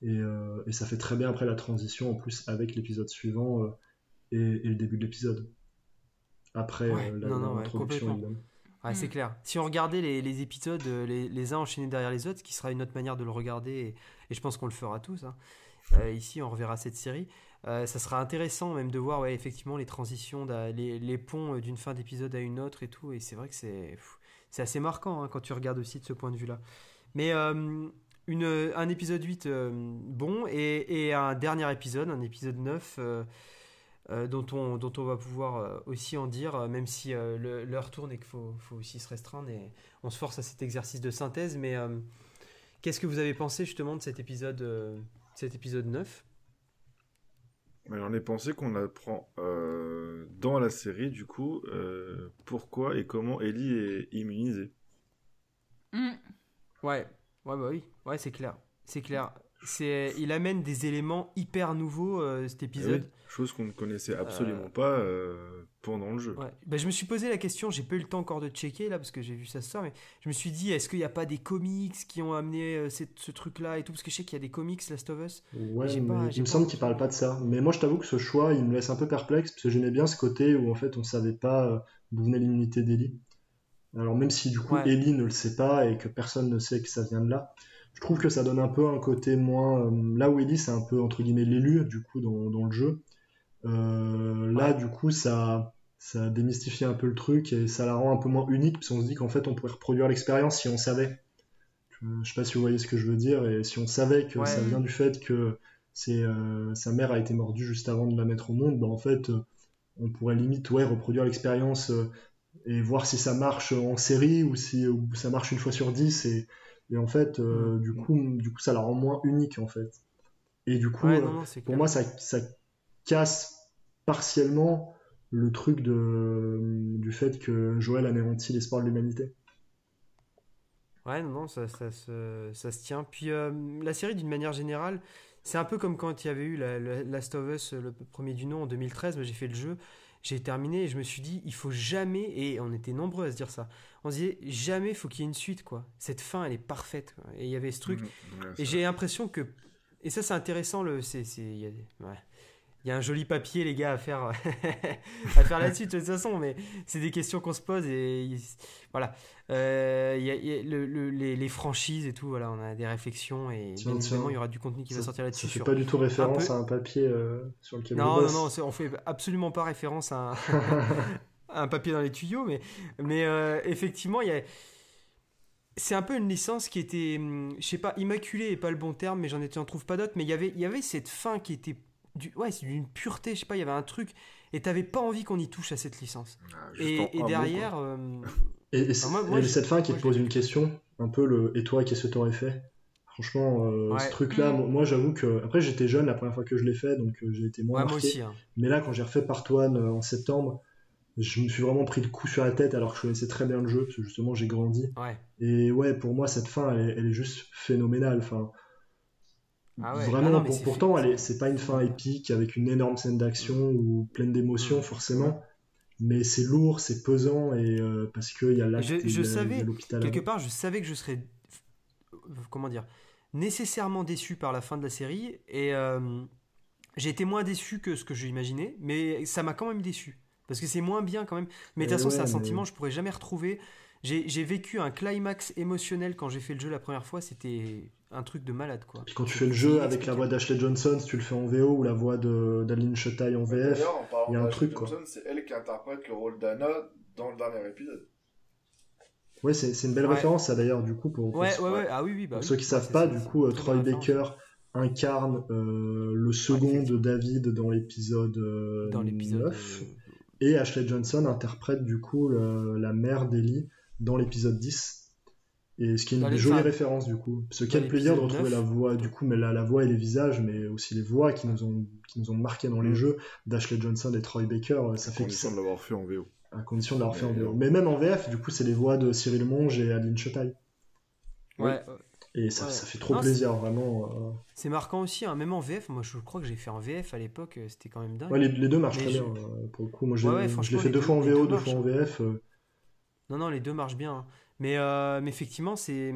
Et, euh, et ça fait très bien après la transition en plus avec l'épisode suivant euh, et, et le début de l'épisode. Après Ouais, euh, la, ouais, l'introduction. Ouais, c'est Mm. clair. Si on regardait les, les épisodes, les, les uns enchaînés derrière les autres, ce qui sera une autre manière de le regarder, et, je pense qu'on le fera tous, hein. Euh, ici on reverra cette série, euh, ça sera intéressant même de voir effectivement les transitions, les, ponts euh, d'une fin d'épisode à une autre et tout, et c'est vrai que c'est assez marquant hein, quand tu regardes aussi de ce point de vue-là. Mais euh, un épisode 8 euh, bon, et, un dernier épisode, un épisode 9... euh, euh, dont, on, va pouvoir aussi en dire, même si l'heure tourne et qu'il faut, faut aussi se restreindre et on se force à cet exercice de synthèse. Mais qu'est-ce que vous avez pensé justement de cet épisode, euh, cet épisode 9 Mais J'en ai pensé qu'on apprend euh, dans la série, du coup, euh, pourquoi et comment Ellie est immunisée. Mm. Ouais, ouais, bah oui, ouais, c'est clair. C'est clair. C'est, il amène des éléments hyper nouveaux euh, cet Eh épisode. oui, chose qu'on ne connaissait absolument pas euh, pendant le jeu. Ouais. Bah, je me suis posé la question, j'ai pas eu le temps encore de checker là parce que j'ai vu ça ce soir, mais je me suis dit est-ce qu'il n'y a pas des comics qui ont amené euh, cette- ce truc-là et tout? Parce que je sais qu'il y a des comics Last of Us. Ouais, J'ai mais pas- il me pas semble qu'il parle pas de ça. Mais moi, je t'avoue que ce choix, il me laisse un peu perplexe, parce que j'aimais bien ce côté où en fait on savait pas euh, d'où venait l'immunité d'Ellie. Alors même si du coup Ouais. Ellie ne le sait pas et que personne ne sait que ça vient de là, je trouve que ça donne un peu un côté moins... euh, là où Ellie c'est un peu entre guillemets l'élu du coup dans, dans le jeu, euh, là Ouais. du coup ça, ça démystifie un peu le truc et ça la rend un peu moins unique, parce qu'on se dit qu'en fait on pourrait reproduire l'expérience si on savait. Je sais pas si vous voyez ce que je veux dire, et si on savait que Ouais. ça vient du fait que c'est euh, sa mère a été mordue juste avant de la mettre au monde, bah en fait, on pourrait limite ouais, reproduire l'expérience euh, et voir si ça marche en série ou si ça marche une fois sur dix. Et, et en fait, euh, du, coup, du coup, ça la rend moins unique en fait. Et du coup, Ouais, euh, non, non, c'est pour clair. moi, ça, ça casse partiellement le truc de, du fait que Joël anéantit l'espoir de l'humanité. Ouais, non, non, ça, ça, se- ça se tient. Puis euh, la série, d'une manière générale, c'est un peu comme quand il y avait eu la, la- Last of Us, le premier du nom, en 2013. Moi, j'ai fait le jeu, j'ai terminé et je me suis dit, il faut jamais, et on était nombreux à se dire ça, on se disait, jamais il faut qu'il y ait une suite, quoi. Cette fin, elle est parfaite. quoi. Et il y avait ce truc. Ouais, Et j'ai l'impression que. Et ça, c'est intéressant. Le, c'est, ouais. Il y a un joli papier, les gars, à faire, à faire là-dessus, de toute façon, mais c'est des questions qu'on se pose et il- voilà. Euh, y a, il y a le- le- les, les franchises et tout, voilà, on a des réflexions et Tiens, évidemment, il y aura du contenu qui va sortir là-dessus. Ça fait pas du tout référence peu- à un papier euh, sur lequel Non, non, bosse. non, c'est- on fait absolument pas référence à un, à un papier dans les tuyaux, mais, mais euh, effectivement, il y a. C'est un peu une licence qui était, hum, je sais pas, immaculée est pas le bon terme, mais j'en trouve pas d'autres. Mais il y avait, il y avait cette fin qui était, du, ouais, c'est d'une pureté, je sais pas, il y avait un truc, et t'avais pas envie qu'on y touche à cette licence. Ah, juste Et, et derrière, euh, Et, et c'est- moi- moi, et je- cette fin qui moi, te pose une question, un peu le et toi, qu'est-ce que t'aurais fait? Franchement, euh, Ouais. ce truc-là, Mm. moi, j'avoue que. Après, j'étais jeune la première fois que je l'ai fait, donc euh, j'ai été moins ouais, moi marqué. aussi. hein. Mais là, quand j'ai refait Part 1 euh, en septembre, je me suis vraiment pris le coup sur la tête alors que je connaissais très bien le jeu, parce que justement, j'ai grandi. Ouais. Et ouais, pour moi, cette fin, elle est, elle est juste phénoménale. Enfin, Ah ouais. Vraiment, Ah non, mais pour- c'est pourtant, fait- c'est pas une fin épique avec une énorme scène d'action ou pleine d'émotions, forcément. Mais c'est lourd, c'est pesant, et euh, parce qu'il y a l'acte Je- et je il y a- il y a savais, l'hôpital Quelque part, je savais que je serais, euh, comment dire, nécessairement déçu par la fin de la série. Et euh, j'ai été moins déçu que ce que j'imaginais, mais ça m'a quand même déçu. Parce que c'est moins bien quand même. Mais de toute Eh façon, c'est un mais- sentiment que je pourrais jamais retrouver. J'ai vécu un climax émotionnel quand j'ai fait le jeu la première fois. C'était un truc de malade, quoi. Puis quand tu fais le jeu avec la voix d'Ashley Johnson, si tu le fais en VO ou la voix d'Adeline Chetaille en VF, en parlant il y a un truc, quoi. C'est elle qui interprète le rôle d'Anna dans le dernier épisode. ouais, c'est une belle Ouais. référence, ça d'ailleurs, du coup, pour, pour Ouais, ceux- ouais, ouais. Ah oui, oui. Bah pour oui. ceux qui Ouais, savent pas, du coup, euh, Troy. Baker incarne euh, le second de. David dans l'épisode euh, Dans l'épisode. 9. euh, Et Ashley Johnson interprète du coup le- la mère d'Ellie dans l'épisode 10. Et ce qui est une jolie référence du coup. Parce que dans quel plaisir de retrouver 9. la voix, du coup, mais la, la voix et les visages, mais aussi les voix qui nous ont, qui nous ont marqué dans les Mm. jeux d'Ashley Johnson et Troy Baker. Ça À fait condition de l'avoir fait en VO. à condition de l'avoir fait en VO. Mais même en VF, du coup, c'est les voix de Cyril Monge et Aline Chetaille. Ouais, Et ça, Ouais. ça fait trop Non, plaisir, vraiment. euh. c'est marquant aussi, hein, même en VF. Moi, je crois que j'ai fait en VF à l'époque. euh, C'était quand même dingue. Ouais, les, les deux marchent Mais très je- bien, euh, pour le coup. Moi, j'ai- Ouais, ouais, je l'ai fait deux fois en VO, deux deux fois en VF. euh. Non, non, les deux marchent bien. hein. Mais, euh, mais effectivement, c'est.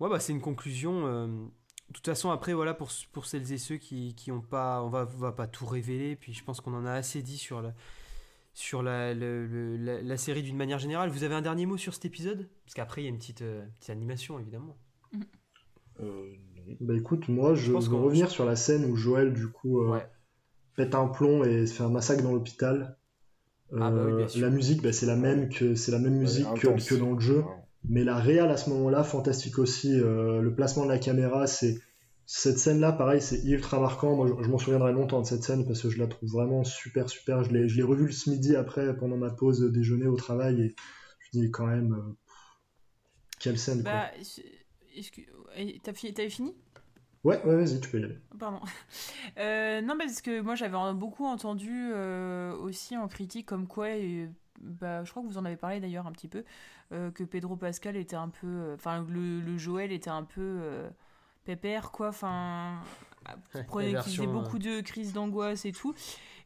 Ouais, bah, c'est une conclusion. euh, De toute façon, après, voilà, pour, pour celles et ceux qui, qui ont pas. On va, on va pas tout révéler. Puis je pense qu'on en a assez dit sur la, sur la, le- le- la, la série d'une manière générale. Vous avez un dernier mot sur cet épisode? Parce qu'après, il y a une petite, euh, petite animation, évidemment. Euh, non. Bah écoute, moi, je, pense veux qu'on- revenir sur la scène où Joël, du coup, euh, Ouais. pète un plomb et se fait un massacre dans l'hôpital. Ah bah oui, Euh, bien sûr. la musique, bah, c'est la même que c'est la même musique que, intense. que dans le jeu. Mais la réal à ce moment-là, fantastique aussi. euh, le placement de la caméra, c'est cette scène-là, pareil, c'est ultra marquant. Moi, je, je m'en souviendrai longtemps de cette scène parce que je la trouve vraiment super, super. Je l'ai, je l'ai revue ce midi après, pendant ma pause déjeuner au travail, et je dis quand même, euh, quelle scène, quoi. Bah, c'est- excuse- t'as fi- t'avais fini? Ouais, ouais, vas-y, tu peux y aller. Pardon. Euh, non, parce que moi j'avais beaucoup entendu euh, aussi en critique comme quoi, bah, je crois que vous en avez parlé d'ailleurs un petit peu, euh, que Pedro Pascal était un peu. euh, Enfin, le, le Joël était un peu. euh, pépère, quoi. Enfin, prenait, faisait beaucoup de crises d'angoisse et tout.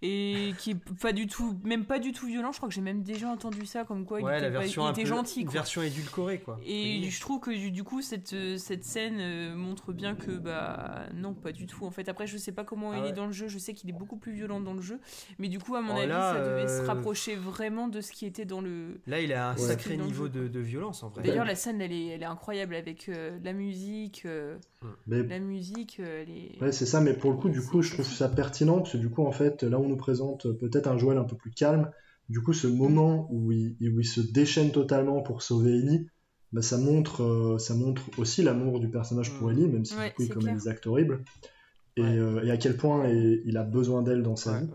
Et qui est pas du tout, même pas du tout violent. Je crois que j'ai même déjà entendu ça, comme quoi il était, la pas- version il un était peu- gentil, une quoi. version édulcorée quoi. Et je trouve que du, du coup cette, euh, cette scène euh, montre bien que bah non pas du tout en fait après je sais pas comment Ah il ouais. est dans le jeu je sais qu'il est beaucoup plus violent dans le jeu mais du coup à mon Oh avis là, ça devait se euh, rapprocher vraiment de ce qui était dans le Là, il a un Ouais. sacré niveau de, de violence en vrai. d'ailleurs la scène elle est, elle est incroyable avec euh, la musique euh, Mais la musique euh, Ouais, c'est ça, mais pour le coup, du coup, je trouve ça pertinent parce que du coup, en fait, là, on nous présente peut-être un Joël un peu plus calme. Du coup, ce moment où il, où il se déchaîne totalement pour sauver Ellie, bah, ça montre, euh, ça montre aussi l'amour du personnage pour Mm. Ellie, même si Ouais, du coup, il commet clair. des actes horribles. Et, Ouais. euh, et à quel point il, il a besoin d'elle dans sa vie.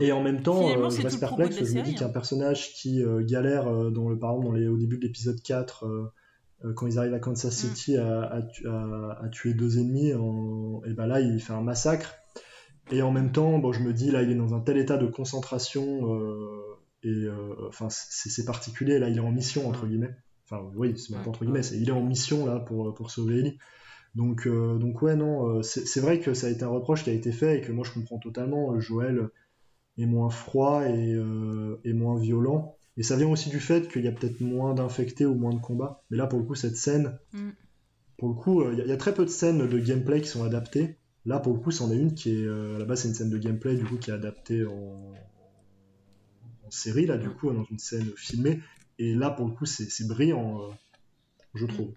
Et en même temps, euh, je reste perplexe. Je me dis qu'un hein. personnage qui euh, galère, euh, dans le, par exemple, dans les, au début de l'épisode 4, euh, euh, quand ils arrivent à Kansas Mm. City à, à tu- à- à tuer deux ennemis, en... et ben là, il fait un massacre. Et en même temps, bon, je me dis, là, il est dans un tel état de concentration, euh, et euh, enfin, c'est c'est particulier. Là, il est en mission, entre Mm. guillemets. Enfin, oui, c'est même pas entre guillemets, il est en mission, là, pour, pour sauver Ellie. Donc, euh, donc ouais, non, euh, c'est vrai que ça a été un reproche qui a été fait et que moi je comprends totalement. Euh, Joël est moins froid et, euh, et moins violent. Et ça vient aussi du fait qu'il y a peut-être moins d'infectés ou moins de combats. Mais là, pour le coup, cette scène, Mm. pour le coup, euh, il y, a- il y a très peu de scènes de gameplay qui sont adaptées. Là, pour le coup, c'en est une qui est. euh, à la base, c'est une scène de gameplay, du coup, qui est adaptée en, en série, là, du Mm. coup, dans une scène filmée. Et là, pour le coup, c'est c'est brillant, euh, je trouve.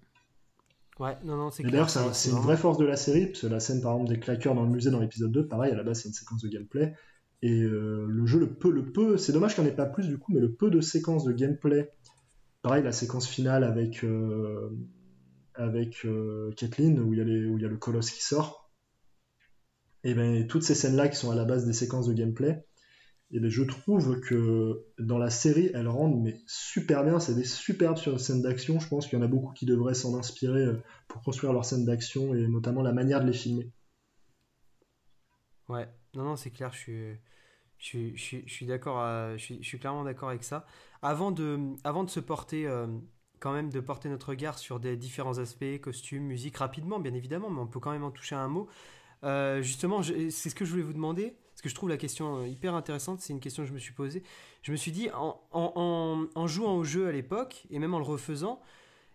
Ouais, non, non, c'est d'ailleurs, c'est un- c'est une vraie force de la série, parce que la scène, par exemple, des claqueurs dans le musée dans l'épisode 2, pareil, à la base, c'est une séquence de gameplay. Et euh, le jeu, le peu, le peu, c'est dommage qu'il n'y en ait pas plus du coup, mais le peu de séquences de gameplay, pareil, la séquence finale avec, euh, avec euh, Kathleen, où il y, a y a le colosse qui sort, et ben toutes ces scènes-là qui sont à la base des séquences de gameplay, et ben je trouve que dans la série, elles rendent mais super bien, c'est des superbes sur- scènes d'action, je pense qu'il y en a beaucoup qui devraient s'en inspirer euh, pour construire leurs scènes d'action, et notamment la manière de les filmer. Ouais, non, non, c'est clair, je suis, je suis, je d'accord, à- je clairement d'accord avec ça. Avant de, avant de se porter, euh, quand même, de porter notre regard sur des différents aspects, costumes, musique, rapidement, bien évidemment, mais on peut quand même en toucher un mot. Euh, justement, c'est ce que je voulais vous demander, parce que je trouve la question euh, hyper intéressante, c'est une question que je me suis posée. Je me suis dit, en, en jouant au jeu à l'époque, et même en le refaisant,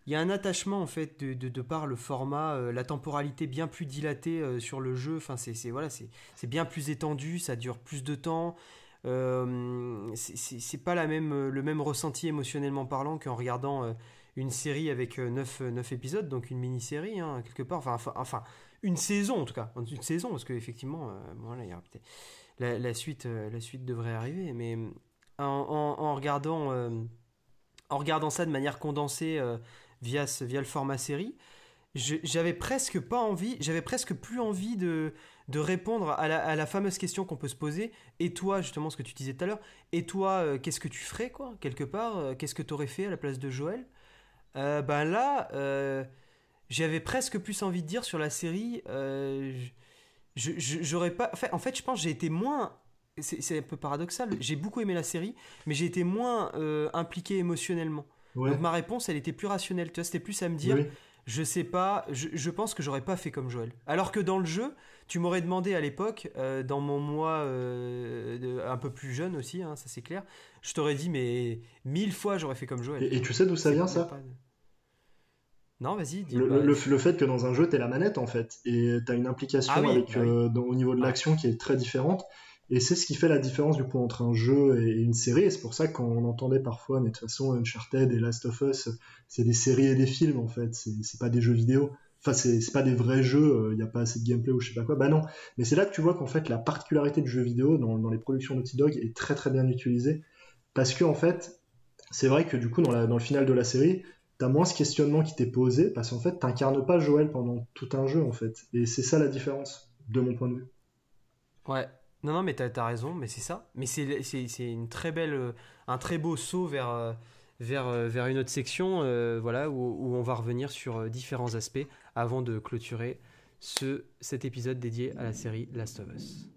il y a un attachement en fait de, de, par le format, euh, la temporalité bien plus dilatée euh, sur le jeu. Enfin, c'est voilà, c'est bien plus étendu, ça dure plus de temps. Euh, c'est- pas la même, euh, le même ressenti émotionnellement parlant qu'en regardant une série avec 9, épisodes, donc une mini-série, hein, quelque part. Enfin, enfin, une saison en tout cas. Une saison, parce qu'effectivement, euh, bon, la, suite, la suite devrait arriver. Mais en, en- regardant, en regardant ça de manière condensée via, via le format série, j'avais presque pas envie, j'avais presque plus envie de, répondre à la, fameuse question qu'on peut se poser. Et toi, justement, ce que tu disais tout à l'heure, et toi, euh, qu'est-ce que tu ferais, quoi, quelque part euh, Qu'est-ce que tu aurais fait à la place de Joël? Euh, Ben là, j'avais presque plus envie de dire sur la série, j'aurais pas. En fait, je pense j'ai été moins. C'est un peu paradoxal. J'ai beaucoup aimé la série, mais j'ai été moins impliqué émotionnellement. Ouais. Donc ma réponse, elle était plus rationnelle. Tu vois, c'était plus à me dire, Oui. je sais pas, je, je pense que j'aurais pas fait comme Joël. Alors que dans le jeu, tu m'aurais demandé à l'époque, euh, dans mon mois euh, un peu plus jeune aussi, hein, ça c'est clair, je t'aurais dit, mais mille fois j'aurais fait comme Joël. Et, et tu sais d'où ça vient ça pas Non, vas-y, le, le- le fait que dans un jeu, t'es la manette en fait, et t'as une implication Ah oui, avec, bah oui. euh, dans- au niveau de l'action qui est très différente, et c'est ce qui fait la différence du coup entre un jeu et une série, et c'est pour ça qu'on entendait parfois, mais de toute façon, Uncharted et Last of Us, c'est des séries et des films en fait, c'est pas des jeux vidéo. Enfin, c'est pas des vrais jeux, il n'y a pas assez de gameplay ou je sais pas quoi. Bah non, mais c'est là que tu vois qu'en fait la particularité du jeu vidéo dans, les productions Naughty Dog est très très bien utilisée. Parce que en fait, c'est vrai que du coup, dans le final de la série, t'as moins ce questionnement qui t'est posé, parce qu'en fait, t'incarnes pas Joël pendant tout un jeu en fait. Et c'est ça la différence, de mon point de vue. Ouais. Non, non, mais t'as as raison, mais c'est ça. Mais c'est une très belle, euh, un très beau saut vers, euh, vers, euh, vers une autre section, voilà, où, on va revenir sur différents aspects avant de clôturer ce, cet épisode dédié à la série Last of Us.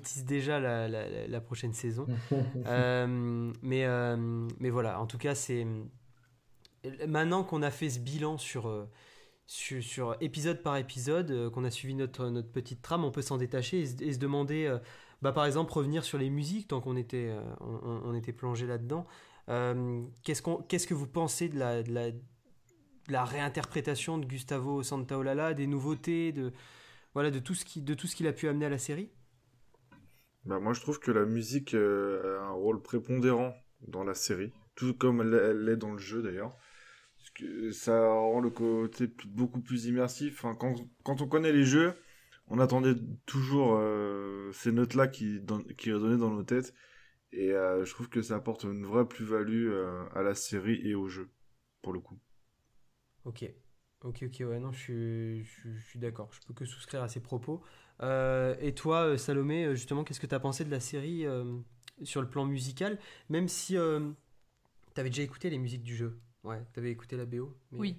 Tease déjà la, la- la- la prochaine saison. Euh, mais, euh, mais voilà, en tout cas, c'est. Maintenant qu'on a fait ce bilan sur, euh, sur, sur épisode par épisode, qu'on a suivi notre, notre petite trame, on peut s'en détacher et, se- et se demander, bah, par exemple, revenir sur les musiques, tant qu'on était, on, était plongé là-dedans. Qu'est-ce qu'on- qu'est-ce que vous pensez de la, de la, de la réinterprétation de Gustavo Santaolalla, des nouveautés, de, voilà, de tout ce qui- de tout ce qu'il a pu amener à la série? Bah, moi, je trouve que la musique euh, a un rôle prépondérant dans la série, tout comme elle l'est dans le jeu d'ailleurs. Parce que ça rend le côté beaucoup plus immersif. Quand, quand on connaît les jeux, on attendait toujours euh, ces notes-là qui, qui résonnaient dans nos têtes. Et euh, je trouve que ça apporte une vraie plus-value à la série et au jeu, pour le coup. Ok, ok, ok, ouais, non, je, suis- je suis d'accord, je peux que souscrire à ces propos. Euh, et toi, euh, Salomé, euh, justement, qu'est-ce que tu as pensé de la série sur le plan musical? Même si tu avais déjà écouté les musiques du jeu. Ouais, tu avais écouté la BO mais- Oui.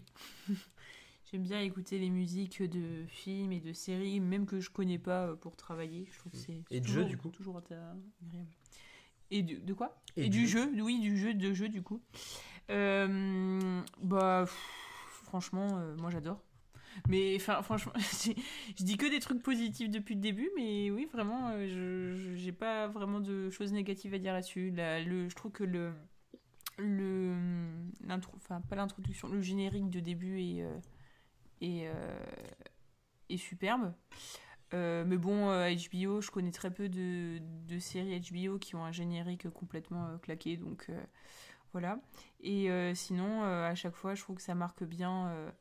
J'aime bien écouter les musiques de films et de séries, même que je connais pas pour travailler. Je trouve que c'est Et de toujours- jeux, du coup? Toujours agréable. Et de quoi? Et Et, du du jeu, oui, du jeu, de jeu du coup. Euh, bah, pff, franchement, euh, moi j'adore. Mais enfin, franchement, je dis que des trucs positifs depuis le début, mais oui, vraiment, euh, je j'ai pas vraiment de choses négatives à dire là-dessus. Le, je trouve que le le l'intro, enfin pas l'introduction, le générique de début est euh, est, euh, est superbe. Mais bon, HBO, je connais très peu de, de séries HBO qui ont un générique complètement claqué, donc voilà. Et sinon, à chaque fois, je trouve que ça marque bien.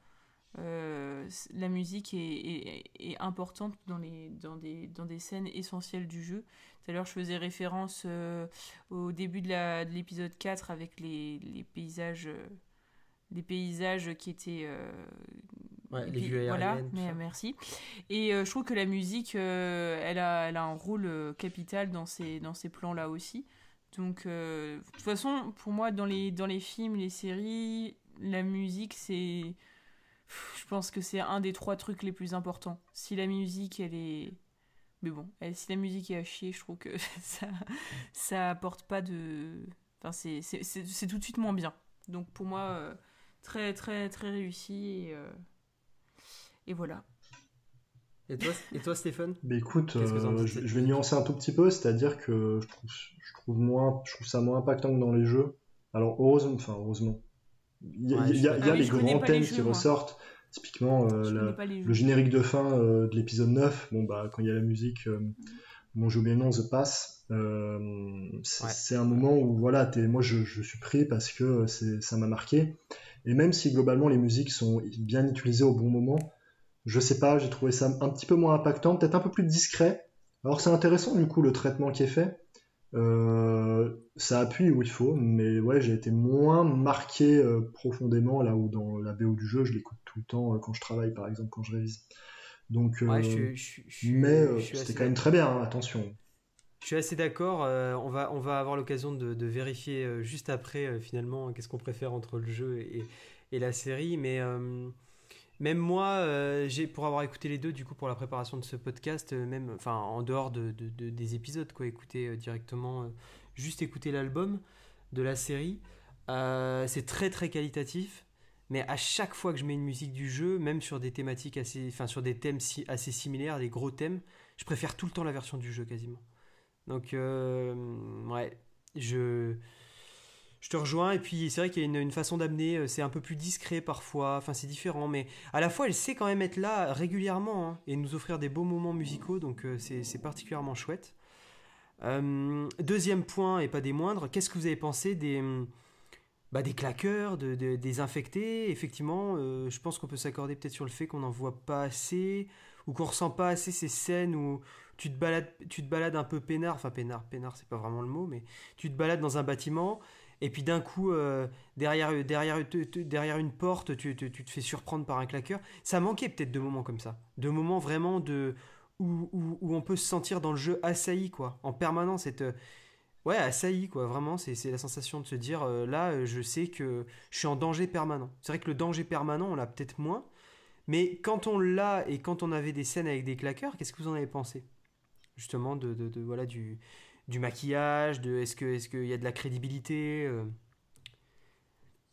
Euh, la musique est, est- est importante dans, les, dans, des, dans des scènes essentielles du jeu. Tout à l'heure, je faisais référence euh, au début de l'épisode 4 avec les, les paysages. euh, les paysages qui étaient Ouais, les vues voilà, aériennes. mais- merci. Et je trouve que la musique, elle, a, elle a un rôle capital dans ces, dans ces plans-là aussi. Donc, de toute façon, pour moi, dans les, dans les films, les séries, la musique, c'est. Je pense que c'est un des trois trucs les plus importants. Si la musique, elle est. Mais bon, elle- si la musique est à chier, je trouve que ça, ça apporte pas de. Enfin, c'est- c'est c'est- c'est tout de suite moins bien. Donc, pour moi, euh, très, très, très réussi. Et, euh, et voilà. Et toi, et toi Stéphane? Mais écoute, que t'en euh, je, je vais nuancer un tout petit peu, c'est-à-dire que je trouve, je trouve moins, je trouve ça moins impactant que dans les jeux. Alors heureusement, enfin heureusement, il y a, Ouais, il y a- je- il y a oui, les grands les thèmes jeux, qui moi. ressortent. Typiquement, euh, la- le générique de fin euh, de l'épisode 9, bon bah quand il y a la musique, euh, bon j'ai oublié le nom, The Pass, euh, c'est Ouais. un moment où voilà, t'es- moi je, je suis pris parce que ça m'a marqué. Et même si globalement les musiques sont bien utilisées au bon moment, je sais pas, j'ai trouvé ça un petit peu moins impactant, peut-être un peu plus discret. Alors c'est intéressant du coup le traitement qui est fait. Euh, ça appuie où il faut, mais ouais, j'ai été moins marqué euh, profondément là où dans la BO du jeu, je l'écoute tout le temps euh, quand je travaille, par exemple, quand je révise. Donc, Ouais, je, je- je- mais c'était quand même très bien, hein, attention. Je suis assez d'accord. euh, on, va, on va avoir l'occasion de, de vérifier euh, juste après, euh, finalement, qu'est-ce qu'on préfère entre le jeu et, et la série. Mais même moi, euh, pour avoir écouté les deux, du coup, pour la préparation de ce podcast, euh, même enfin, en dehors de, de- de- des épisodes, quoi, écouter euh, directement, juste écouter l'album de la série. C'est très très qualitatif. Mais à chaque fois que je mets une musique du jeu, même sur des thématiques assez, enfin sur des thèmes assez similaires, des gros thèmes, je préfère tout le temps la version du jeu quasiment. Donc, ouais, je, je te rejoins. Et puis, c'est vrai qu'il y a une, façon d'amener, euh, c'est un peu plus discret parfois, enfin, c'est différent, mais à la fois, elle sait quand même être là régulièrement hein, et nous offrir des beaux moments musicaux, donc euh, c'est particulièrement chouette. Euh, deuxième point, et pas des moindres, qu'est-ce que vous avez pensé des, hum, bah, des claqueurs, de, de- des infectés? Effectivement, je pense qu'on peut s'accorder peut-être sur le fait qu'on n'en voit pas assez, ou qu'on ressent pas assez ces scènes où tu te balades, tu te balades un peu peinard, enfin peinard, peinard c'est pas vraiment le mot, mais tu te balades dans un bâtiment et puis d'un coup euh, derrière, derrière, derrière une porte tu, te- fais surprendre par un claqueur. Ça manquait peut-être de moments comme ça, de moments vraiment de où, où- où on peut se sentir dans le jeu assailli quoi, en permanence cette ouais assailli quoi, vraiment c'est la sensation de se dire euh, là euh, je sais que je suis en danger permanent. C'est vrai que le danger permanent on l'a peut-être moins, mais quand on l'a et quand on avait des scènes avec des claqueurs, qu'est-ce que vous en avez pensé? Justement de- de- voilà du, du maquillage, de est-ce que est-ce qu'il y a de la crédibilité euh,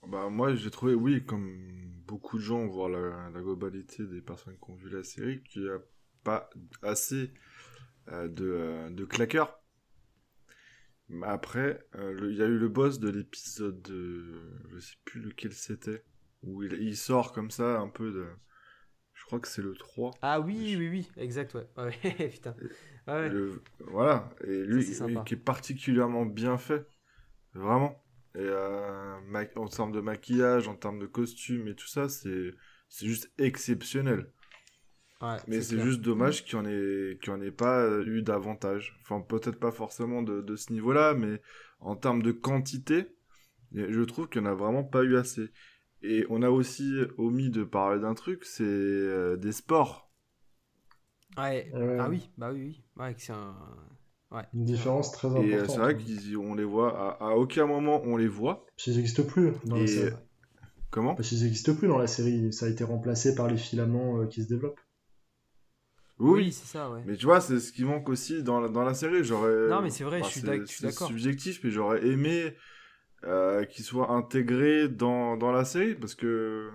Bah, moi, j'ai trouvé, oui, comme beaucoup de gens, voire la, la globalité des personnes qui ont vu la série, qu'il n'y a pas assez euh, de, euh, de claqueurs. Mais Après, il y a eu le boss de l'épisode, je sais plus lequel c'était, où il, il sort comme ça un peu de... Je crois que c'est le 3. Ah oui, oui, oui, exact, ouais. Ouais, putain. Ouais. Le- voilà, et lui, qui est particulièrement bien fait, vraiment. Et euh, en termes de maquillage, en termes de costume et tout ça, c'est c'est juste exceptionnel. Ouais, Mais c'est juste dommage qu'il n'y en, ait- qu'il y en ait pas euh, eu davantage. Enfin, peut-être pas forcément de, de ce niveau-là, mais en termes de quantité, je trouve qu'il n'y en a vraiment pas eu assez. Et on a aussi omis de parler d'un truc, c'est euh, des sports. Ouais. Ouais. Ah oui, bah oui, oui. Ouais, c'est un. Ouais. Une différence très Et euh, importante. c'est vrai qu'on les voit, à, à aucun moment on les voit. Parce qu'ils n'existent plus dans la Et série. comment? Parce qu'ils n'existent plus dans la série. Ça a été remplacé par les filaments euh, qui se développent. Oui, c'est ça, ouais. Mais tu vois, c'est ce qui manque aussi dans la, dans la série. J'aurais. Non, mais c'est vrai, je enfin, suis c'est- d'ac- je suis c'est d'accord. subjectif, mais j'aurais aimé euh, qu'ils soient intégrés dans, dans la série parce que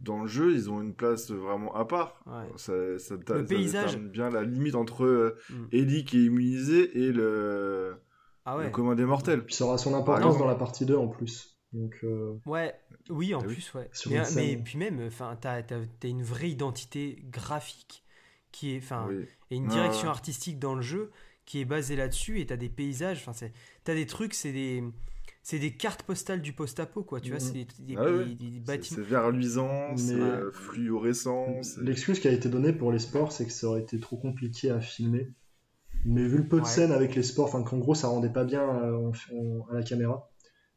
dans le jeu, ils ont une place vraiment à part. Ouais. Ça, ça, ça Le paysage. détermine bien la limite entre euh, Mm. Ellie qui est immunisé et le, Ah le ouais. commun des mortels. Puis ça aura son importance dans la partie 2 en plus. Donc, euh, Ouais, oui, en oui. plus, ouais. Mais, puis même, enfin, t'as, t'as- t'as une vraie identité graphique qui est, enfin, Oui. et une direction artistique dans le jeu qui est basée là-dessus. Et t'as des paysages, enfin, c'est, t'as des trucs, c'est des, c'est des cartes postales du post-apo, quoi. Tu vois, Mhm. c'est des, des- Ah ouais. des- des C'est bâtiments. c'est vert luisant, c'est Mais- euh, fluorescent. c'est- L'excuse qui a été donnée pour les sports, c'est que ça aurait été trop compliqué à filmer. Mais vu le peu de scènes avec les sports, enfin qu'en gros ça rendait pas bien euh, à la caméra.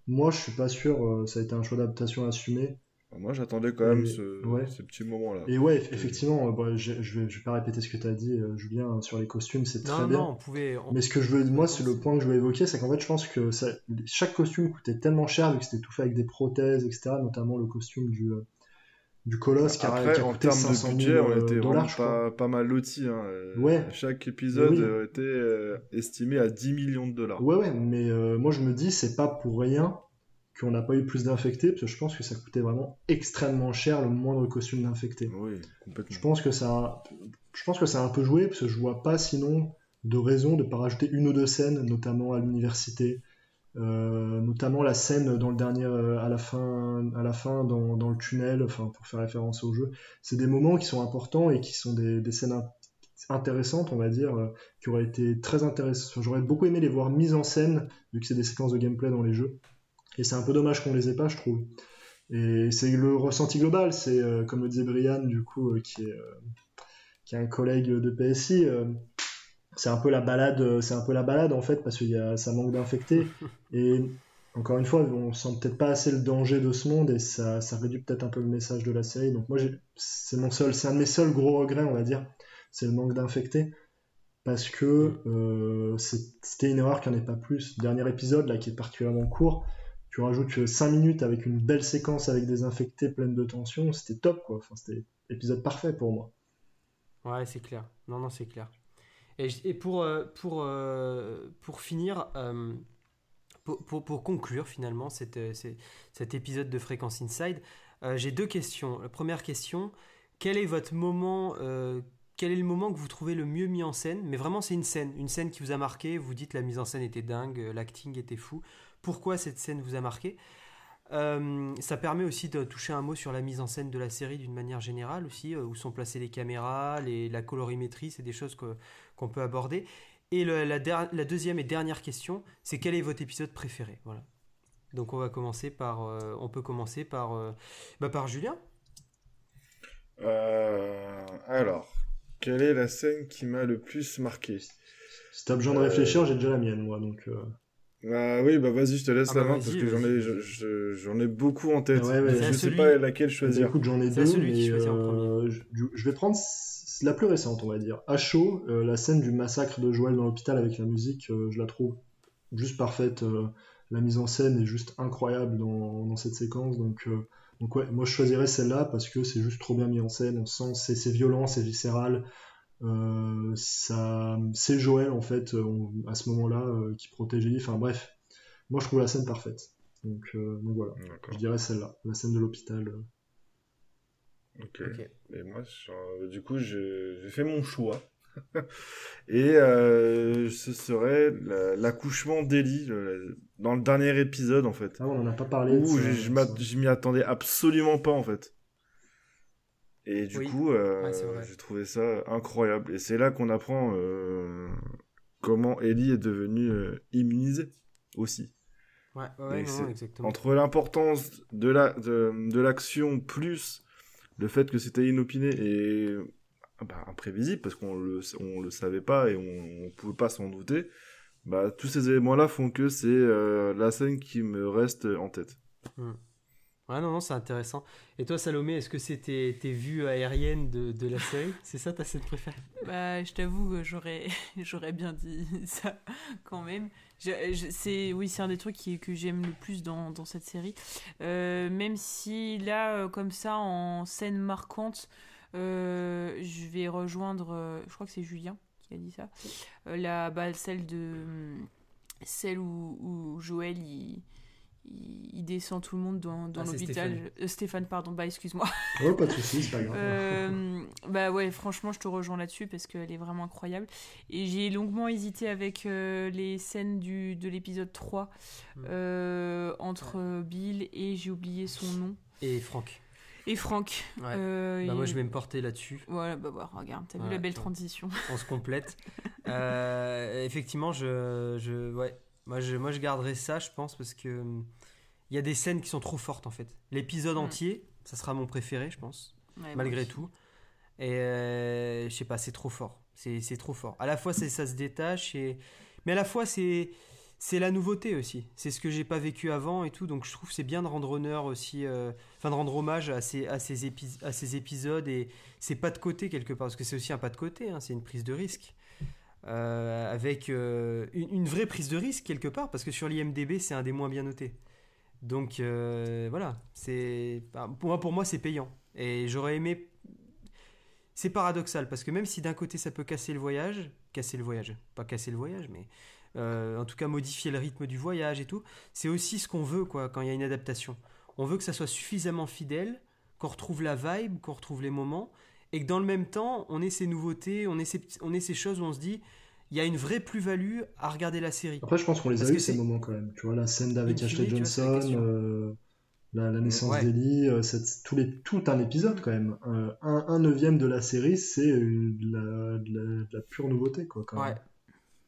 Moi je suis pas sûr, euh, ça a été un choix d'adaptation assumé. Moi, j'attendais quand même Et- ce, ouais. petits moments-là. Et ouais, eff- effectivement, euh, bon, je, je vais, je vais pas répéter ce que tu as dit, euh, Julien, sur les costumes, c'est très Non, bien. non, on pouvait. on- Mais ce que je veux, moi, c'est le point que je veux évoquer, c'est qu'en fait, je pense que ça- chaque costume coûtait tellement cher vu que c'était tout fait avec des prothèses, etc. Notamment le costume du, euh, du colosse qui a, Après, qui a en coûté termes 500 de 000 budget, on était dollars, vraiment pas, pas mal lotis. Hein. Ouais. Chaque épisode Oui. était euh, estimé à 10 millions de dollars. Ouais, ouais, mais euh, moi je me dis, c'est pas pour rien qu'on n'a pas eu plus d'infectés, parce que je pense que ça coûtait vraiment extrêmement cher le moindre costume d'infecté. Oui, complètement. Je pense que ça, a- je pense que ça a un peu joué, parce que je vois pas sinon de raison de pas rajouter une ou deux scènes, notamment à l'université, euh, notamment la scène dans le dernier, euh, à la fin, à la fin dans, dans le tunnel, enfin pour faire référence au jeu. C'est des moments qui sont importants et qui sont des, des scènes in- intéressantes, on va dire, euh, qui auraient été très intéressantes. J'aurais beaucoup aimé les voir mises en scène, vu que c'est des séquences de gameplay dans les jeux. Et c'est un peu dommage qu'on les ait pas, je trouve. Et c'est le ressenti global, c'est euh, comme le disait Brian, du coup, euh, qui est, euh, qui est un collègue de PSI. c'est un peu la balade, c'est un peu la balade en fait, parce que y a, ça manque d'infectés. Et encore une fois, on sent peut-être pas assez le danger de ce monde et ça, ça réduit peut-être un peu le message de la série. Donc moi, c'est mon seul, c'est un de mes seuls gros regrets, on va dire, c'est le manque d'infectés. Parce que c'est- c'était une erreur qu'il n'y en ait pas plus. Dernier épisode, là, qui est particulièrement court, tu rajoutes 5 minutes avec une belle séquence avec des infectés pleines de tension, c'était top, quoi. Enfin, c'était épisode parfait pour moi. Ouais, c'est clair. Non, non, c'est clair. Et, pour, euh, pour, euh, pour finir, euh, pour, pour, conclure finalement euh, cet épisode de Fréquence Inside, euh, j'ai deux questions. La première question, quel est votre moment, euh, quel est le moment que vous trouvez le mieux mis en scène? Mais vraiment, c'est une scène, une scène qui vous a marqué. Vous dites la mise en scène était dingue, euh, l'acting était fou. Pourquoi cette scène vous a marqué Euh, ça permet aussi de toucher un mot sur la mise en scène de la série d'une manière générale aussi, euh, où sont placées les caméras, les, la colorimétrie, c'est des choses qu'on peut aborder. Et le- la, der- la deuxième et dernière question, c'est quel est votre épisode préféré? Voilà. Donc on va commencer par, euh, on peut commencer par, euh, bah, par Julien. Euh, alors, quelle est la scène qui m'a le plus marqué? Si t'as besoin de réfléchir, j'ai déjà la mienne, moi. Donc, euh, Ah oui, bah vas-y, je te laisse Ah la bah main parce que j'en ai, je- j'en ai beaucoup en tête. Ouais, ouais. je à sais celui- pas laquelle bah, choisir. écoute, j'en ai deux, celui qui choisit en euh, je, je vais prendre la plus récente, on va dire. À chaud, euh, la scène du massacre de Joël dans l'hôpital avec la musique, euh, je la trouve juste parfaite. euh, la mise en scène est juste incroyable dans, dans cette séquence. Donc, euh, donc ouais, moi je choisirais celle-là parce que c'est juste trop bien mis en scène. On sent c'est c'est violent, c'est viscéral. Euh, ça, c'est Joël en fait euh, à ce moment-là euh, qui protège Ellie. Enfin bref, moi je trouve la scène parfaite. Donc, euh, donc voilà, je dirais celle-là, la scène de l'hôpital. Ok. Et moi, je- du coup, j'ai fait mon choix. Et euh, ce serait la- l'accouchement d'Ellie le- dans le dernier épisode, en fait. Ah, on en a pas parlé. je, m'att- je m'y attendais absolument pas, en fait. Et du Oui. coup, euh, Ouais, j'ai trouvé ça incroyable. Et c'est là qu'on apprend euh, comment Ellie est devenue euh, immunisée aussi. Ouais, ouais, non, exactement. Entre l'importance de la de, de l'action plus le fait que c'était inopiné et bah, imprévisible parce qu'on le on le savait pas et on, on pouvait pas s'en douter, bah tous ces éléments-là font que c'est la scène qui me reste en tête. Ouais, non, non, c'est intéressant. Et toi, Salomé, est-ce que c'était tes vues aériennes de, de la série? C'est ça ta scène préférée? Bah, je t'avoue que j'aurais, j'aurais bien dit ça quand même. Je- je- c'est, oui, c'est un des trucs qui, que j'aime le plus dans, dans cette série. Euh, même si là, euh, comme ça, en scène marquante, euh, je vais rejoindre, je crois que c'est Julien qui a dit ça, euh, la, bah, celle de, celle où, où Joël il, il, descend tout le monde dans, dans Ah, l'hôpital. Stéphane. Euh, Stéphane, pardon, bah excuse-moi. Oh, pas de soucis, c'est pas grave. Euh, bah ouais, franchement, je te rejoins là-dessus parce qu'elle est vraiment incroyable. Et j'ai longuement hésité avec euh, les scènes du, de l'épisode 3 Mm. euh, entre Bill et j'ai oublié son nom. Et Franck Et Franck. Ouais. Euh, Bah, moi, je vais me porter là-dessus. Voilà, bah, bah regarde, t'as vu la belle transition. On se complète. Euh, effectivement, je, je, ouais, moi, je, moi, je garderai ça, je pense, parce que hum, il y a des scènes qui sont trop fortes, en fait. L'épisode Mm. entier, ça sera mon préféré, je pense. Ouais, malgré moi aussi. tout. Et euh, je sais pas, c'est trop fort. C'est c'est trop fort. À la fois, c'est- ça se détache, et... mais à la fois, c'est c'est la nouveauté aussi. C'est ce que j'ai pas vécu avant et tout. Donc, je trouve que c'est bien de rendre honneur aussi, euh, enfin, de rendre hommage à ces, à ces, épis- à ces épisodes et c'est pas de côté quelque part, parce que c'est aussi un pas de côté, hein, c'est une prise de risque. Euh, avec euh, une, vraie prise de risque quelque part, parce que sur l'IMDB, c'est un des moins bien notés. Donc euh, voilà, c'est pour moi, pour moi c'est payant. Et j'aurais aimé. C'est paradoxal parce que même si d'un côté ça peut casser le voyage, casser le voyage, pas casser le voyage, mais en tout cas modifier le rythme du voyage et tout, c'est aussi ce qu'on veut quoi quand il y a une adaptation. On veut que ça soit suffisamment fidèle, qu'on retrouve la vibe, qu'on retrouve les moments, et que dans le même temps on ait ces nouveautés, on ait ces, petits- on ait ces choses où on se dit il y a une vraie plus-value à regarder la série. Après, je pense qu'on les Parce a eu ces moments quand même. Tu vois, la scène d'avec Ashley vois, la Johnson, euh, la, la naissance Ouais. d'Ellie, euh, tout un épisode quand même. Euh, un, un neuvième de la série, c'est de la, pure nouveauté quoi. Quand Ouais. même.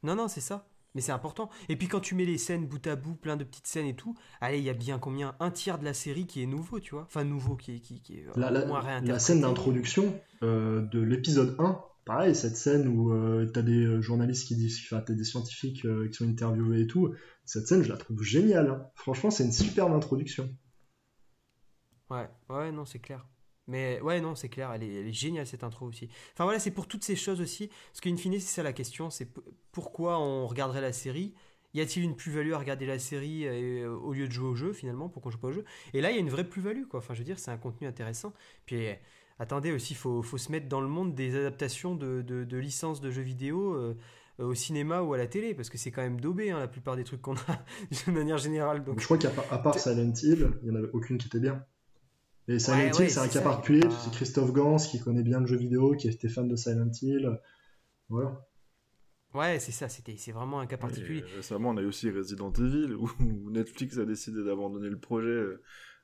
Non, non, c'est ça. Mais c'est important. Et puis quand tu mets les scènes bout à bout, plein de petites scènes et tout, allez, il y a bien combien? Un tiers de la série qui est nouveau, tu vois? Enfin, nouveau, qui est, qui, qui est La, moins la scène d'introduction euh, de l'épisode 1, pareil, cette scène où euh, t'as des euh, journalistes qui disent, enfin, t'as des scientifiques euh, qui sont interviewés et tout, cette scène, je la trouve géniale. hein. Franchement, c'est une superbe introduction. Ouais, ouais, non, c'est clair. Mais ouais, non, c'est clair, elle est, elle est géniale cette intro aussi. Enfin voilà, c'est pour toutes ces choses aussi. Parce qu'in fine, c'est ça la question c'est pourquoi on regarderait la série? Y a-t-il une plus-value à regarder la série euh, au lieu de jouer au jeu finalement Pourquoi on joue pas au jeu? Et là, il y a une vraie plus-value quoi. Enfin, je veux dire, c'est un contenu intéressant. Puis euh, attendez aussi, il faut, faut se mettre dans le monde des adaptations de, de, de licences de jeux vidéo. euh, euh, au cinéma ou à la télé parce que c'est quand même daubé hein, la plupart des trucs qu'on a de manière générale donc je crois qu'à part Silent Hill, il n'y en avait aucune qui était bien. Et Silent Ouais, Hill, ouais, c'est un cas particulier, c'est Christophe Gans qui connaît bien le jeu vidéo, qui était fan de Silent Hill. Voilà. ouais c'est ça c'était c'est vraiment un cas particulier Et récemment, on a eu aussi Resident Evil, où Netflix a décidé d'abandonner le projet euh,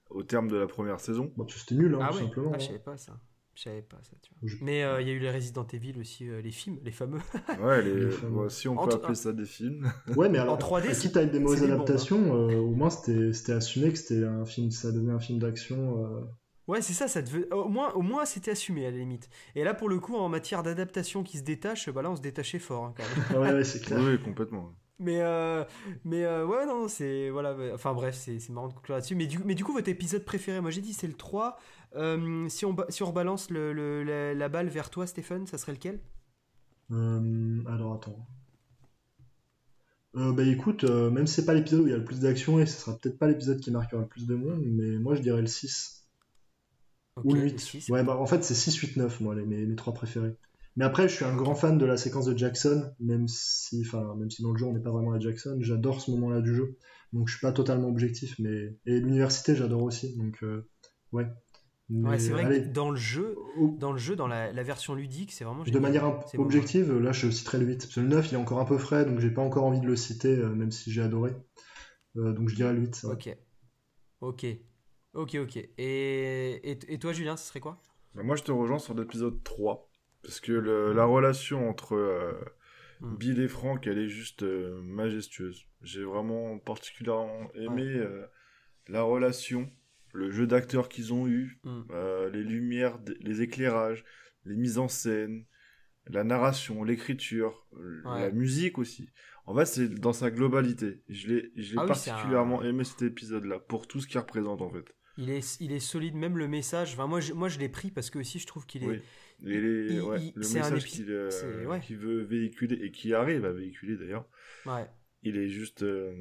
au terme de la première saison. Bon, c'était nul, hein, Ah tout ouais, simplement. ah, je hein. savais pas ça. Je savais pas ça, tu vois. Je- Mais euh, il y a eu les Resident Evil aussi, euh, les films, les fameux. Ouais, les... Les fameux. ouais, si on peut appeler ça des films. Ouais, mais alors, En 3D, euh, c'est- quitte à être des mauvaises bombes, adaptations, euh, au moins c'était c'était assumé que c'était un film, ça donnait un film d'action. euh, Ouais, c'est ça, ça devait... au moins, au moins c'était assumé à la limite. Et là, pour le coup, en matière d'adaptation qui se détache, bah là, on se détachait fort hein, quand même. Ouais, ouais, c'est clair. oui, complètement. Mais, euh, mais euh, ouais, non, c'est. Voilà, enfin bref, c'est marrant de conclure là-dessus. Mais du, mais du coup, votre épisode préféré, moi j'ai dit c'est le 3. Euh, si, on, si on rebalance le, le- la, la balle vers toi, Stéphane, ça serait lequel? Alors attends. Bah écoute, même si c'est pas l'épisode où il y a le plus d'action et ce sera peut-être pas l'épisode qui marquera le plus de monde, mais moi je dirais le 6 Ok, ou le le 8. six. Ouais, bah en fait c'est 6, 8, 9, moi, les, mes, mes trois préférés. Mais après, je suis un grand fan de la séquence de Jackson, même si, enfin, même si dans le jeu on n'est pas vraiment à Jackson, j'adore ce moment-là du jeu. Donc je suis pas totalement objectif, mais et l'université j'adore aussi. Donc euh, ouais. Mais, Ouais, c'est vrai allez, que dans le jeu, dans le jeu, dans la, la version ludique, c'est vraiment de manière un- objective, là je citerai le 8. Parce que le 9 il est encore un peu frais, donc j'ai pas encore envie de le citer, euh, même si j'ai adoré. Euh, donc je dirais le 8. ça va. Ok. Ok. Ok, ok. Et, et, et toi, Julien, ce serait quoi? Bah, moi, je te rejoins sur l'épisode 3. Parce que le- la relation entre euh, Mm. Bill et Frank, elle est juste euh, majestueuse. J'ai vraiment particulièrement aimé euh, la relation, le jeu d'acteurs qu'ils ont eu, Mm. les lumières, les éclairages, les mises en scène, la narration, l'écriture, Ouais. la musique aussi. En fait, c'est dans sa globalité. Je l'ai Ah oui, un- particulièrement aimé cet épisode-là, pour tout ce qu'il représente en fait. il est, il est solide, même le message. Enfin, moi, je, moi, je l'ai pris parce que aussi, je trouve qu'il est. Oui. Les- il- ouais, il- le message qu'il euh, ouais. qu'il veut véhiculer et qui arrive à véhiculer d'ailleurs, Ouais. il est juste. euh,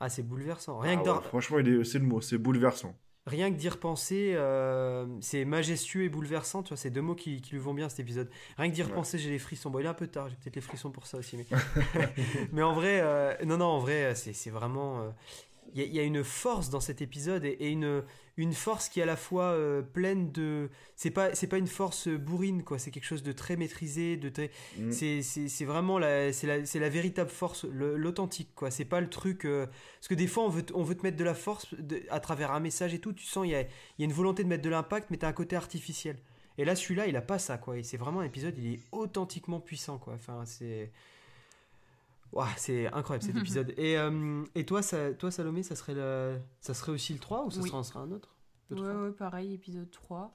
Ah, c'est bouleversant. Rien, ah que ouais, franchement, c'est le mot, c'est bouleversant. rien que d'y repenser, euh, c'est majestueux et bouleversant. Tu vois, c'est deux mots qui, qui lui vont bien cet épisode. Rien que d'y repenser, j'ai les frissons. Bon, il est un peu tard, j'ai peut-être les frissons pour ça aussi. Mais, mais en vrai, non, non, en vrai, c'est c'est vraiment. Il y, a- il y a une force dans cet épisode et, et une, une force qui est à la fois euh, pleine de. C'est pas, c'est pas une force bourrine, quoi. C'est quelque chose de très maîtrisé, de très. Mm. C'est- C'est vraiment la, c'est la, c'est la véritable force, l'authentique, quoi. C'est pas le truc. euh, parce que des fois, on veut, te- on veut te mettre de la force de- à travers un message et tout. Tu sens, il y a, il y a une volonté de mettre de l'impact, mais t'as un côté artificiel. Et là, celui-là, il a pas ça, quoi. Et c'est vraiment un épisode, il est authentiquement puissant, quoi. Enfin, c'est. Ouah, c'est incroyable cet épisode. Et, euh, et toi, ça, toi, Salomé, ça serait, le, ça serait aussi le 3 ou ça Oui. sera, sera un autre? Le Ouais, 3? ouais, pareil, épisode 3.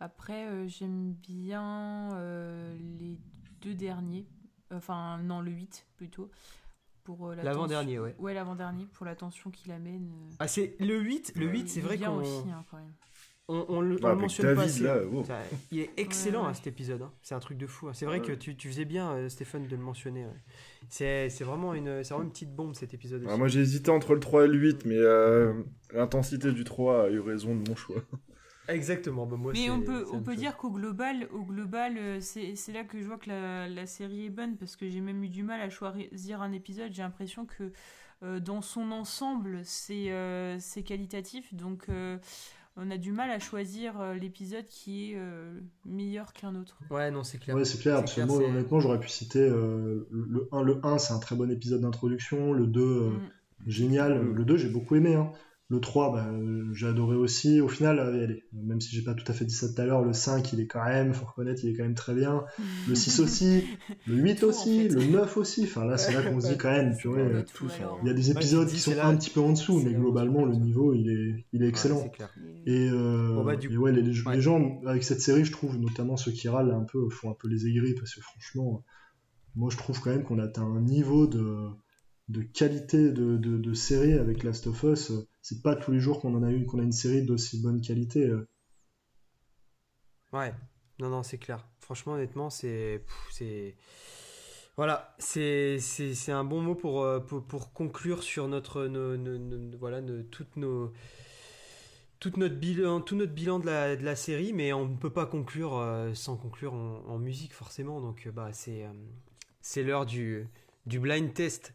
Après, euh, j'aime bien euh, les deux derniers. Enfin, non, le 8 plutôt. Pour euh, la L'avant-dernier, ouais. Ouais, l'avant-dernier, pour la tension qu'il amène. euh, Ah, c'est le 8, le Ouais. 8 c'est vrai qu'on aussi, hein, quand même. On, on le, on Ah, le mentionne David, pas assez. là. Ça, Il est excellent Ouais, ouais. hein, cet épisode. hein. C'est un truc de fou. hein. C'est vrai Ouais. que tu, tu faisais bien, euh, Stéphane, de le mentionner. ouais. C'est c'est vraiment, une, c'est vraiment une petite bombe cet épisode aussi. Ah, moi, j'ai hésité entre le 3 et le 8, mais euh, l'intensité du 3 a eu raison de mon choix. Exactement. bah, moi, Mais c'est- on peut, on peut chose. dire qu'au global, au global euh, c'est c'est là que je vois que la, la série est bonne parce que j'ai même eu du mal à choisir un épisode. J'ai l'impression que euh, dans son ensemble, c'est euh, c'est qualitatif. Donc euh, on a du mal à choisir euh, l'épisode qui est euh, meilleur qu'un autre. Ouais, non, c'est clair. Ouais, c'est clair. C'est- honnêtement, j'aurais pu citer euh, le 1. Le 1, c'est un très bon épisode d'introduction. Le 2, euh, Mm. génial. Mm. Le 2, j'ai beaucoup aimé. hein. Le 3, bah, euh, j'ai adoré aussi. Au final, euh, allez, même si j'ai pas tout à fait dit ça tout à l'heure, le 5, il est quand même, faut reconnaître, il est quand même très bien. Le 6 aussi. Le 8 Tout, en aussi. fait. Le 9 aussi. Enfin, là, c'est là qu'on se dit quand même, purée, Ouais, il y a des épisodes qui sont là- un petit peu en dessous, mais globalement, le niveau, il est, il est Ouais, excellent. clair. Et, euh, Bon, bah, du et coup- ouais, les, les gens avec cette série, je trouve, notamment ceux qui râlent un peu, font un peu les aigris parce que franchement, moi je trouve quand même qu'on atteint un niveau de, de qualité de, de, de série avec Last of Us. C'est pas tous les jours qu'on en a une, qu'on a une série d'aussi bonne qualité. Ouais, non, non, c'est clair. Franchement, honnêtement, c'est. c'est... Voilà, c'est, c'est, c'est un bon mot pour, euh, pour, pour conclure sur notre. nos- voilà, toutes nos. Toute notre bilan, tout notre bilan de la, de la série, mais on ne peut pas conclure euh, sans conclure en, musique forcément. Donc, euh, bah, c'est, euh, c'est l'heure du, du blind test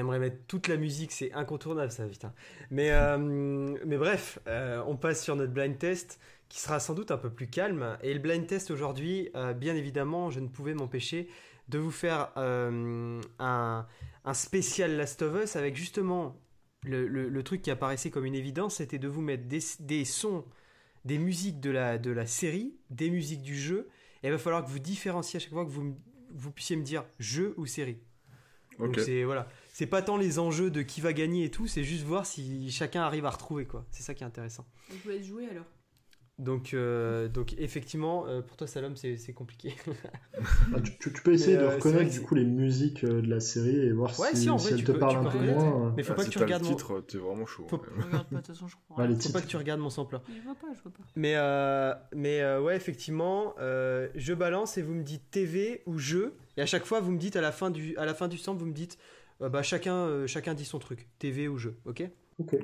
aimerait mettre toute la musique, c'est incontournable ça, putain. Mais, euh, mais bref, euh, on passe sur notre blind test qui sera sans doute un peu plus calme. Et le blind test aujourd'hui, euh, bien évidemment, je ne pouvais m'empêcher de vous faire un, un spécial Last of Us avec justement le, le- le truc qui apparaissait comme une évidence, c'était de vous mettre des, des sons, des musiques de la, de la série, des musiques du jeu. Et il va falloir que vous différenciez à chaque fois que vous, vous puissiez me dire jeu ou série. Donc c'est voilà, c'est pas tant les enjeux de qui va gagner et tout, c'est juste voir si chacun arrive à retrouver quoi. C'est ça qui est intéressant. On peut être joué alors. Donc, euh, donc effectivement, euh, pour toi Salom, c'est c'est compliqué. Ah, tu, tu- tu peux essayer Mais, de euh, reconnaître du coup les musiques euh, de la série et voir Ouais, si, si, en si vrai, elles tu te peux- parlent tu un peu moins. Mais faut Ah, pas si que tu regardes le mon- titre, t'es vraiment chaud. Faut-. Je regarde pas, de toute façon, je comprends Ouais, rien. les Faut titres. pas que tu regardes mon sampleur. Je vois pas, je vois pas. Mais, euh, mais euh, ouais, effectivement, euh, je balance et vous me dites TV ou jeu. Et à chaque fois, vous me dites à la fin du, à la fin du sample, vous me dites euh, bah, chacun, euh, chacun dit son truc. TV ou jeu, ok? Ok.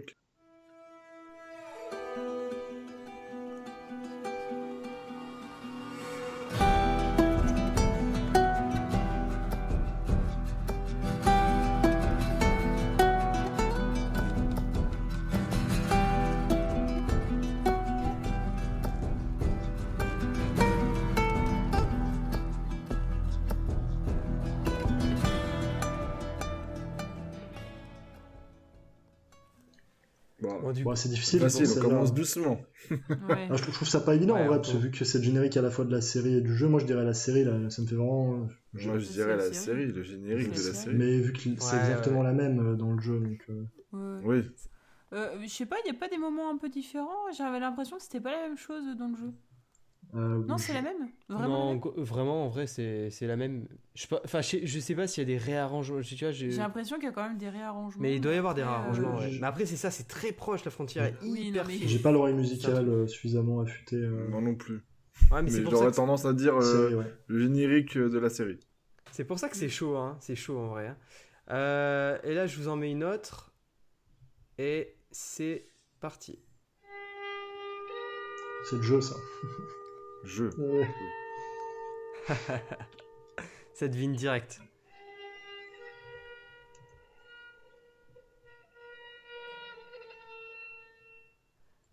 Bon, c'est difficile. Facile, on commence doucement. Ouais. Ah, je, je trouve ça pas évident Ouais, en vrai, parce que vu que c'est le générique à la fois de la série et du jeu, moi je dirais la série, là, ça me fait vraiment. euh, je- Moi, je dirais la série. le générique de la série. Mais vu que c'est exactement ouais. la même euh, dans le jeu, donc. euh, Ouais. Oui, Euh, je sais pas, il y a pas des moments un peu différents? J'avais l'impression que c'était pas la même chose dans le jeu. Euh, Non, je- c'est la même Vraiment non, la même go- vraiment, en vrai, c'est c'est la même. Je sais pas, enfin, je sais, je sais pas s'il y a des réarrangements. Tu vois, j'ai- J'ai l'impression qu'il y a quand même des réarrangements. mais il doit y avoir des réarrangements. euh, ouais. Mais après, c'est ça, c'est très proche. La frontière est Oui, hyper mais- fine. J'ai pas l'oreille musicale euh, suffisamment affûtée. euh, moi non plus. Ouais, mais j'aurais que- tendance à dire euh, série, ouais. le générique de la série. c'est pour ça que c'est chaud. Hein. C'est chaud en vrai. hein. Euh, et là, je vous en mets une autre. Et c'est parti. C'est le jeu, ça. Jeu. Ouais. Ça devine direct.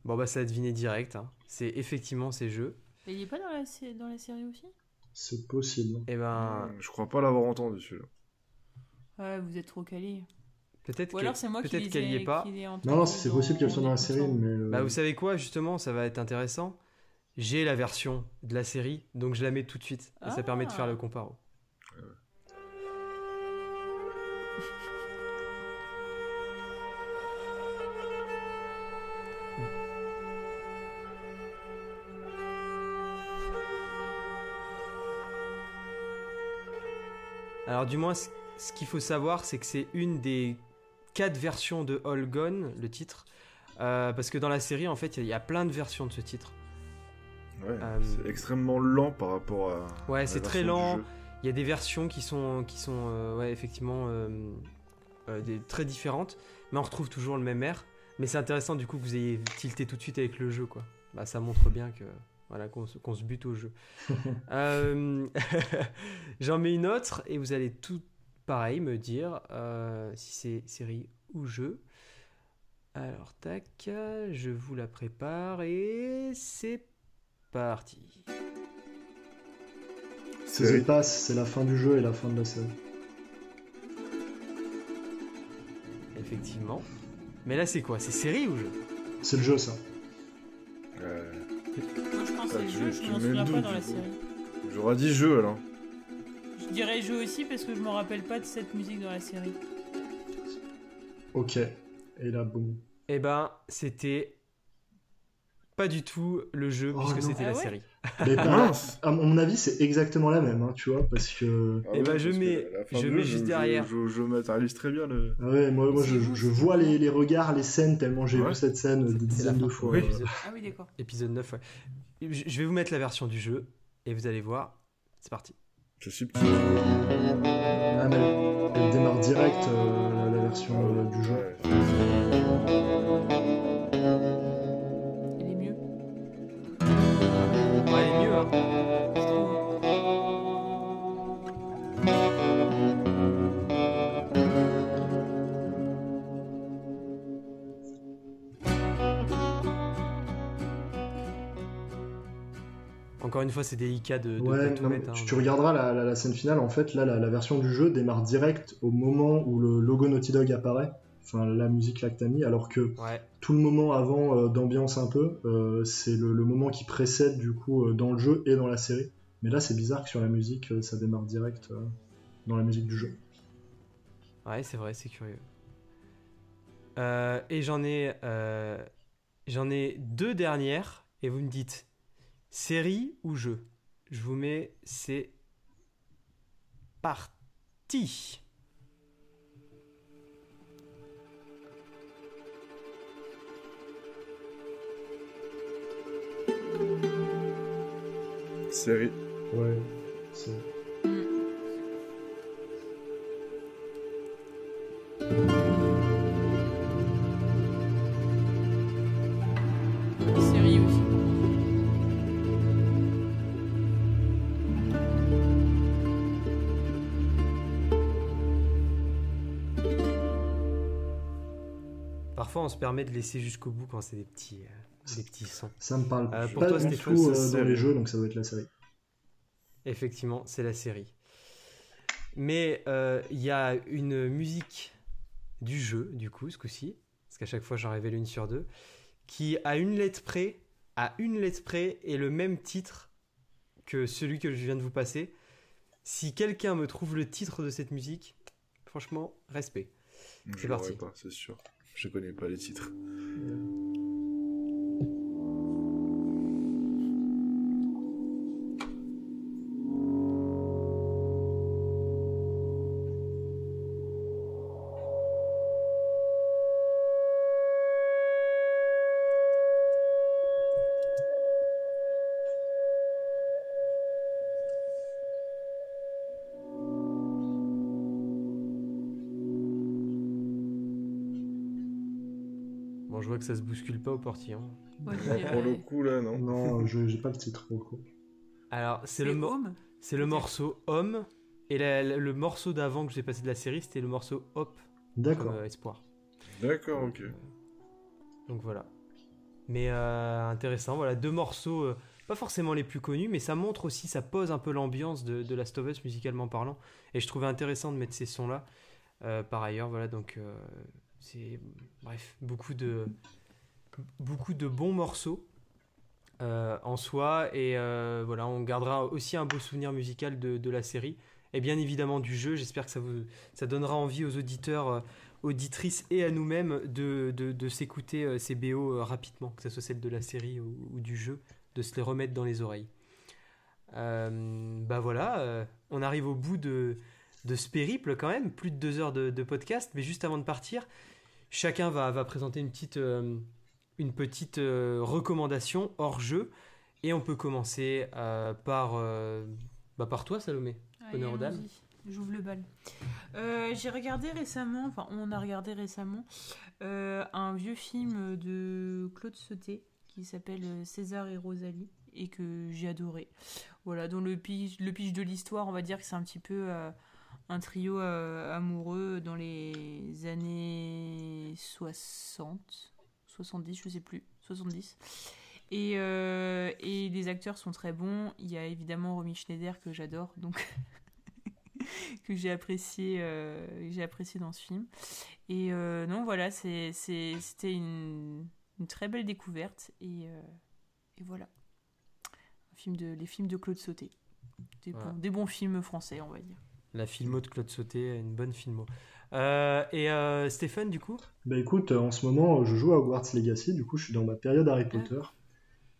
Bon bah ça a deviné direct. hein. C'est effectivement ces jeux. Mais il est pas dans la, sé- dans la série aussi? C'est possible. Et ben Je crois pas l'avoir entendu celui-là. Ouais, vous êtes trop calé. peut-être Ou qu'elle- alors c'est moi qui peut-être les qu'elle y est pas. qui les ai Non, non, c'est possible qu'elle soit dans la en série, mais. euh, Bah vous savez quoi? Justement ça va être intéressant. J'ai la version de la série donc je la mets tout de suite et ça permet de faire Ah. le comparo. Alors du moins, ce qu'il faut savoir, c'est que c'est une des quatre versions de All Gone, le titre. Euh, parce que dans la série, en fait, il y, a- il y a plein de versions de ce titre. Ouais, Euh, c'est extrêmement lent par rapport à. Ouais, c'est très lent. Il y a des versions qui sont, qui sont euh, ouais, effectivement euh, des, très différentes, mais on retrouve toujours le même air. Mais c'est intéressant du coup que vous ayez tilté tout de suite avec le jeu, quoi. Bah, ça montre bien que voilà qu'on se, qu'on se bute au jeu. Euh, J'en mets une autre et vous allez tout pareil me dire euh, si c'est série ou jeu. Alors tac, je vous la prépare et c'est parti. C'est Pass, c'est la fin du jeu et la fin de la série. Effectivement. Mais là c'est quoi? C'est série ou jeu? C'est le jeu, ça. Euh, Moi, je pense que Ah, c'est le jeu, je m'en souviens pas dans la série. J'aurais dit jeu alors. Je dirais jeu aussi parce que je me rappelle pas de cette musique dans la série. Ok. Et là, boum. Eh ben, c'était pas du tout le jeu Oh puisque non. c'était Ah la ouais série. Mais pas- Mince. à mon avis, c'est exactement la même, hein, tu vois, parce que. Ah Eh ouais, ben, je mets- je mets juste derrière. Je, je, très bien le. Ah ouais, moi, moi je, vois les, les regards, les scènes, tellement j'ai Ouais. vu cette scène des dizaines de fois. Oui. euh. Épisode, Ah oui, d'accord. épisode 9, ouais. Je vais vous mettre la version du jeu et vous allez voir. C'est parti. Je suis petit. Ah, mais elle démarre direct euh, la, la version euh, du jeu. Une fois, c'est délicat de, de Ouais, non, mettre. hein. tu, tu regarderas la, la- la scène finale, en fait, là, la, la version du jeu démarre direct au moment où le logo Naughty Dog apparaît, enfin la musique là que t'as mis, alors que Ouais, tout le moment avant euh, d'ambiance un peu, euh, c'est le, le moment qui précède du coup euh, dans le jeu et dans la série. Mais là, c'est bizarre que sur la musique, euh, ça démarre direct euh, dans la musique du jeu. Ouais, c'est vrai, c'est curieux. Euh, et j'en ai, euh, j'en ai deux dernières, et vous me dites série ou jeu? Je vous mets, c'est parti. Série. Ouais. c'est- on se permet de laisser jusqu'au bout quand c'est des petits, euh, des petits sons. Ça me parle Euh, pour pas toi, du tout c'est euh, dans les jeux, donc ça doit être la série. Effectivement, c'est la série. Mais euh, il y a une musique du jeu, du coup, ce coup-ci, parce qu'à chaque fois j'en révèle une sur deux, qui à une lettre près, à une lettre près, est le même titre que celui que je viens de vous passer. Si quelqu'un me trouve le titre de cette musique, franchement, respect. Je C'est parti. pas, c'est sûr. Je connais pas les titres. Que ça se bouscule pas au portillon. Ouais, pour le coup, là, non. Non, je j'ai pas le titre pour le coup. Alors, c'est le, mo- le morceau Homme, et la- la- le morceau d'avant que j'ai passé de la série, c'était le morceau Hop, D'accord. euh, Espoir. D'accord, ok. Donc voilà. Mais euh, intéressant, voilà, deux morceaux, euh, pas forcément les plus connus, mais ça montre aussi, ça pose un peu l'ambiance de, de Last of Us musicalement parlant. Et je trouvais intéressant de mettre ces sons-là. Euh, par ailleurs, voilà, donc euh, Bref, beaucoup de, bons morceaux euh, en soi. Et euh, voilà, on gardera aussi un beau souvenir musical de, la série. Et bien évidemment du jeu. J'espère que ça, vous, donnera envie aux auditeurs. euh, auditrices et à nous-mêmes de, de, s'écouter ces BO rapidement, que ce soit celle de la série ou, du jeu, de se les remettre dans les oreilles. Bah voilà, on arrive au bout de, de ce périple quand même, plus de deux heures de podcast, mais juste avant de partir, chacun va, va présenter une petite, euh, une petite euh, recommandation hors jeu, et on peut commencer euh, par, bah par toi Salomé. Honneur aux dames. J'ouvre le bal. Euh, J'ai regardé récemment, enfin on a regardé récemment, euh, un vieux film de Claude Sauté qui s'appelle César et Rosalie et que j'ai adoré. Voilà, dont le pitch, le pitch de l'histoire, on va dire que c'est un petit peu euh, un trio euh, amoureux dans les années 60, 70, je sais plus, 70. Et, euh, et les acteurs sont très bons. Il y a évidemment Romy Schneider que j'adore, donc que j'ai apprécié, euh, j'ai apprécié dans ce film. Et non, voilà, c'était une, une très belle découverte. Et, et voilà, Un film de, les films de Claude Sauté. Des, bons, des bons films français, on va dire. La filmo de Claude Sauté, une bonne filmo. Euh, et euh, Stéphane, du coup? Bah écoute, en ce moment, je joue à Hogwarts Legacy, du coup, je suis dans ma période Harry Potter.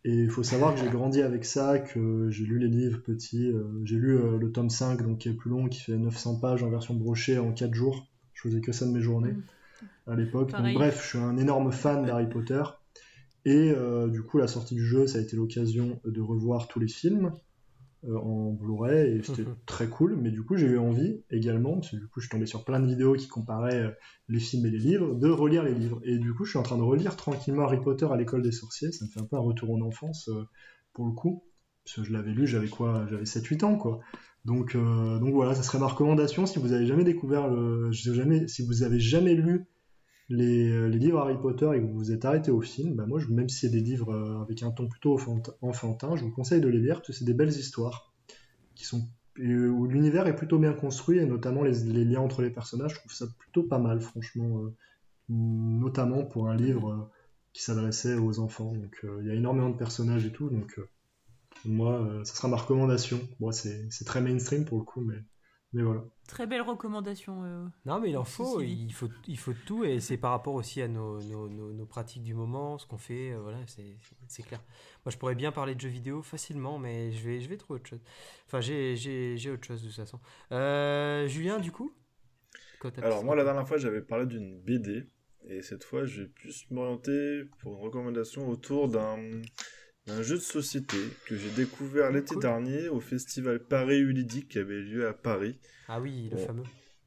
Et il faut savoir que j'ai grandi avec ça, que j'ai lu les livres petits. euh, j'ai lu euh, le tome 5, donc qui est plus long, qui fait 900 pages en version brochée en 4 jours. Je faisais que ça de mes journées Mm. à l'époque. Donc bref, je suis un énorme fan d'Harry Potter. Et euh, du coup, la sortie du jeu, ça a été l'occasion de revoir tous les films euh, en Blu-ray, et c'était très cool. Mais du coup, j'ai eu envie également, parce que du coup, je suis tombé sur plein de vidéos qui comparaient euh, les films et les livres, de relire les livres. Et du coup, je suis en train de relire tranquillement Harry Potter à l'école des sorciers. Ça me fait un peu un retour en enfance, euh, pour le coup. Parce que je l'avais lu, j'avais quoi? J'avais 7-8 ans, quoi. Donc, donc voilà, ça serait ma recommandation si vous avez jamais découvert le. je sais jamais, si vous avez jamais lu les, euh, les livres Harry Potter et vous vous êtes arrêté au film, bah moi, je- même si c'est des livres euh, avec un ton plutôt enfant- enfantin, je vous conseille de les lire parce que c'est des belles histoires qui sont euh, où l'univers est plutôt bien construit et notamment les, liens entre les personnages, je trouve ça plutôt pas mal, franchement, notamment pour un livre qui s'adressait aux enfants. Donc il y a énormément de personnages et tout, donc moi, ça sera ma recommandation. C'est c'est très mainstream pour le coup, mais Mais voilà. Très belle recommandation. euh. Non, mais il en faut, il faut, il faut tout, et c'est par rapport aussi à nos, nos, nos- nos pratiques du moment, ce qu'on fait, euh, voilà, c'est c'est clair. Moi, je pourrais bien parler de jeux vidéo facilement, mais je vais, je vais trouver autre chose. Enfin, j'ai j'ai- j'ai autre chose de toute façon. Euh, Julien, du coup? Alors moi la dernière fois j'avais parlé d'une BD et cette fois je vais plus m'orienter pour une recommandation autour d'un d'un jeu de société que j'ai découvert l'été Cool. dernier au festival Paris Ulidique qui avait lieu à Paris Ah oui, le Bon. fameux.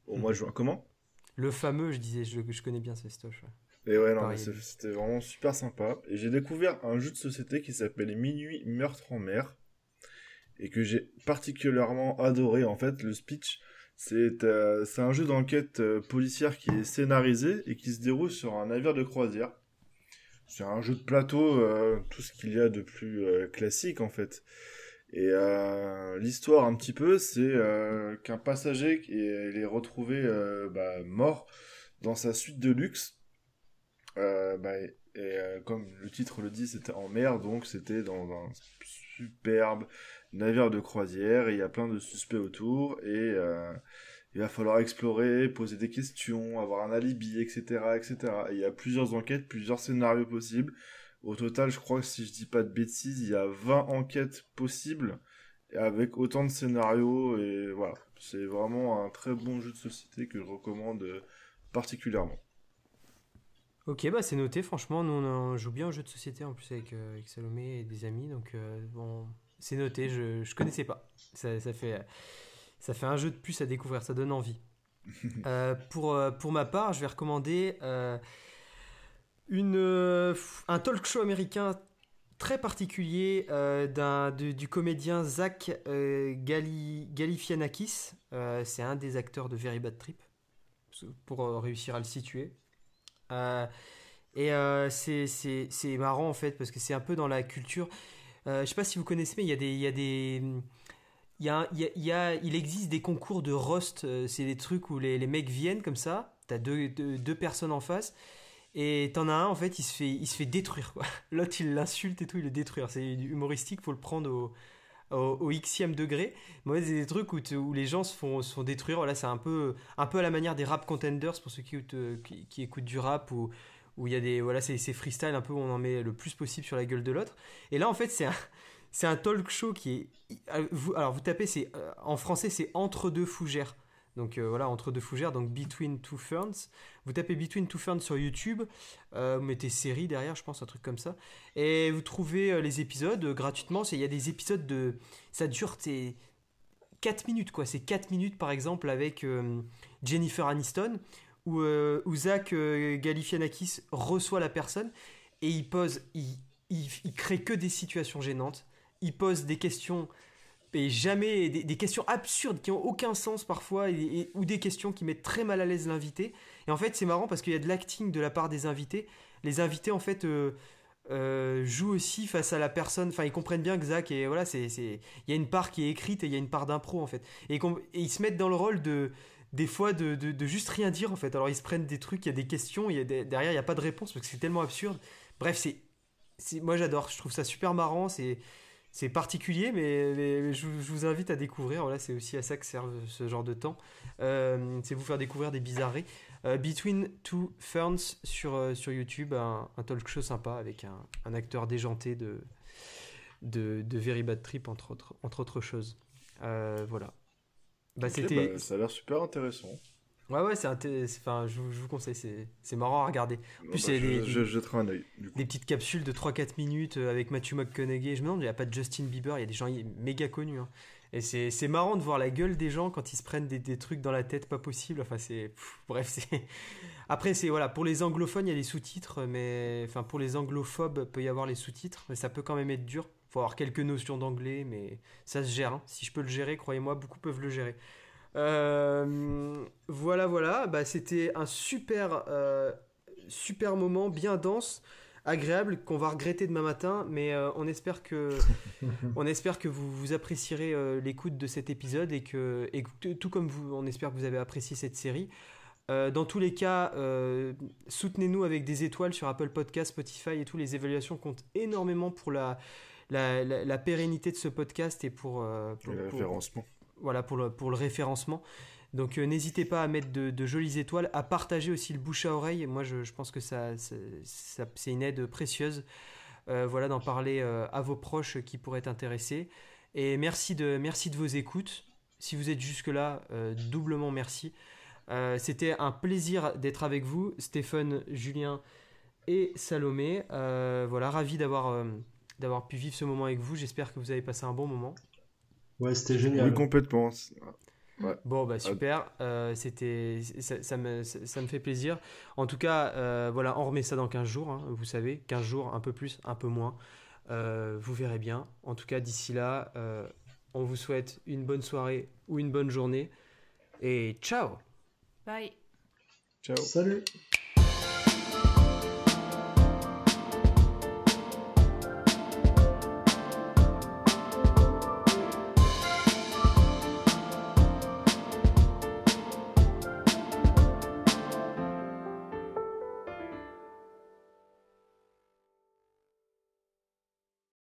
au mois de juin. Comment? Le fameux, je disais, je, je connais bien ce stoche. ouais. Et ouais, non, c'était vraiment super sympa. Et j'ai découvert un jeu de société qui s'appelle Minuit Meurtre en mer. Et que j'ai particulièrement adoré. En fait, le speech, c'est euh, un jeu d'enquête euh, policière qui est scénarisé et qui se déroule sur un navire de croisière. C'est un jeu de plateau, euh, tout ce qu'il y a de plus euh, classique en fait. Et euh, l'histoire un petit peu, c'est qu'un passager est, retrouvé bah, mort dans sa suite de luxe. Bah, et comme le titre le dit, c'était en mer, donc c'était dans un superbe navire de croisière. Il y a plein de suspects autour et il va falloir explorer, poser des questions, avoir un alibi, etc., etc. Et il y a plusieurs enquêtes, plusieurs scénarios possibles. Au total, je crois que si je dis pas de bêtises, il y a 20 enquêtes possibles avec autant de scénarios et voilà. C'est vraiment un très bon jeu de société que je recommande euh, particulièrement. Ok, bah c'est noté, franchement, nous on, joue bien au jeu de société en plus avec, euh, Salomé et des amis, donc euh, bon, c'est noté, je, je connaissais pas. Ça, ça fait, ça fait un jeu de plus à découvrir, ça donne envie. Euh, pour, euh, pour ma part, je vais recommander euh, une, un talk show américain très particulier euh, de- du comédien Zach Gali- Galifianakis. C'est un des acteurs de Very Bad Trip, pour réussir à le situer. Et c'est, c'est, c'est marrant en fait parce que c'est un peu dans la culture. Je sais pas si vous connaissez, mais il y a des, il y a des, il existe des concours de roast. euh, C'est des trucs où les, mecs viennent comme ça. T'as deux, deux, personnes en face. Et t'en as un, en fait, il se fait, détruire. quoi. L'autre, il l'insulte et tout, il le détruit. C'est humoristique, faut le prendre au, au, au xème degré. Moi, c'est des trucs où, les gens se font, détruire. Voilà, c'est un peu, à la manière des rap contenders pour ceux qui, écoutent- écoutent du rap où il y a des voilà c'est freestyle un peu où on en met le plus possible sur la gueule de l'autre et là en fait c'est un c'est un talk show qui est euh, alors vous tapez c'est euh, en français c'est entre deux fougères. Donc euh, voilà entre deux fougères donc between two ferns. Vous tapez between two ferns sur YouTube vous mettez série derrière je pense un truc comme ça. Et vous trouvez les épisodes gratuitement. Il y a des épisodes de ça dure c'est 4 minutes quoi. C'est 4 minutes par exemple avec Jennifer Aniston où, où Zach Galifianakis reçoit la personne et il pose, il, il crée que des situations gênantes. Il pose des questions et jamais des, questions absurdes qui ont aucun sens parfois et, ou des questions qui mettent très mal à l'aise l'invité. Et en fait, c'est marrant parce qu'il y a de l'acting de la part des invités. Les invités en fait euh, euh, jouent aussi face à la personne. Enfin, ils comprennent bien que Zach et voilà, c'est il y a une part qui est écrite et il y a une part d'impro en fait. Et, ils se mettent dans le rôle de des fois de, de, juste rien dire en fait. Alors ils se prennent des trucs, il y a des questions, il y derrière il n'y a pas de réponse parce que c'est tellement absurde. Bref, c'est- moi j'adore, je trouve ça super marrant, c'est, c'est particulier, mais, mais je, vous- je vous invite à découvrir. Voilà, c'est aussi à ça que servent ce genre de temps. Euh, c'est vous faire découvrir des bizarreries. Euh, Between Two Ferns sur, euh, sur YouTube, un, un talk show sympa avec un, un acteur déjanté de, de, de Very Bad Trip, entre autres, entre autres choses. Voilà. Bah, c'était. bah, ça a l'air super intéressant. Ouais, ouais, c'est enfin, je, vous- je vous conseille, c'est marrant à regarder. Bon, plus, bah, c'est je, des- je jetterai un œil. Du coup. Des petites capsules de 3-4 minutes euh, avec Matthew McConaughey. Je me demande, il n'y a pas de Justin Bieber, il y a des gens méga connus. hein. Et c'est marrant de voir la gueule des gens quand ils se prennent des, des trucs dans la tête pas possible. Enfin, c'est. Bref, c'est. Après, c'est. Voilà, pour les anglophones, il y a les sous-titres, mais. Enfin, pour les anglophobes, peut y avoir les sous-titres, mais ça peut quand même être dur. faut avoir quelques notions d'anglais, mais ça se gère. hein. Si je peux le gérer, croyez-moi, beaucoup peuvent le gérer. Euh, voilà, voilà. Bah, C'était un super, euh, super moment, bien dense, agréable, qu'on va regretter demain matin. Mais euh, on espère que, on espère que vous, vous apprécierez euh, l'écoute de cet épisode et que, et que tout comme vous, on espère que vous avez apprécié cette série. Euh, dans tous les cas, euh, soutenez-nous avec des étoiles sur Apple Podcast, Spotify et tout. Les évaluations comptent énormément pour la, la, la- la pérennité de ce podcast et pour, euh, pour- Et le pour- référencement. Voilà pour le, référencement. Donc euh, n'hésitez pas à mettre de, jolies étoiles, à partager aussi le bouche à oreille. Moi, je, pense que ça, ça- c'est une aide précieuse. Euh, voilà, d'en parler euh, à vos proches qui pourraient être intéressés. Et merci de, merci de vos écoutes. Si vous êtes jusque-là, doublement merci. C'était un plaisir d'être avec vous, Stéphane, Julien et Salomé. Voilà, ravi d'avoir pu vivre ce moment avec vous. J'espère que vous avez passé un bon moment. Ouais, c'était Oui, génial. complètement. Bon, bah super. Euh, C'était, ça, ça me, ça, ça me fait plaisir. En tout cas, euh, voilà, on remet ça dans 15 jours. hein, vous savez, 15 jours, un peu plus, un peu moins. Euh, vous verrez bien. En tout cas, d'ici là, euh, on vous souhaite une bonne soirée ou une bonne journée. Et ciao Bye. Ciao. Salut